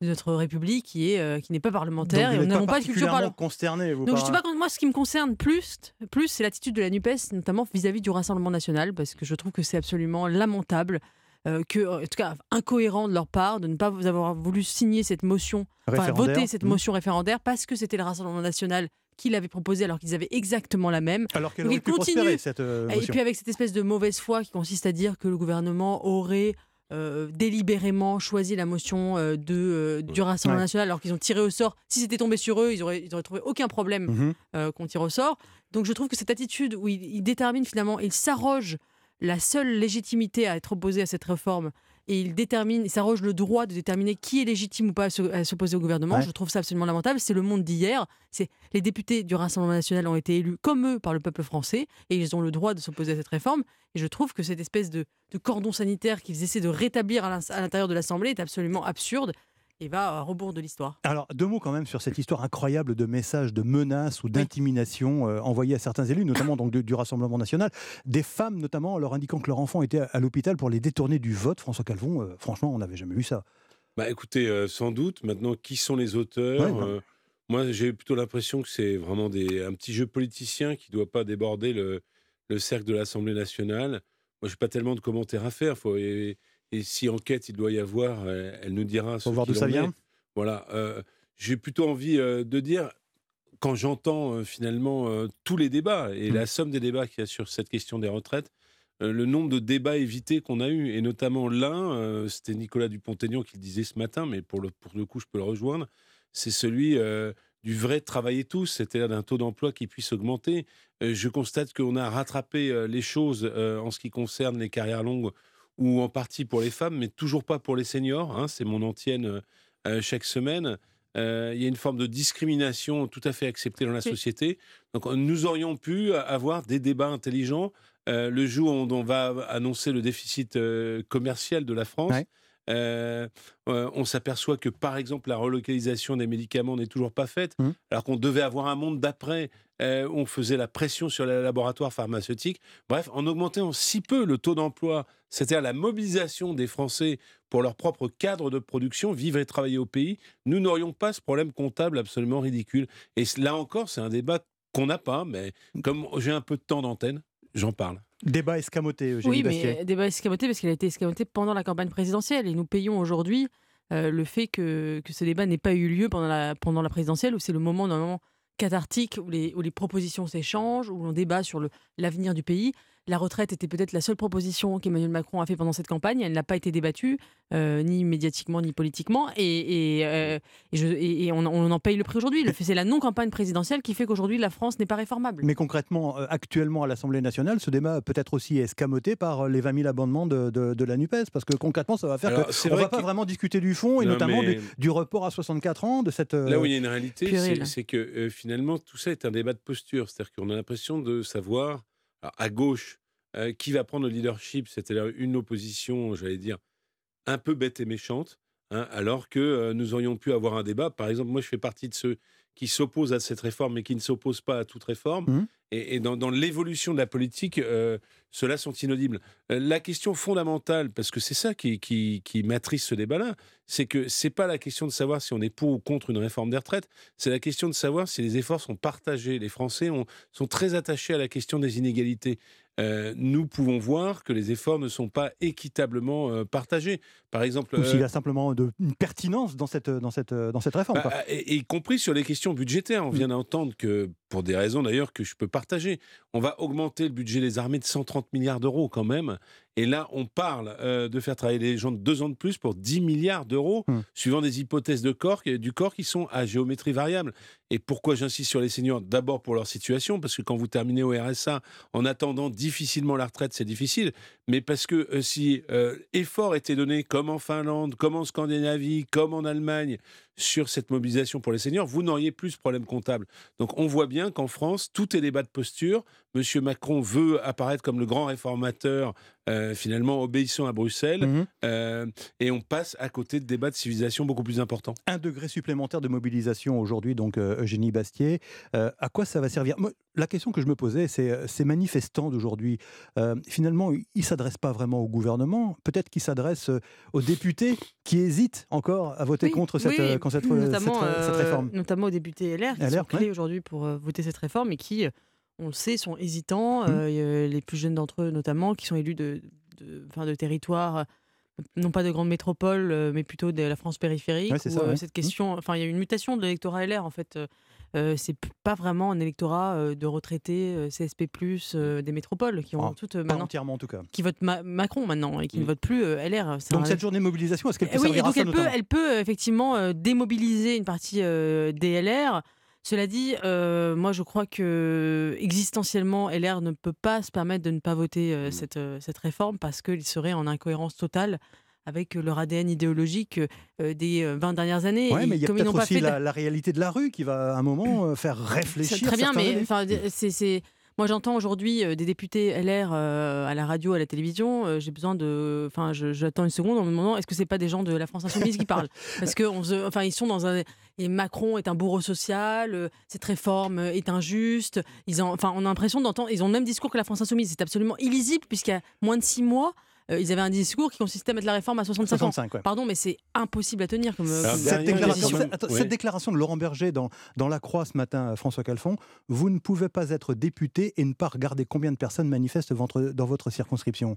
de notre République qui est euh, qui n'est pas parlementaire Donc, et vous nous n'êtes n'avons pas pas de culture particulièrement parlementaire. consterné, vous, Donc je dis pas moi ce qui me concerne plus, plus c'est l'attitude de la Nupes, notamment vis-à-vis du Rassemblement national, parce que je trouve que c'est absolument lamentable, euh, que en tout cas incohérent de leur part de ne pas avoir voulu signer cette motion, enfin voter cette Mmh. motion référendaire parce que c'était le Rassemblement national qui l'avait proposé alors qu'ils avaient exactement la même. Alors qu'elle aurait ils pu cette euh, Et motion. puis avec cette espèce de mauvaise foi qui consiste à dire que le gouvernement aurait euh, délibérément choisi la motion euh, de, euh, du Rassemblement Ouais. national alors qu'ils ont tiré au sort. Si c'était tombé sur eux, ils auraient, ils auraient trouvé aucun problème euh, qu'on tire au sort. Donc je trouve que cette attitude où il, il détermine finalement, il s'arroge la seule légitimité à être opposé à cette réforme et il détermine, il s'arroge le droit de déterminer qui est légitime ou pas à se- à s'opposer au gouvernement. Ouais. Je trouve ça absolument lamentable. C'est le monde d'hier. C'est les députés du Rassemblement national ont été élus comme eux par le peuple français et ils ont le droit de s'opposer à cette réforme. Et je trouve que cette espèce de, de cordon sanitaire qu'ils essaient de rétablir à l'intérieur de l'Assemblée est absolument absurde et va à rebours de l'histoire. Alors, deux mots quand même sur cette histoire incroyable de messages de menaces ou d'intimidation euh, envoyés à certains élus, notamment donc du Rassemblement national. Des femmes, notamment, leur indiquant que leur enfant était à, à l'hôpital pour les détourner du vote. François Calvon, euh, franchement, on n'avait jamais vu ça. Bah écoutez, euh, sans doute. Maintenant, qui sont les auteurs Ouais, bah. Moi, j'ai plutôt l'impression que c'est vraiment des, un petit jeu politicien qui ne doit pas déborder le, le cercle de l'Assemblée nationale. Moi, je n'ai pas tellement de commentaires à faire. Faut, et, et si enquête il doit y avoir, euh, elle nous dira. ce voir d'où ça est. vient. Voilà. euh, j'ai plutôt envie euh, de dire, quand j'entends euh, finalement tous les débats et Mmh. la somme des débats qu'il y a sur cette question des retraites, le nombre de débats évités qu'on a eu, et notamment l'un, c'était Nicolas Dupont-Aignan qui le disait ce matin, mais pour le, pour le coup, je peux le rejoindre, c'est celui du vrai travailler tous, c'est-à-dire d'un taux d'emploi qui puisse augmenter. Je constate qu'on a rattrapé les choses en ce qui concerne les carrières longues ou en partie pour les femmes, mais toujours pas pour les seniors. hein, c'est mon antienne euh, euh, chaque semaine. Euh, il y a une forme de discrimination tout à fait acceptée dans la société. Donc nous aurions pu avoir des débats intelligents euh, le jour où on va annoncer le déficit commercial de la France. Euh, euh, on s'aperçoit que, par exemple, la relocalisation des médicaments n'est toujours pas faite, Mmh. alors qu'on devait avoir un monde d'après euh, on faisait la pression sur les laboratoires pharmaceutiques. Bref, en augmentant si peu le taux d'emploi, c'est-à-dire la mobilisation des Français pour leur propre cadre de production, vivre et travailler au pays, nous n'aurions pas ce problème comptable absolument ridicule. Et là encore, c'est un débat qu'on n'a pas, mais comme j'ai un peu de temps d'antenne, j'en parle. Débat escamoté, Eugénie Oui, mais euh, débat escamoté parce qu'il a été escamoté pendant la campagne présidentielle et nous payons aujourd'hui euh, le fait que, que ce débat n'ait pas eu lieu pendant la, pendant la présidentielle où c'est le moment normalement cathartique où les, où les propositions s'échangent, où l'on débat sur l'avenir du pays. La retraite était peut-être la seule proposition qu'Emmanuel Macron a fait pendant cette campagne. Elle n'a pas été débattue, euh, ni médiatiquement, ni politiquement. Et, et, euh, et je- et- et on, on en paye le prix aujourd'hui. C'est la non-campagne présidentielle qui fait qu'aujourd'hui, la France n'est pas réformable. Mais concrètement, euh, actuellement à l'Assemblée nationale, ce débat peut être aussi escamoté par les 20 000 abonnements de, de- de la NUPES. Parce que concrètement, ça va faire Alors, qu'on c'est ne va pas que- vraiment discuter du fond et Non, notamment mais- du, du report à 64 ans de cette. Là où il y a une réalité, c'est- que euh, finalement, tout ça est un débat de posture. C'est-à-dire qu'on a l'impression de savoir, à gauche, euh, qui va prendre le leadership, c'est-à-dire une opposition, j'allais dire, un peu bête et méchante, hein, alors que euh, nous aurions pu avoir un débat. Par exemple, moi, je fais partie de ceux qui s'opposent à cette réforme, mais qui ne s'opposent pas à toute réforme. Mhm. Et, et dans, dans l'évolution de la politique, euh, ceux-là sont inaudibles. Euh, la question fondamentale, parce que c'est ça qui, qui, qui matrice ce débat-là, c'est que c'est pas la question de savoir si on est pour ou contre une réforme des retraites, c'est la question de savoir si les efforts sont partagés. Les Français ont- sont très attachés à la question des inégalités. Euh, nous pouvons voir que les efforts ne sont pas équitablement euh, partagés. Par exemple, Ou s'il y euh, a simplement de, une pertinence dans cette, dans cette, dans cette réforme. bah, quoi. et, y compris sur les questions budgétaires. On vient d'entendre que, pour des raisons d'ailleurs que je peux partager, on va augmenter le budget des armées de 130 milliards d'euros quand même. Et là, on parle euh, de faire travailler les gens de deux ans de plus pour 10 milliards d'euros, suivant des hypothèses de corps, du corps qui sont à géométrie variable. Et pourquoi j'insiste sur les seniors? D'abord pour leur situation, parce que quand vous terminez au RSA, en attendant difficilement la retraite, c'est difficile. Mais parce que euh, si euh, effort était donné, comme en Finlande, comme en Scandinavie, comme en Allemagne, sur cette mobilisation pour les seniors, vous n'auriez plus ce problème comptable. Donc on voit bien qu'en France, tout est débat de posture. Monsieur Macron veut apparaître comme le grand réformateur, euh, finalement obéissant à Bruxelles, Mhm. euh, et on passe à côté de débats de civilisation beaucoup plus importants. Un degré supplémentaire de mobilisation aujourd'hui, donc euh, Eugénie Bastier. À quoi ça va servir? Moi, La question que je me posais, c'est ces manifestants d'aujourd'hui. finalement, ils ne s'adressent pas vraiment au gouvernement. Peut-être qu'ils s'adressent aux députés qui hésitent encore à voter Oui, contre cette, oui, euh, contre cette, notamment, cette- cette euh, réforme. Notamment aux députés LR, qui LR, sont clés ouais. aujourd'hui pour euh, voter cette réforme et qui, on le sait, sont hésitants. Mmh. Les plus jeunes d'entre eux, notamment, qui sont élus de, de, enfin, de territoires, non pas de grandes métropoles, mais plutôt de la France périphérique. Ouais, c'est où, ça, ouais. Cette Mmh. question, enfin, il y a une mutation de l'électorat LR, en fait. Euh, c'est pas vraiment un électorat euh, de retraités CSP+, euh, des métropoles qui ont Ah, toutes maintenant entièrement en tout cas. qui votent Ma- Macron maintenant et qui ne Mm. votent plus LR. Donc un- cette journée de mobilisation, est-ce qu'elle peut eh oui, donc elle peut, notamment elle peut effectivement démobiliser une partie des LR. Cela dit, euh, moi je crois que existentiellement, LR ne peut pas se permettre de ne pas voter Mmh. euh, cette, euh, cette réforme parce qu'il serait en incohérence totale avec euh, leur ADN idéologique euh, des euh, 20 dernières années. Et mais il y a peut-être aussi de- la, la réalité de la rue qui va à un moment faire réfléchir. très bien, mais c'est, moi j'entends aujourd'hui des députés LR euh, à la radio, à la télévision. euh, j'ai besoin de, enfin, j'attends une seconde en me demandant est-ce que c'est pas des gens de la France insoumise qui parlent? Parce que on se- enfin, ils sont dans un et Macron est un bourreau social. euh, cette réforme est injuste. Ils enfin, on a l'impression d'entendre. Ils ont le même discours que la France insoumise. C'est absolument illisible puisqu'il y a moins de six mois. Euh, ils avaient un discours qui consistait à mettre la réforme à 65, 65, ans. ouais. Pardon, mais c'est impossible à tenir comme, comme Cette déclaration, attends, cette de Laurent Berger dans, dans La Croix ce matin, euh, François Calfon, vous ne pouvez pas être député et ne pas regarder combien de personnes manifestent votre- dans votre circonscription.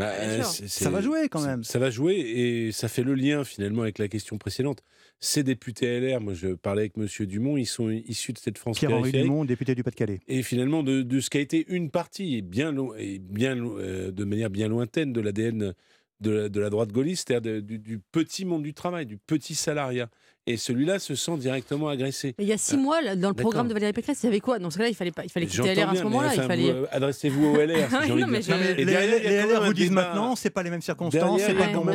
Bah, euh, Ça va jouer quand même. Ça, va jouer et ça fait le lien finalement avec la question précédente. Ces députés LR, moi je parlais avec Monsieur Dumont, ils sont issus de cette France Pierre-Henri. Dumont, député du Pas-de-Calais. Et finalement de, de ce qui a été une partie, et bien, et euh, de manière bien lointaine de l'ADN de, la- de la droite gaulliste, c'est-à-dire du petit monde du travail, du petit salariat. Et celui-là se sent directement agressé. Mais il y a six Ah, mois, là, dans le programme de Valérie Pécresse, il y avait quoi? Dans ce cas-là, il fallait pas, il fallait quitter LR à ce moment-là. enfin, fallait. euh, Adressez-vous au LR. si non, mais je- les, derrière, LR vous disent débat- maintenant, c'est pas les mêmes circonstances, Derrière, c'est il y pas a- le moment.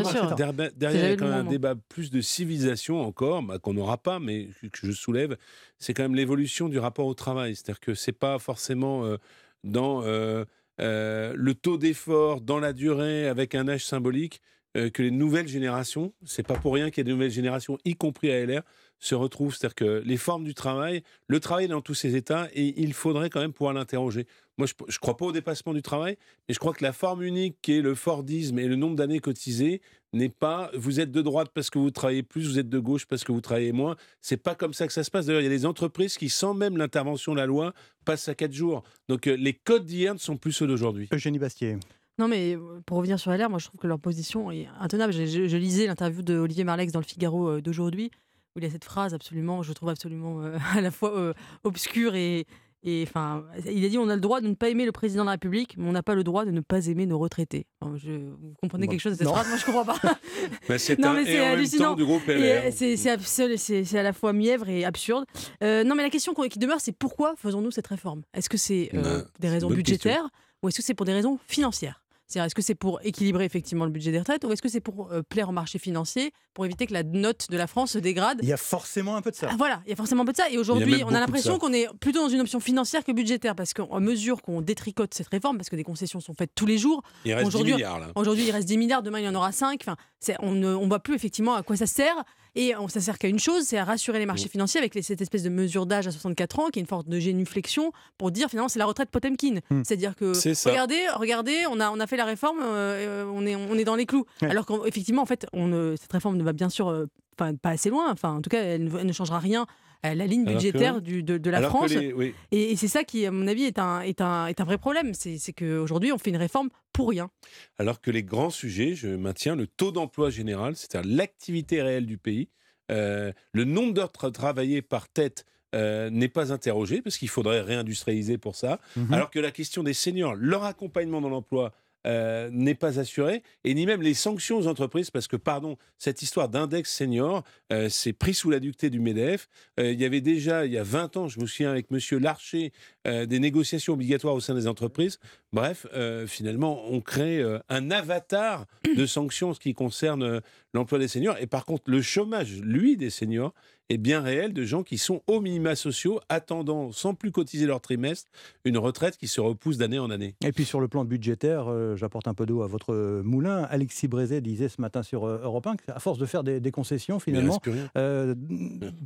Derrière, il y a quand même un débat plus de civilisation encore, bah, qu'on n'aura pas, mais que que je soulève, c'est quand même l'évolution du rapport au travail. C'est-à-dire que c'est pas forcément euh, dans euh, euh, le taux d'effort, dans la durée, avec un âge symbolique, euh, que les nouvelles générations, c'est pas pour rien qu'il y a des nouvelles générations, y compris à LR, se retrouvent. C'est-à-dire que les formes du travail, le travail est dans tous ses états, et il faudrait quand même pouvoir l'interroger. Moi, je ne crois pas au dépassement du travail, mais je crois que la forme unique qui est le Fordisme et le nombre d'années cotisées n'est pas vous êtes de droite parce que vous travaillez plus, vous êtes de gauche parce que vous travaillez moins. C'est pas comme ça que ça se passe. D'ailleurs, il y a des entreprises qui, sans même l'intervention de la loi, passent à quatre jours. Donc euh, les codes d'hier ne sont plus ceux d'aujourd'hui. Eugénie Bastier. Non, mais euh, pour revenir sur LR, moi je trouve que leur position est intenable. Je, je- je lisais l'interview de Olivier Marlex dans le Figaro euh, d'aujourd'hui, où il y a cette phrase absolument, je trouve absolument euh, à la fois euh, obscure et, Et enfin, il a dit on a le droit de ne pas aimer le président de la République, mais on n'a pas le droit de ne pas aimer nos retraités. Enfin, je, vous comprenez Bon, quelque chose de cette non. phrase? Moi, je comprends pas. Bah, c'est Non, mais c'est hallucinant. temps du groupe Et, LR. C'est à la fois mièvre et absurde. Non, mais la question qui demeure, c'est pourquoi faisons-nous cette réforme? Est-ce que c'est Bah, des raisons budgétaires ou est-ce que c'est pour des raisons financières? C'est-à-dire, est-ce que c'est pour équilibrer effectivement le budget des retraites ou est-ce que c'est pour euh, plaire au marché financier, pour éviter que la note de la France se dégrade Il y a forcément un peu de ça. ah, voilà, il y a forcément un peu de ça. Et aujourd'hui, on a l'impression qu'on est plutôt dans une option financière que budgétaire, parce qu'en mesure qu'on détricote cette réforme, parce que des concessions sont faites tous les jours. Il reste 10 aujourd'hui- milliards, là. Aujourd'hui, il reste 10 milliards, demain, il y en aura 5. Enfin, c'est- on ne on voit plus effectivement à quoi ça sert. Et on, ça sert qu'à une chose, c'est à rassurer les marchés financiers avec les- cette espèce de mesure d'âge à 64 ans, qui est une forme de génuflexion, pour dire finalement c'est la retraite Potemkin. Hmm. C'est-à-dire que regardez, regardez, on a, on a fait la réforme, euh, on, est, on est dans les clous. Alors qu'effectivement, en fait, on cette réforme ne va bien sûr euh, pas assez loin. Enfin, en tout cas, elle ne, elle ne changera rien la ligne que- budgétaire du- de, de la France. les- oui. Et, et c'est ça qui, à mon avis, est un, est un, est un vrai problème. C'est c'est qu'aujourd'hui, on fait une réforme pour rien. Alors que les grands sujets, je maintiens le taux d'emploi général, c'est-à-dire l'activité réelle du pays, euh, le nombre d'heures tra- travaillées par tête euh, n'est pas interrogé parce qu'il faudrait réindustrialiser pour ça. Mhm. Alors que la question des seniors, leur accompagnement dans l'emploi euh, n'est pas assuré et ni même les sanctions aux entreprises parce que, pardon, cette histoire d'index senior, euh, c'est pris sous la dictée du MEDEF. Euh, il y avait déjà, il y a 20 ans, je me souviens avec Monsieur Larcher, euh, des négociations obligatoires au sein des entreprises. Bref, euh, finalement, on crée euh, un avatar de sanctions en ce qui concerne euh, l'emploi des seniors. Et par contre, le chômage, lui, des seniors, est bien réel de gens qui sont au minima sociaux, attendant, sans plus cotiser leur trimestre, une retraite qui se repousse d'année en année. Et puis sur le plan budgétaire, euh, j'apporte un peu d'eau à votre moulin. Alexis Brézet disait ce matin sur euh, Europe 1 qu'à force de faire des, des concessions, finalement, euh,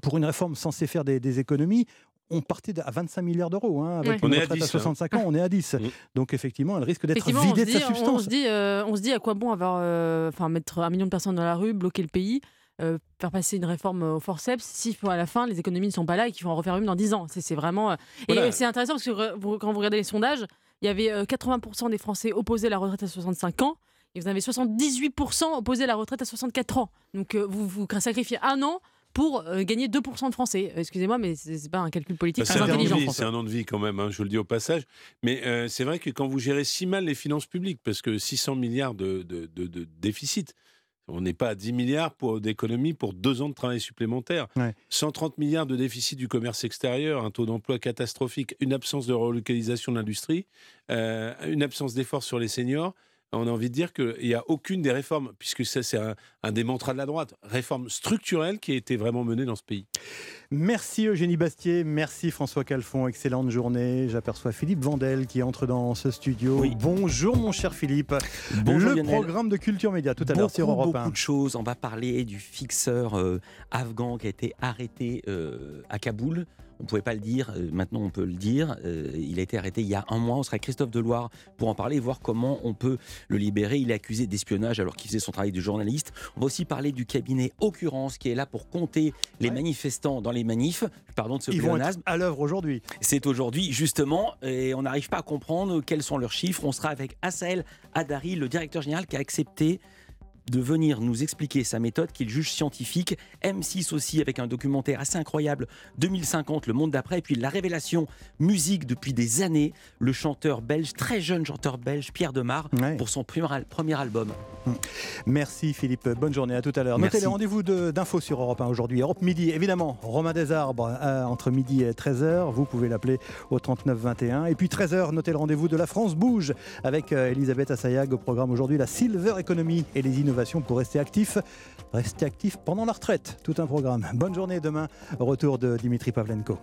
pour une réforme censée faire des, des économies, on partait à 25 milliards d'euros. hein, avec Ouais. une On est à retraite 10, hein. 65 ans, on est à 10. Donc effectivement, elle risque d'être vidée se, de dit, sa on, substance. se dit, euh, on se dit à quoi bon avoir, euh, mettre un million de personnes dans la rue, bloquer le pays, euh, faire passer une réforme au forceps, si à la fin les économies ne sont pas là et qu'il faut en refaire une dans 10 ans. C'est vraiment. Et c'est intéressant parce que vous- quand vous regardez les sondages, il y avait euh, 80% des Français opposés à la retraite à 65 ans. Et vous avez 78% opposés à la retraite à 64 ans. Donc vous, vous sacrifiez un an pour euh, gagner 2% de Français. Euh, Excusez-moi, mais c'est c'est pas un calcul politique Bah, très c'est un an de intelligent. vie, C'est un an de vie quand même, hein, je le dis au passage. Mais euh, c'est vrai que quand vous gérez si mal les finances publiques, parce que 600 milliards de, de- de- de déficit, on n'est pas à 10 milliards pour- d'économies pour deux ans de travail supplémentaire. Ouais. 130 milliards de déficit du commerce extérieur, un taux d'emploi catastrophique, une absence de relocalisation de l'industrie, euh, une absence d'efforts sur les seniors. On a envie de dire qu'il n'y a aucune des réformes, puisque ça c'est un, un des mantras de la droite, réforme structurelle qui a été vraiment menée dans ce pays. Merci Eugénie Bastier, merci François Calfon, excellente journée. J'aperçois Philippe Vandel qui entre dans ce studio. Bonjour mon cher Philippe. Bonjour, le Lionel. programme de Culture Média tout à l'heure sur Beaucoup, Europe beaucoup 1. de choses. On va parler du fixeur euh, afghan qui a été arrêté euh, à Kaboul. On ne pouvait pas le dire, euh, maintenant on peut le dire. Euh, il a été arrêté il y a un mois. On sera avec Christophe Deloire pour en parler voir comment on peut le libérer. Il est accusé d'espionnage alors qu'il faisait son travail de journaliste. On va aussi parler du cabinet Occurrence qui est là pour compter les manifestants dans les manifs. Pardon de ce Ils vont être à l'œuvre aujourd'hui. C'est aujourd'hui, justement, et on n'arrive pas à comprendre quels sont leurs chiffres. On sera avec Asael Adari, le directeur général, qui a accepté de venir nous expliquer sa méthode qu'il juge scientifique. M6 aussi avec un documentaire assez incroyable, 2050, le monde d'après. Et puis la révélation musique depuis des années, le chanteur belge, très jeune chanteur belge, Pierre Demar, pour son premier, al- premier album. Merci Philippe, bonne journée, à tout à l'heure. Notez les rendez-vous de- d'infos sur Europe 1 aujourd'hui. Europe Midi, évidemment, Romain Desarbres euh, entre midi et 13h. Vous pouvez l'appeler au 39 21. Et puis 13h, notez le rendez-vous de la France Bouge avec euh, Elisabeth Assayag au programme aujourd'hui la Silver Economy et les pour rester actif. Rester actif pendant la retraite, tout un programme. Bonne journée demain, retour de Dimitri Pavlenko.